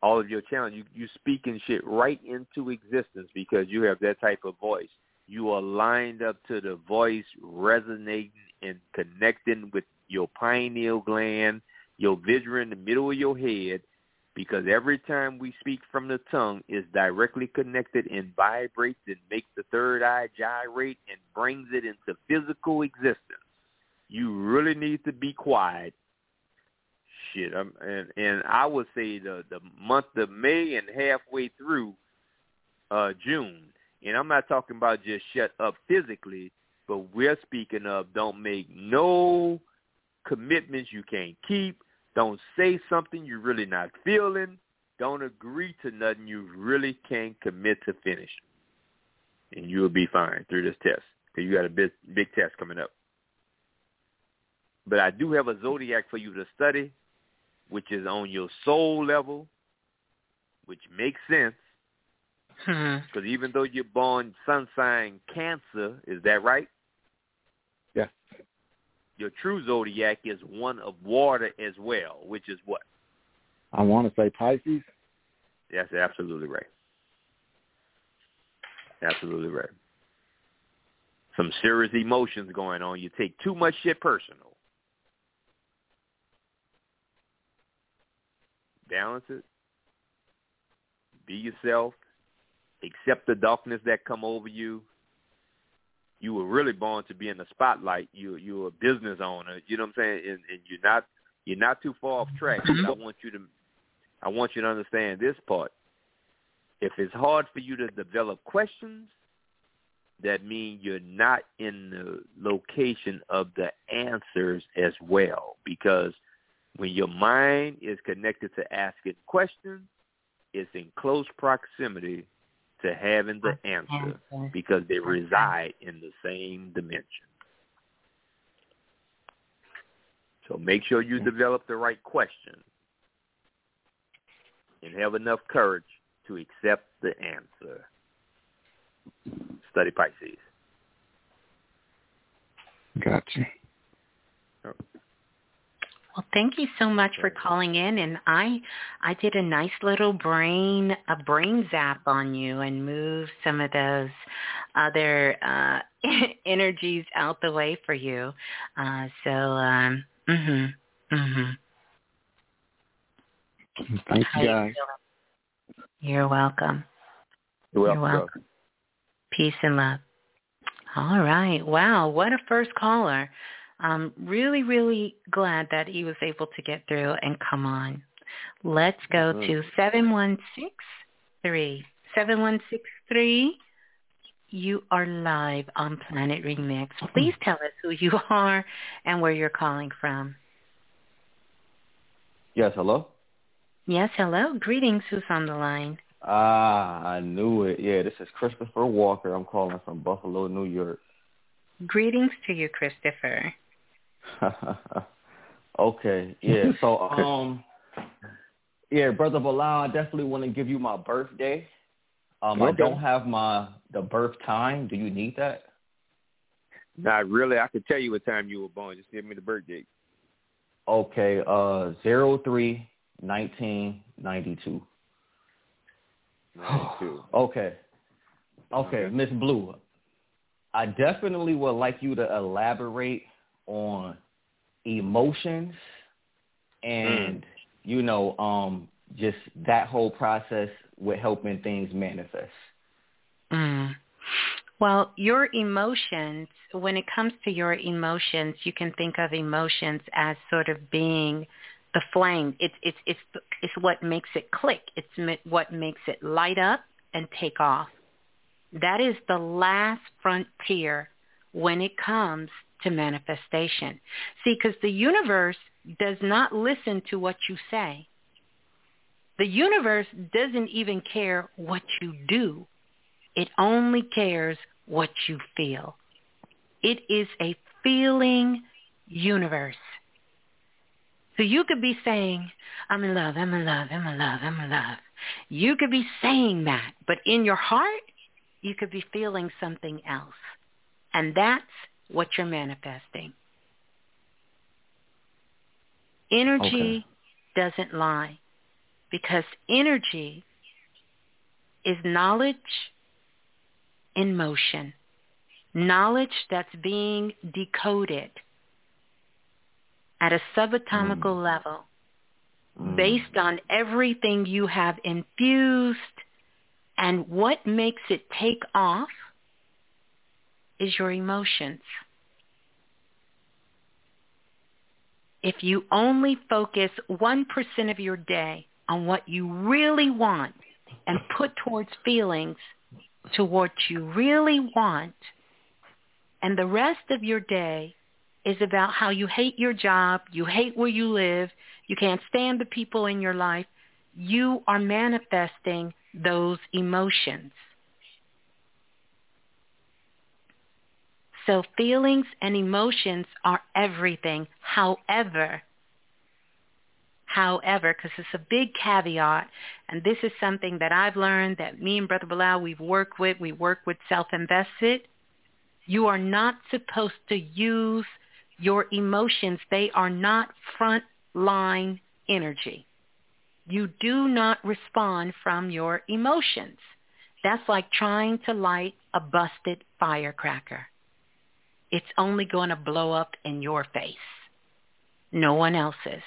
[SPEAKER 8] All of your challenge, you you speaking shit right into existence because you have that type of voice. You are lined up to the voice resonating and connecting with your pineal gland, your viscera in the middle of your head, because every time we speak from the tongue is directly connected and vibrates and makes the third eye gyrate and brings it into physical existence. You really need to be quiet shit. Um, and and I would say the the month of May and halfway through uh June. And I'm not talking about just shut up physically, but we're speaking of don't make no commitments you can't keep. Don't say something you're really not feeling. Don't agree to nothing you really can't commit to finish. And you'll be fine through this test because you got a big, big test coming up. But I do have a zodiac for you to study which is on your soul level, which makes sense. Because
[SPEAKER 4] Hmm.
[SPEAKER 8] even though you're born sun sign Cancer, is that right? Your true zodiac is one of water as well, which is what?
[SPEAKER 9] I want to say Pisces.
[SPEAKER 8] That's absolutely right. Absolutely right. Some serious emotions going on. You take too much shit personal. balance it, be yourself, accept the darkness that come over you. You were really born to be in the spotlight. You you're a business owner. You know what I'm saying? And, and you're not you're not too far off track. Mm-hmm. I want you to I want you to understand this part. If it's hard for you to develop questions, that means you're not in the location of the answers as well because when your mind is connected to asking questions, it's in close proximity to having the answer because they reside in the same dimension. So make sure you develop the right question and have enough courage to accept the answer. Study Pisces.
[SPEAKER 9] Gotcha.
[SPEAKER 4] Well, thank you so much for calling in, and I I did a nice little brain a brain zap on you and moved some of those other uh, energies out the way for you. Uh, so, um, mhm, mhm.
[SPEAKER 9] Thank you guys.
[SPEAKER 4] You're welcome.
[SPEAKER 8] You're
[SPEAKER 4] You're
[SPEAKER 8] welcome.
[SPEAKER 4] welcome. Peace and love. All right. Wow. What a first caller. I'm really, really glad that he was able to get through and come on. Let's go
[SPEAKER 8] Mhm.
[SPEAKER 4] to 7163. 7163, you are live on Planet Remix. Please tell us who you are and where you're calling from.
[SPEAKER 10] Yes, hello?
[SPEAKER 4] Yes, hello. Greetings. Who's on the line?
[SPEAKER 10] Ah, I knew it. Yeah, this is Christopher Walker. I'm calling from Buffalo, New York.
[SPEAKER 4] Greetings to you, Christopher.
[SPEAKER 10] okay, yeah. So, um, yeah, brother Balah, I definitely want to give you my birthday. Um, I don't have my the birth time. Do you need that?
[SPEAKER 8] Not really. I could tell you what time you were born. Just give me the birth date.
[SPEAKER 10] Okay, uh, zero three nineteen ninety two. okay. Okay, Miss Blue. I definitely would like you to elaborate on emotions and mm. you know, um, just that whole process with helping things manifest.
[SPEAKER 4] Mm. Well, your emotions, when it comes to your emotions, you can think of emotions as sort of being the flame. It's it's it's it's what makes it click. It's what makes it light up and take off. That is the last frontier when it comes to manifestation. See, because the universe does not listen to what you say. The universe doesn't even care what you do. It only cares what you feel. It is a feeling universe. So you could be saying, I'm in love, I'm in love, I'm in love, I'm in love. You could be saying that, but in your heart, you could be feeling something else. And that's what you're manifesting. Energy okay. doesn't lie because energy is knowledge in motion, knowledge that's being decoded at a subatomical mm. level mm. based on everything you have infused and what makes it take off is your emotions. If you only focus 1% of your day on what you really want and put towards feelings to what you really want, and the rest of your day is about how you hate your job, you hate where you live, you can't stand the people in your life, you are manifesting those emotions. So feelings and emotions are everything. However, However, because it's a big caveat, and this is something that I've learned that me and Brother Balah, we've worked with, we work with self-invested, you are not supposed to use your emotions. They are not front line energy. You do not respond from your emotions. That's like trying to light a busted firecracker. It's only going to blow up in your face, no one else's.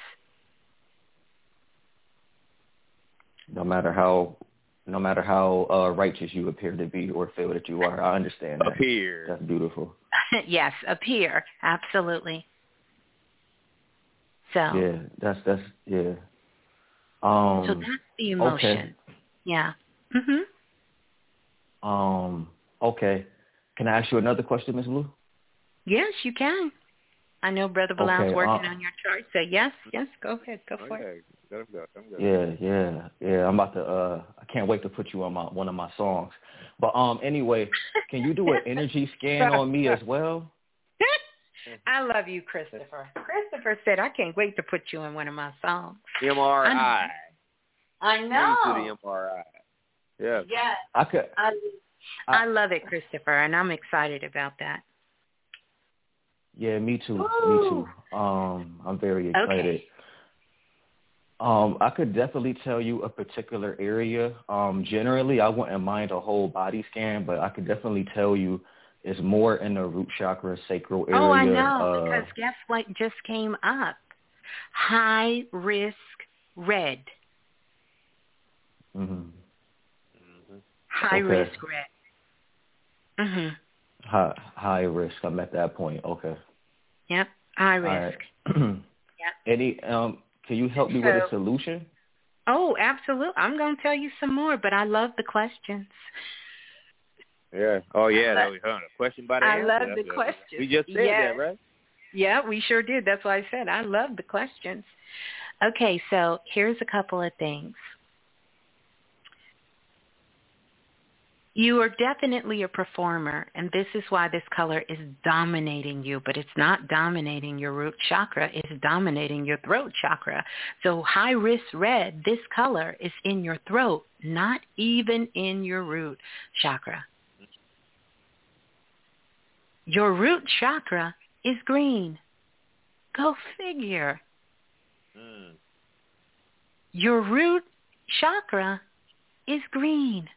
[SPEAKER 10] no matter how no matter how uh, righteous you appear to be or feel that you are. I understand that.
[SPEAKER 8] Appear.
[SPEAKER 10] That's beautiful.
[SPEAKER 4] yes, appear. Absolutely. So
[SPEAKER 10] Yeah, that's that's yeah. Um
[SPEAKER 4] So that's the emotion.
[SPEAKER 10] Okay.
[SPEAKER 4] Yeah. Mhm.
[SPEAKER 10] Um okay. Can I ask you another question, Ms. Blue?
[SPEAKER 4] Yes, you can. I know Brother Balah
[SPEAKER 10] okay,
[SPEAKER 4] working
[SPEAKER 10] uh,
[SPEAKER 4] on your chart. So yes, yes, go ahead, go for
[SPEAKER 8] okay.
[SPEAKER 4] it.
[SPEAKER 8] Go, go, go.
[SPEAKER 10] Yeah, yeah, yeah. I'm about to. uh I can't wait to put you on my one of my songs. But um, anyway, can you do an energy scan on me as well?
[SPEAKER 4] I love you, Christopher. Christopher said, "I can't wait to put you in one of my songs."
[SPEAKER 8] MRI.
[SPEAKER 4] I know.
[SPEAKER 8] To the MRI. Yeah.
[SPEAKER 4] Yeah.
[SPEAKER 10] I could.
[SPEAKER 4] I, I, I love it, Christopher, and I'm excited about that.
[SPEAKER 10] Yeah, me too. Me too. Um, I'm very excited.
[SPEAKER 4] Okay.
[SPEAKER 10] Um, I could definitely tell you a particular area. Um, generally, I wouldn't mind a whole body scan, but I could definitely tell you it's more in the root chakra, sacral area.
[SPEAKER 4] Oh, I know,
[SPEAKER 10] uh,
[SPEAKER 4] because guess what just came up? High risk red.
[SPEAKER 10] Mm-hmm.
[SPEAKER 4] High
[SPEAKER 10] Okay.
[SPEAKER 4] risk red. Mhm.
[SPEAKER 10] High, high risk. I'm at that point. Okay.
[SPEAKER 4] Yep. High
[SPEAKER 10] All
[SPEAKER 4] risk.
[SPEAKER 10] right.
[SPEAKER 4] Yep.
[SPEAKER 10] Any? Um, can you help me with a solution?
[SPEAKER 4] Oh, absolutely. I'm going to tell you some more, but I love the questions.
[SPEAKER 8] Yeah. Oh yeah.
[SPEAKER 4] I
[SPEAKER 8] That
[SPEAKER 4] love-
[SPEAKER 8] was huh, a question by the
[SPEAKER 4] I
[SPEAKER 8] answer.
[SPEAKER 4] love
[SPEAKER 8] That's
[SPEAKER 4] the
[SPEAKER 8] a-
[SPEAKER 4] questions.
[SPEAKER 8] We just said
[SPEAKER 4] Yes.
[SPEAKER 8] that, right?
[SPEAKER 4] Yeah, we sure did. That's why I said I love the questions. Okay, so here's a couple of things. You are definitely a performer, and this is why this color is dominating you, but it's not dominating your root chakra. It's dominating your throat chakra. So high risk red, this color is in your throat, not even in your root chakra. Your root chakra is green. Go figure.
[SPEAKER 8] Mm.
[SPEAKER 4] Your root chakra is green.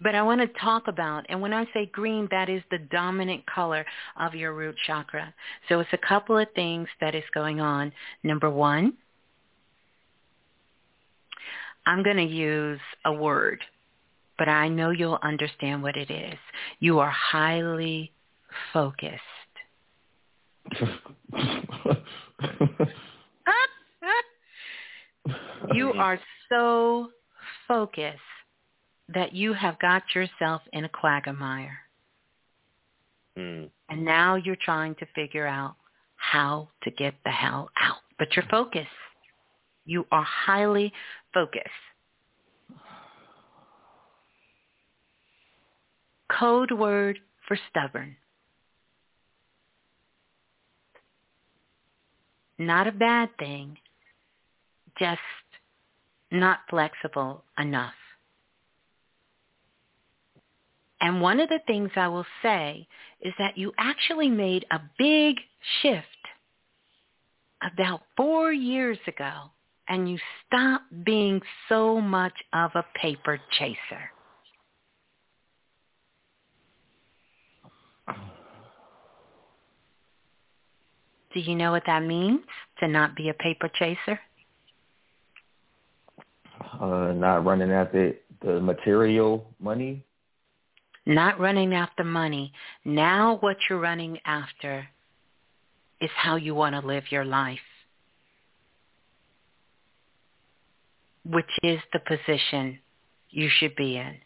[SPEAKER 4] But I want to talk about, and when I say green, that is the dominant color of your root chakra. So it's a couple of things that is going on. Number one, I'm going to use a word, but I know you'll understand what it is. You are highly focused. you are so focused that you have got yourself in a quagmire.
[SPEAKER 8] Mm.
[SPEAKER 4] And now you're trying to figure out how to get the hell out. But you're focused. You are highly focused. Code word for stubborn. Not a bad thing, just not flexible enough. And one of the things I will say is that you actually made a big shift about four years ago and you stopped being so much of a paper chaser. Do you know what that means to not be a paper chaser?
[SPEAKER 10] Uh, not running after the material money.
[SPEAKER 4] Not running after money. Now what you're running after is how you want to live your life, which is the position you should be in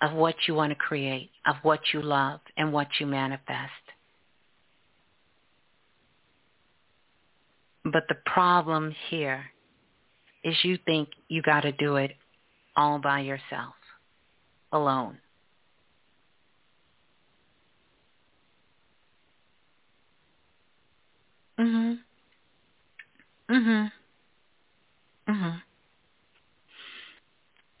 [SPEAKER 4] of what you want to create, of what you love, and what you manifest. But the problem here is you think you got to do it all by yourself, alone. Mhm. Mhm. Mhm.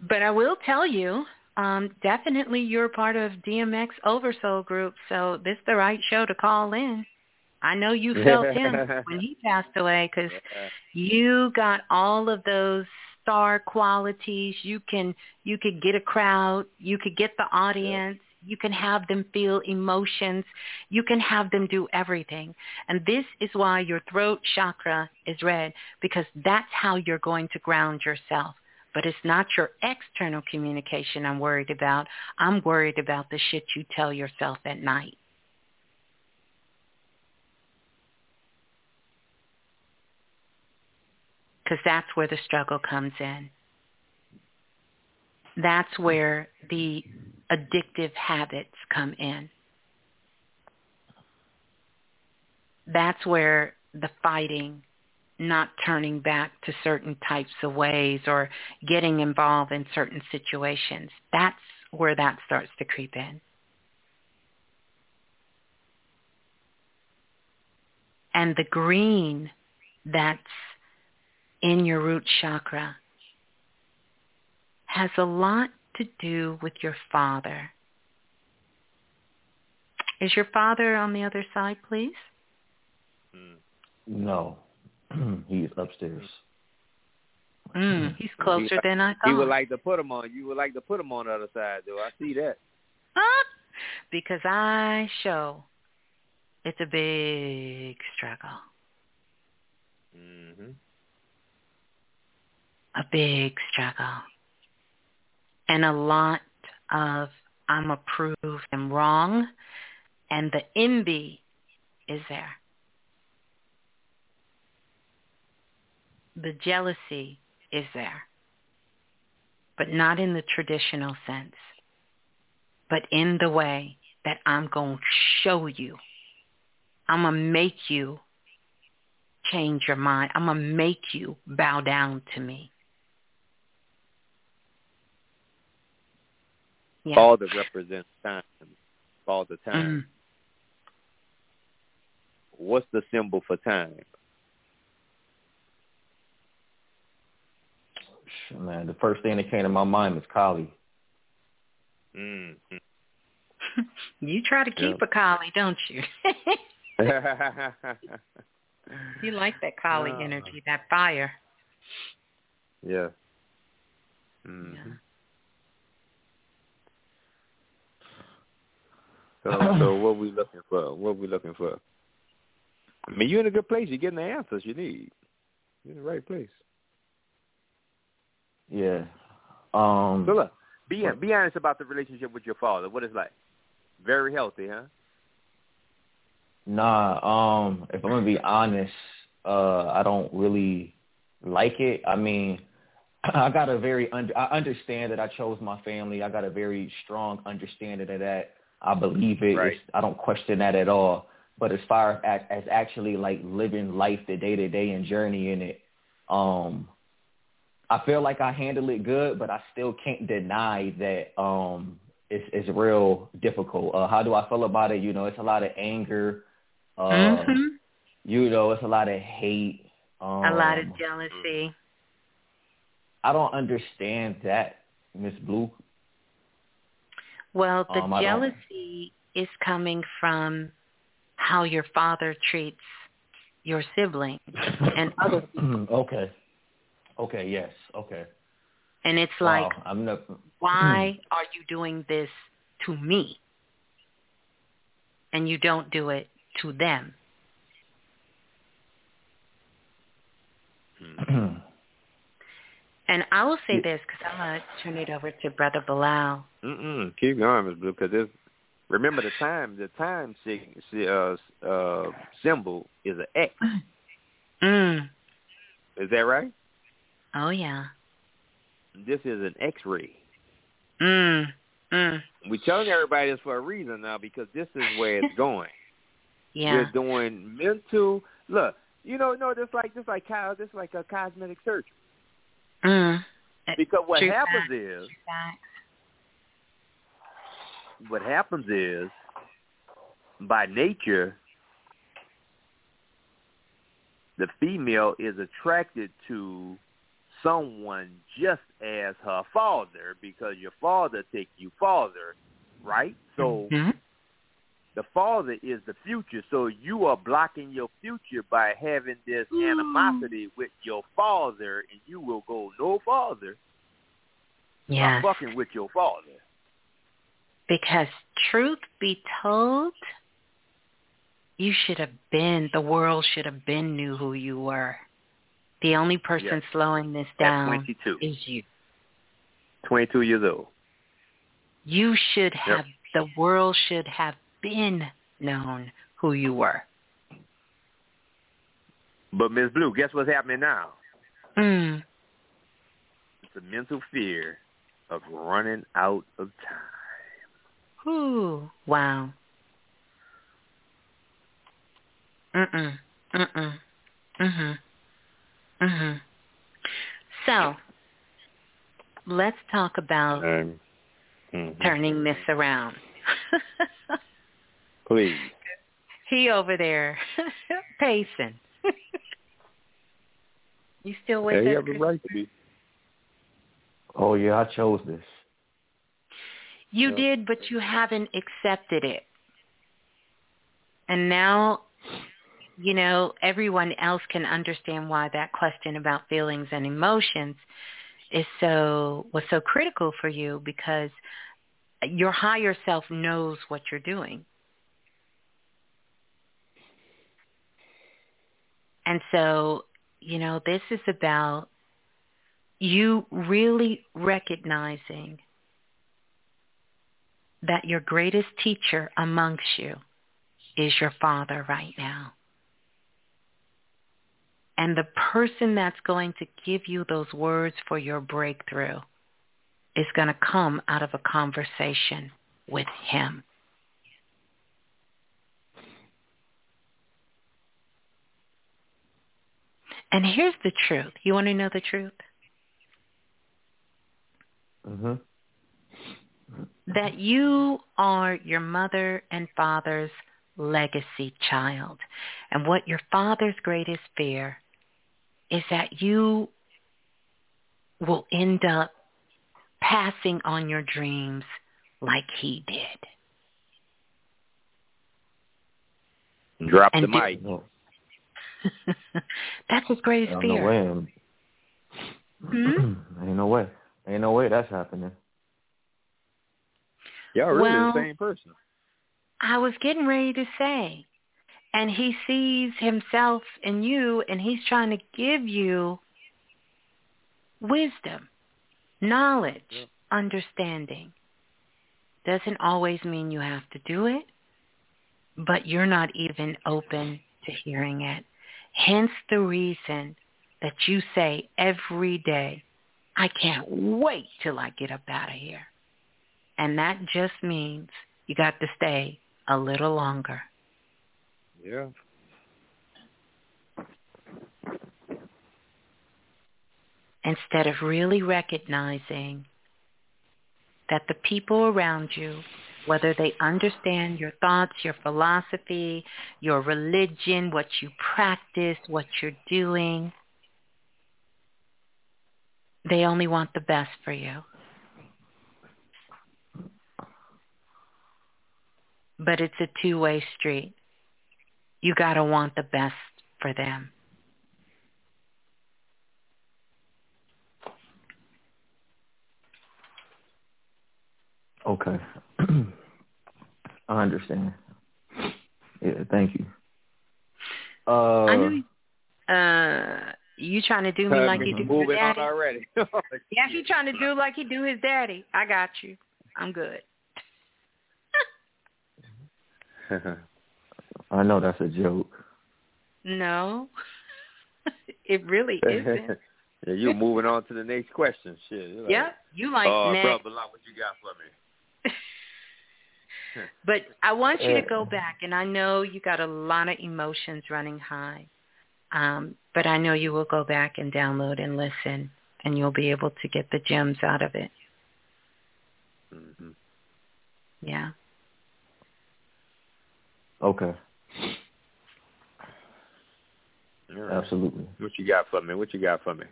[SPEAKER 4] But I will tell you, um, definitely you're part of DMX Oversoul Group, so this is the right show to call in. I know you felt him when he passed away because you got all of those star qualities. You can you could get a crowd, you could get the audience, you can have them feel emotions, you can have them do everything. And this is why your throat chakra is red because that's how you're going to ground yourself. But it's not your external communication I'm worried about. I'm worried about the shit you tell yourself at night. because that's where the struggle comes in. That's where the addictive habits come in. That's where the fighting, not turning back to certain types of ways or getting involved in certain situations, that's where that starts to creep in. And the green that's in your root chakra has a lot to do with your father. Is your father on the other side, please?
[SPEAKER 10] No, he's upstairs.
[SPEAKER 4] Mm, he's closer than I thought.
[SPEAKER 8] You would like to put him on. You would like to put him on the other side, though. I see that.
[SPEAKER 4] because I show it's a big struggle.
[SPEAKER 8] Mm-hmm.
[SPEAKER 4] A big struggle. And a lot of I'm approved and wrong. And the envy is there. The jealousy is there. But not in the traditional sense. But in the way that I'm going to show you. I'm going to make you change your mind. I'm going to make you bow down to me. Yeah.
[SPEAKER 8] Father represents time. Father time.
[SPEAKER 4] Mm.
[SPEAKER 8] What's the symbol for time?
[SPEAKER 10] Man, the first thing that came to my mind was Kali.
[SPEAKER 8] Mm-hmm.
[SPEAKER 4] you try to keep
[SPEAKER 8] Yeah.
[SPEAKER 4] a collie, don't you? you like that collie
[SPEAKER 8] Ah.
[SPEAKER 4] energy, that fire.
[SPEAKER 8] yeah. hmm So, so what we looking for? What we looking for? I mean, you're in a good place. You're getting the answers you need. You're in the right place.
[SPEAKER 10] Yeah. Um.
[SPEAKER 8] So look, be be honest about the relationship with your father. What it's like? Very healthy, huh?
[SPEAKER 10] Nah, um, if I'm gonna be honest, uh, I don't really like it. I mean, I got a very under, I understand that I chose my family. I got a very strong understanding of that. I believe it.
[SPEAKER 8] Right.
[SPEAKER 10] I don't question that at all. But as far as, as actually like living life, the day to day and journey in it, um, I feel like I handle it good, but I still can't deny that um, it's it's real difficult. Uh, how do I feel about it? You know, it's a lot of anger. Uh,
[SPEAKER 4] Mhm.
[SPEAKER 10] You know, it's a lot of hate. Um,
[SPEAKER 4] a lot of jealousy.
[SPEAKER 10] I don't understand that, Miss Blue.
[SPEAKER 4] Well, the
[SPEAKER 10] Um,
[SPEAKER 4] jealousy is coming from how your father treats your siblings and other people.
[SPEAKER 10] okay. Okay. Yes. Okay.
[SPEAKER 4] And it's
[SPEAKER 10] Wow,
[SPEAKER 4] like,
[SPEAKER 10] I'm not.
[SPEAKER 4] why are you doing this to me? And you don't do it to them. And I will say this because I'm going to turn it over to Brother Balah.
[SPEAKER 8] Mm-mm. Keep going, Miss Blue, because. Remember the time. The time sig- si- uh, uh, symbol is an X.
[SPEAKER 4] Mm.
[SPEAKER 8] Is that right?
[SPEAKER 4] Oh, yeah.
[SPEAKER 8] This is an X-ray.
[SPEAKER 4] Mm. Mm.
[SPEAKER 8] We're telling everybody this for a reason now because this is where it's going.
[SPEAKER 4] Yeah.
[SPEAKER 8] We're doing mental. Look, you know, no, just like just like just like a cosmetic surgery.
[SPEAKER 4] Mm.
[SPEAKER 8] Because what
[SPEAKER 4] True
[SPEAKER 8] happens
[SPEAKER 4] fact.
[SPEAKER 8] is, what happens is, by nature, the female is attracted to someone just as her father because your father take you father, right? So
[SPEAKER 4] Mhm.
[SPEAKER 8] The father is the future. So you are blocking your future by having this hmm. animosity with your father, and you will go no farther
[SPEAKER 4] Yes.
[SPEAKER 8] fucking with your father.
[SPEAKER 4] Because truth be told, you should have been, the world should have been knew who you were. The only person
[SPEAKER 8] Yes.
[SPEAKER 4] slowing this down is you.
[SPEAKER 8] 22 years old.
[SPEAKER 4] You should have, the world should have been known who you were.
[SPEAKER 8] But Miss Blue, guess what's happening now?
[SPEAKER 4] Mm.
[SPEAKER 8] It's a mental fear of running out of time.
[SPEAKER 4] Ooh, wow. Mm-mm, mm-mm, mhm, mhm. So, let's talk about
[SPEAKER 8] Um, mhm.
[SPEAKER 4] turning this around.
[SPEAKER 8] Please.
[SPEAKER 4] he over there pacing. you still with
[SPEAKER 8] Yeah,
[SPEAKER 4] us?
[SPEAKER 8] you have the right to be.
[SPEAKER 10] Oh yeah, I chose this.
[SPEAKER 4] You
[SPEAKER 8] Yeah.
[SPEAKER 4] did, but you haven't accepted it. And now, you know, everyone else can understand why that question about feelings and emotions is so was so critical for you because your higher self knows what you're doing. And so, you know, this is about you really recognizing that your greatest teacher amongst you is your father right now. And the person that's going to give you those words for your breakthrough is going to come out of a conversation with him. And here's the truth. You want to know the truth?
[SPEAKER 10] Mm-hmm.
[SPEAKER 4] That you are your mother and father's legacy child. And what your father's greatest fear is that you will end up passing on your dreams like he did.
[SPEAKER 8] Drop
[SPEAKER 4] and
[SPEAKER 8] the mic.
[SPEAKER 10] No,
[SPEAKER 4] That's his greatest
[SPEAKER 10] no
[SPEAKER 4] fear.
[SPEAKER 10] way. I'm-
[SPEAKER 4] Hmm?
[SPEAKER 10] Ain't no way. Ain't no way that's happening.
[SPEAKER 8] Y'all really
[SPEAKER 4] Well-
[SPEAKER 8] the same person.
[SPEAKER 4] I was getting ready to say, and he sees himself in you, and he's trying to give you wisdom, knowledge, understanding. Doesn't always mean you have to do it, but you're not even open to hearing it. Hence the reason that you say every day, I can't wait till I get up out of here. And that just means you got to stay a little longer.
[SPEAKER 8] Yeah.
[SPEAKER 4] instead of really recognizing that the people around you, whether they understand your thoughts, your philosophy, your religion, what you practice, what you're doing, they only want the best for you. But it's a two-way street. You got to want the best for them.
[SPEAKER 10] Okay. I understand. Yeah, thank you. Uh,
[SPEAKER 4] I know. Uh, you trying to do me like you do your
[SPEAKER 8] moving on
[SPEAKER 4] daddy?
[SPEAKER 8] already.
[SPEAKER 4] Yeah, he trying to do like he do his daddy. I got you. I'm good.
[SPEAKER 10] I know that's a joke.
[SPEAKER 4] No, it really isn't.
[SPEAKER 8] yeah, you moving on to the next question. Shit. You're like,
[SPEAKER 4] Yeah, you like
[SPEAKER 8] uh,
[SPEAKER 4] next.
[SPEAKER 8] brother, Locke, what you got for me?
[SPEAKER 4] But I want you to go back, and I know you got a lot of emotions running high. Um, but I know you will go back and download and listen, and you'll be able to get the gems out of it.
[SPEAKER 8] hmm
[SPEAKER 4] Yeah.
[SPEAKER 10] Okay,
[SPEAKER 8] All right.
[SPEAKER 10] absolutely.
[SPEAKER 8] What you got for me? What you got for me?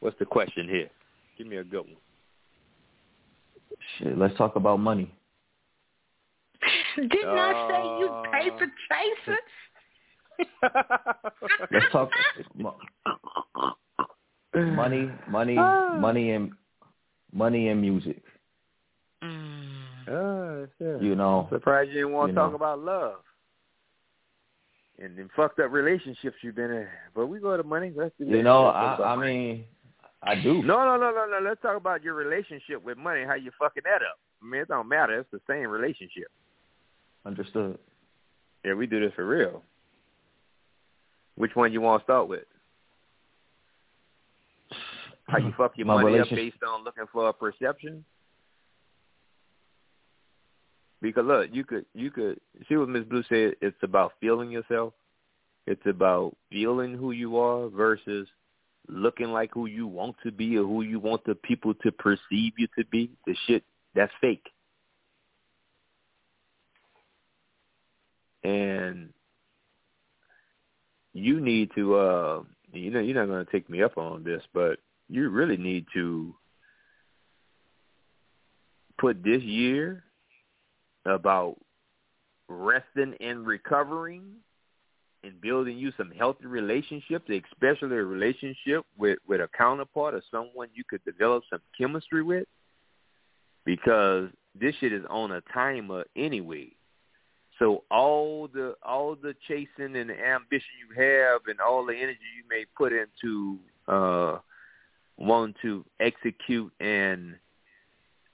[SPEAKER 8] What's the question here? Give me a good one.
[SPEAKER 10] Shit, let's talk about money.
[SPEAKER 4] Didn't I say you
[SPEAKER 8] Uh,
[SPEAKER 4] paper chasers?
[SPEAKER 10] Let's talk mo- money, money, money, and money and music.
[SPEAKER 4] Mm.
[SPEAKER 8] Oh, shit.
[SPEAKER 10] You know,
[SPEAKER 8] Surprised you didn't want to talk
[SPEAKER 10] know.
[SPEAKER 8] about love and then fucked up relationships you've been in. But we go to money. Let's do
[SPEAKER 10] you know. I, I mean, I do.
[SPEAKER 8] No, no, no, no, no. Let's talk about your relationship with money. How you fucking that up? I mean, it don't matter. It's the same relationship.
[SPEAKER 10] Understood.
[SPEAKER 8] Yeah, we do this for real. Which one you want to start with? How you fuck your
[SPEAKER 10] My
[SPEAKER 8] money up based on looking for a perception? Because look, you could you could see what Miss Blue said. It's about feeling yourself. It's about feeling who you are versus looking like who you want to be or who you want the people to perceive you to be. The shit that's fake. And you need to uh you know you're not going to take me up on this, but you really need to put this year about resting and recovering and building you some healthy relationships, especially a relationship with with a counterpart or someone you could develop some chemistry with, because this shit is on a timer anyway. So all the all the chasing and the ambition you have and all the energy you may put into uh wanting to execute and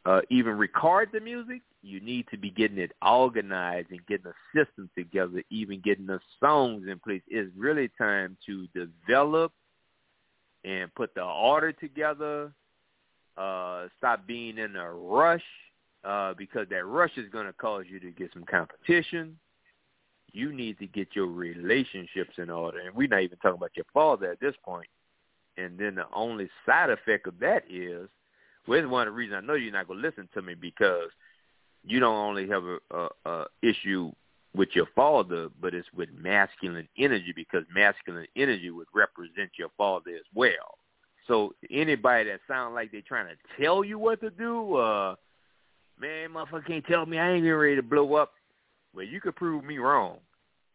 [SPEAKER 8] uh even record the music, you need to be getting it organized and getting a system together, even getting the songs in place. It's really time to develop and put the order together. Uh stop being in a rush uh, because that rush is going to cause you to get some competition. You need to get your relationships in order, and we're not even talking about your father at this point. And then the only side effect of that is, well, it's one of the reasons I know you're not going to listen to me because you don't only have a, a, a issue with your father, but it's with masculine energy because masculine energy would represent your father as well. So anybody that sounds like they're trying to tell you what to do, uh, man, motherfucker can't tell me I ain't getting ready to blow up. Well, you could prove me wrong.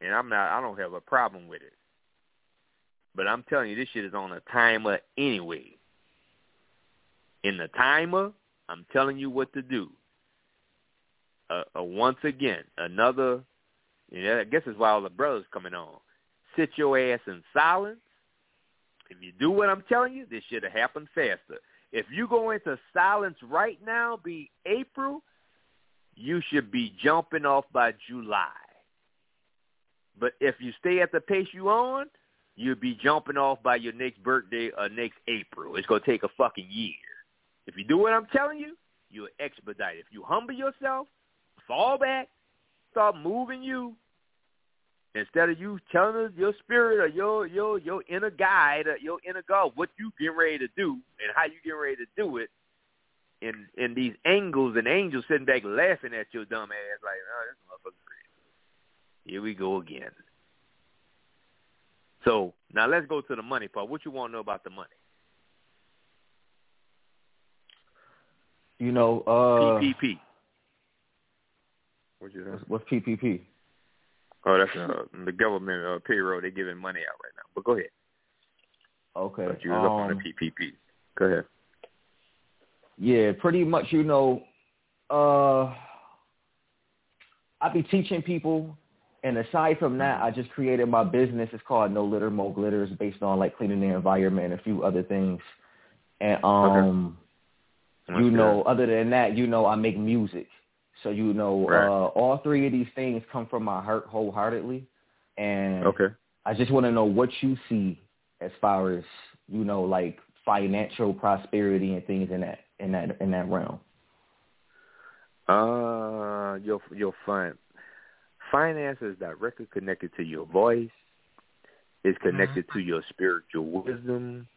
[SPEAKER 8] and I'm not. I don't have a problem with it. But I'm telling you, this shit is on a timer anyway. In the timer, I'm telling you what to do. Uh, uh, once again, another. You know, I guess it's why all the brothers coming on. Sit your ass in silence. If you do what I'm telling you, this should have happened faster. If you go into silence right now, be April, you should be jumping off by July. But if you stay at the pace you on, you'll be jumping off by your next birthday or next April. It's gonna take a fucking year. If you do what I'm telling you, you'll expedite. If you humble yourself, fall back, start moving you. Instead of you telling us your spirit or your your your inner guide or your inner God what you getting ready to do and how you getting ready to do it, in in these angles and angels sitting back laughing at your dumb ass like, oh, this motherfucker crazy. Here we go again. So now let's go to the money part. What you want to know about the money?
[SPEAKER 10] You know, uh,
[SPEAKER 8] PPP. What you
[SPEAKER 10] what's, what's PPP?
[SPEAKER 8] Oh, that's uh, the government uh, payroll. They're giving money out right now. But go ahead.
[SPEAKER 10] Okay.
[SPEAKER 8] But you was up on the
[SPEAKER 10] um,
[SPEAKER 8] PPP. Go ahead.
[SPEAKER 10] Yeah, pretty much. You know, uh, I be teaching people, and aside from that, I just created my business. It's called No Litter Mo Glitter. It's based on like cleaning the environment and a few other things. And um,
[SPEAKER 8] That's
[SPEAKER 10] you know,
[SPEAKER 8] good.
[SPEAKER 10] other than that, you know, I make music. So you know,
[SPEAKER 8] Right.
[SPEAKER 10] uh, all three of these things come from my heart wholeheartedly, and
[SPEAKER 8] Okay.
[SPEAKER 10] I just want to know what you see as far as you know, like financial prosperity and things in that in that in that realm.
[SPEAKER 8] Uh, your your fin finance is directly connected to your voice. It's connected to your spiritual wisdom,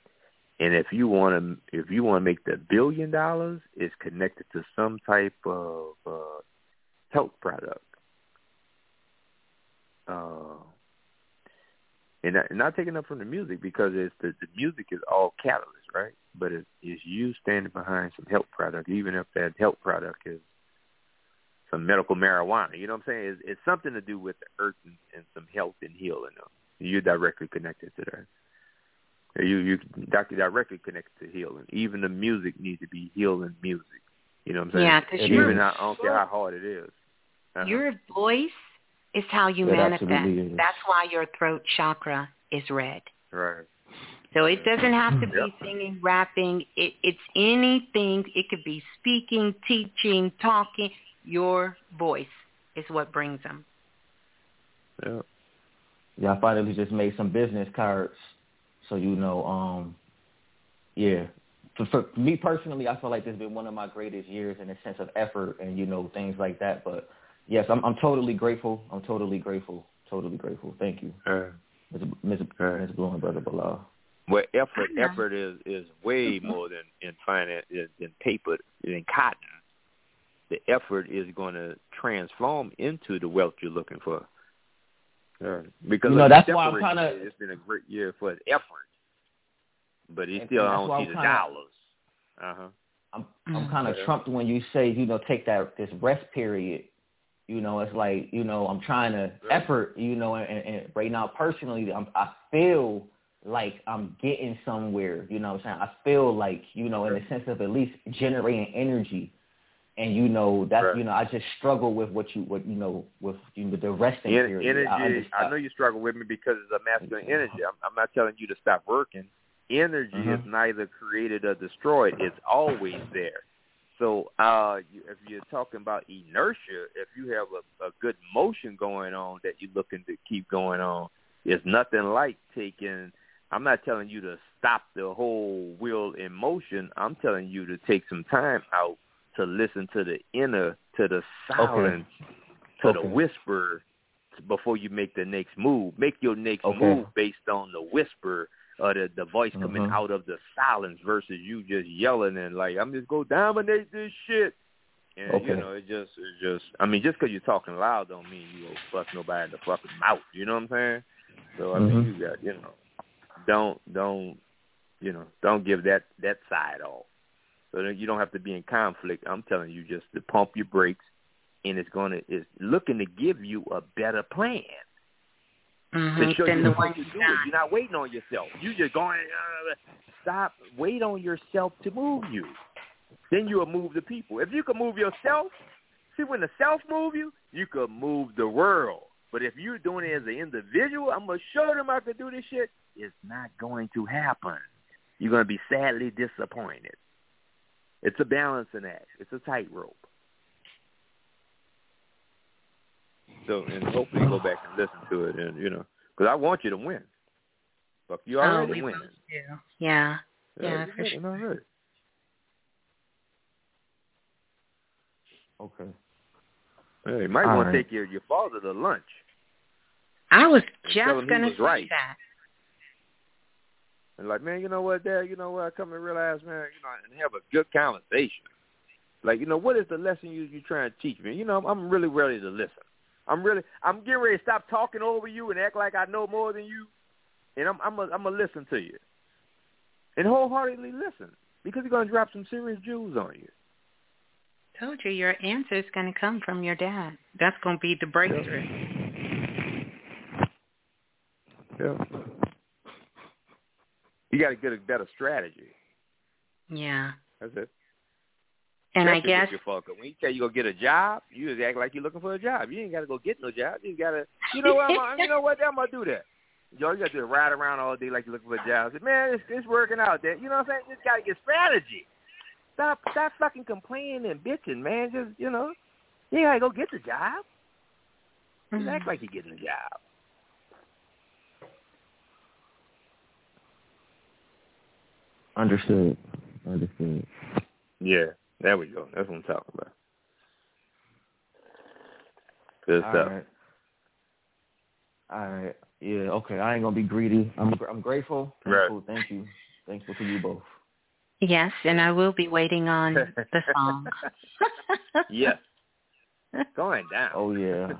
[SPEAKER 8] and if you want to if you want to make the billion dollars, it's connected to some type of uh, health product. Uh, and not, not taking up from the music because it's the, the music is all catalyst, right? But it's, it's you standing behind some health product, even if that health product is some medical marijuana. You know what I'm saying? It's, it's something to do with the earth and, and some health and healing. You're directly connected to that. You you directly directly connected to healing. Even the music needs to be healing music. You know what I'm saying?
[SPEAKER 4] Yeah, 'cause
[SPEAKER 8] even
[SPEAKER 4] you're-
[SPEAKER 8] I don't care how hard it is. Uh-huh.
[SPEAKER 4] Your voice is how you
[SPEAKER 8] It
[SPEAKER 4] manifest.
[SPEAKER 8] absolutely is.
[SPEAKER 4] That's why your throat chakra is red.
[SPEAKER 8] right.
[SPEAKER 4] So it doesn't have to be
[SPEAKER 8] Yep.
[SPEAKER 4] singing, rapping. It, it's anything. It could be speaking, teaching, talking. Your voice is what brings them.
[SPEAKER 8] Yeah.
[SPEAKER 10] Yeah, I finally just made some business cards. So you know, um, yeah. For, for me personally, I feel like this has been one of my greatest years in a sense of effort and you know things like that. But yes, I'm I'm totally grateful. I'm totally grateful. Totally grateful. Thank you,
[SPEAKER 8] Uh,
[SPEAKER 10] Ms. Ms. Ms. Blue and Brother Balah.
[SPEAKER 8] Well, effort
[SPEAKER 4] Yeah.
[SPEAKER 8] effort is is way more than in finance than than paper than cotton. The effort is going to transform into the wealth you're looking for. Yeah. Because
[SPEAKER 10] You know, that's why I'm kinda-
[SPEAKER 8] It's been a great year for the effort, but he still don't see
[SPEAKER 10] I'm
[SPEAKER 8] the
[SPEAKER 10] kinda-
[SPEAKER 8] dollars. Uh huh.
[SPEAKER 10] I'm I'm kind of
[SPEAKER 8] Yeah.
[SPEAKER 10] trumped when you say you know take that this rest period. You know, it's like you know I'm trying to effort. You know, and, and right now personally, I'm, I feel like I'm getting somewhere. You know, what I'm saying I feel like you know in the sense of at least generating energy. And you know that's
[SPEAKER 8] Right.
[SPEAKER 10] you know I just struggle with what you what you know with you know, the resting
[SPEAKER 8] En-
[SPEAKER 10] period.
[SPEAKER 8] energy.
[SPEAKER 10] I
[SPEAKER 8] I, know you struggle with me because it's a masculine energy. I'm, I'm not telling you to stop working. Energy
[SPEAKER 10] Mhm.
[SPEAKER 8] is neither created or destroyed. It's always there. So uh, you, if you're talking about inertia, if you have a, a good motion going on that you're looking to keep going on, it's nothing like taking. I'm not telling you to stop the whole wheel in motion. I'm telling you to take some time out to listen to the inner, to the silence, to the whisper before you make the next move. Make your next
[SPEAKER 10] Okay.
[SPEAKER 8] move based on the whisper or the, the voice coming
[SPEAKER 10] Mhm.
[SPEAKER 8] out of the silence versus you just yelling and like, I'm just going to dominate this shit. And you know, it just, it just. I mean, just because you're talking loud don't mean you will fuck nobody in the fucking mouth. You know what I'm saying? So I mean,
[SPEAKER 10] Mhm.
[SPEAKER 8] you got, you know, don't, don't, you know, don't give that that side off. So then you don't have to be in conflict. I'm telling you just to pump your brakes, and it's gonna it's looking to give you a better plan.
[SPEAKER 4] Mhm.
[SPEAKER 8] to show
[SPEAKER 4] Then
[SPEAKER 8] you
[SPEAKER 4] the one you
[SPEAKER 8] do.
[SPEAKER 4] got.
[SPEAKER 8] You're not waiting on yourself. You just going. Uh, stop. Wait on yourself to move you. Then you'll move the people. If you can move yourself, see when the self move you, you could move the world. But if you're doing it as an individual, I'm gonna show them I can do this shit. It's not going to happen. You're gonna be sadly disappointed. It's a balancing act. It's a tightrope. So, and hopefully you go back and listen to it, and you know, because I want you to win. But you
[SPEAKER 4] Oh,
[SPEAKER 8] already
[SPEAKER 4] will
[SPEAKER 8] winning.
[SPEAKER 4] Yeah. Yeah,
[SPEAKER 8] you're
[SPEAKER 4] for sure.
[SPEAKER 8] already.
[SPEAKER 10] Okay.
[SPEAKER 8] Yeah, you might
[SPEAKER 10] All
[SPEAKER 8] want
[SPEAKER 10] right.
[SPEAKER 8] to take your your father to lunch.
[SPEAKER 4] I was
[SPEAKER 8] And tell him
[SPEAKER 4] just gonna
[SPEAKER 8] was
[SPEAKER 4] say
[SPEAKER 8] right.
[SPEAKER 4] that.
[SPEAKER 8] And like, man, you know what, Dad? You know what? I come to realize, man, you know, and have a good conversation. Like, you know, what is the lesson you you trying to teach me? You know, I'm, I'm really ready to listen. I'm really, I'm getting ready to stop talking over you and act like I know more than you, and I'm, I'm, a, I'm gonna listen to you, and wholeheartedly listen because you're gonna drop some serious jewels on you.
[SPEAKER 4] Told you your answer is gonna come from your dad. That's gonna be the breakthrough.
[SPEAKER 8] Yeah. You got to get a better strategy.
[SPEAKER 4] Yeah.
[SPEAKER 8] That's it.
[SPEAKER 4] And I
[SPEAKER 8] Especially
[SPEAKER 4] guess
[SPEAKER 8] with your fucker. when you say you go get a job, you just act like you're looking for a job. You ain't got to go get no job. You got to, you know what? I'm, you know what? I'm gonna do that. Yo, you got to ride around all day like you're looking for a job. Say, man, it's, it's working out. There, you know what I'm saying? You just got to get strategy. Stop, stop fucking complaining and bitching, man. Just, you know, you got to go get the job. Just act mm-hmm. like you're getting a job.
[SPEAKER 10] Understood. Understood.
[SPEAKER 8] Yeah, there we go. That's what I'm talking about. Good
[SPEAKER 10] All
[SPEAKER 8] stuff.
[SPEAKER 10] right. All right. Yeah. Okay. I ain't gonna be greedy. I'm I'm grateful.
[SPEAKER 8] Right.
[SPEAKER 10] Thank you. Thankful to you both.
[SPEAKER 4] yes, and I will be waiting on the song.
[SPEAKER 8] yes. Going down.
[SPEAKER 10] Oh yeah.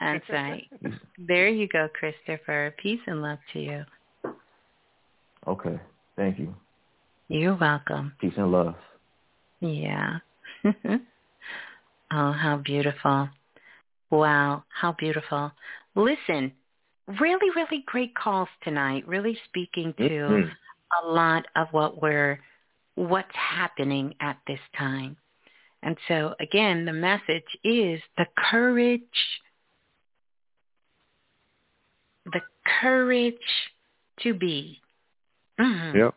[SPEAKER 4] That's right. There you go, Christopher. Peace and love to you.
[SPEAKER 10] Okay. Thank you.
[SPEAKER 4] You're welcome.
[SPEAKER 10] Peace and love.
[SPEAKER 4] Yeah. oh, how beautiful. Wow, how beautiful. Listen, really, really great calls tonight, really speaking to
[SPEAKER 8] Mhm.
[SPEAKER 4] a lot of what we're what's happening at this time. And so again, the message is the courage the courage to be. Mhm.
[SPEAKER 8] Yep.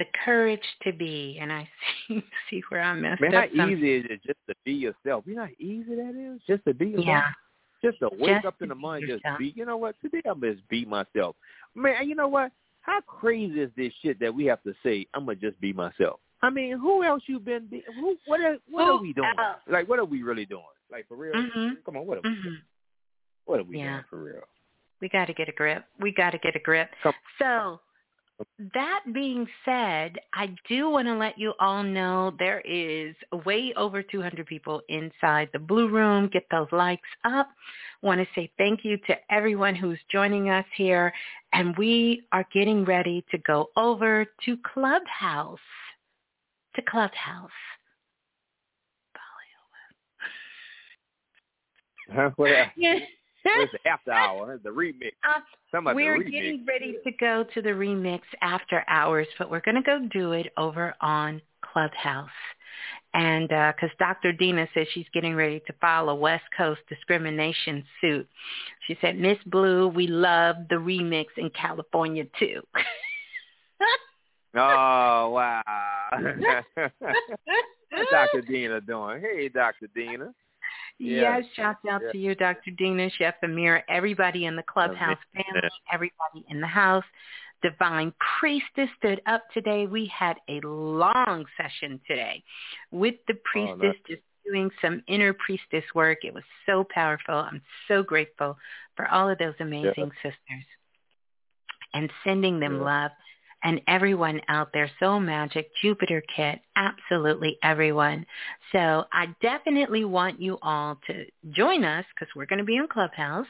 [SPEAKER 4] The courage to be. And I see see where I messed
[SPEAKER 8] Man,
[SPEAKER 4] up.
[SPEAKER 8] how
[SPEAKER 4] some-
[SPEAKER 8] easy is it just to be yourself? You know how easy that is? Just to be yourself?
[SPEAKER 4] Yeah.
[SPEAKER 8] Just to wake
[SPEAKER 4] Just
[SPEAKER 8] up in the morning, just be. You know what? Today I'm just be myself. Man, you know what? How crazy is this shit that we have to say? I'm gonna just be myself. I mean, who else you been? Be, who? What are What are we doing?
[SPEAKER 4] else?
[SPEAKER 8] Like, what are we really doing? Like for real?
[SPEAKER 4] Mhm.
[SPEAKER 8] Come on, what are we?
[SPEAKER 4] Mhm.
[SPEAKER 8] What are we
[SPEAKER 4] Yeah.
[SPEAKER 8] doing for real?
[SPEAKER 4] We got to get a grip. We got to get a grip.
[SPEAKER 8] Come-
[SPEAKER 4] So, that being said, I do want to let you all know there is way over 200 people inside the Blue Room. Get those likes up. Want to say thank you to everyone who's joining us here. And we are getting ready to go over to Clubhouse. To Clubhouse.
[SPEAKER 8] Huh? What? It's the after hour. It's the remix.
[SPEAKER 4] Uh, we're
[SPEAKER 8] the remix.
[SPEAKER 4] getting ready to go to the remix after hours, but we're going to go do it over on Clubhouse. And because Dr. Dina says she's getting ready to file a West Coast discrimination suit. She said, Miss Blue, we love the remix in California too.
[SPEAKER 8] Oh wow! What's Dr. Dina doing? Hey, Dr. Dina. Yeah.
[SPEAKER 4] Yes, shout out
[SPEAKER 8] Yeah.
[SPEAKER 4] to you, Dr. Dina, Chef Amir, everybody in the Clubhouse family, everybody in the house. Divine Priestess stood up today. We had a long session today with the priestess
[SPEAKER 8] nice.
[SPEAKER 4] just doing some inner priestess work. It was so powerful. I'm so grateful for all of those amazing sisters and sending them love and everyone out there. So magic, Jupiter Kit, absolutely everyone. So I definitely want you all to join us because we're going to be in Clubhouse.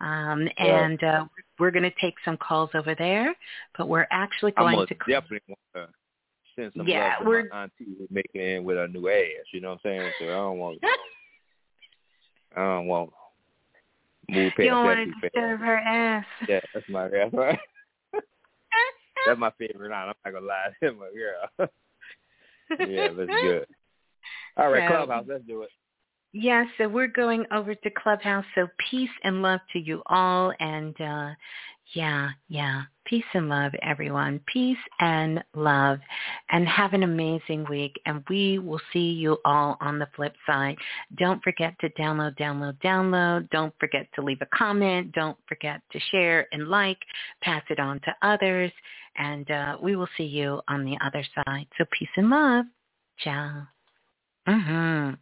[SPEAKER 4] Um, and uh, we're going to take some calls over there, but we're actually going to
[SPEAKER 8] definitely want to send some
[SPEAKER 4] Yeah,
[SPEAKER 8] love to
[SPEAKER 4] we're-
[SPEAKER 8] my auntie who's making in with her new ass. You know what I'm saying? So I don't want. I don't want Move past
[SPEAKER 4] You don't want to disturb her ass.
[SPEAKER 8] Yeah, that's my my that's my favorite line. I'm not gonna lie, that's my girl. yeah, that's good. All right,
[SPEAKER 4] So-
[SPEAKER 8] Clubhouse, let's do it.
[SPEAKER 4] Yeah, so we're going over to Clubhouse. So peace and love to you all. And uh, yeah, yeah, peace and love, everyone. Peace and love. And have an amazing week. And we will see you all on the flip side. Don't forget to download, download, download. Don't forget to leave a comment. Don't forget to share and like. Pass it on to others. And uh, we will see you on the other side. So peace and love. Ciao. Mm-hmm.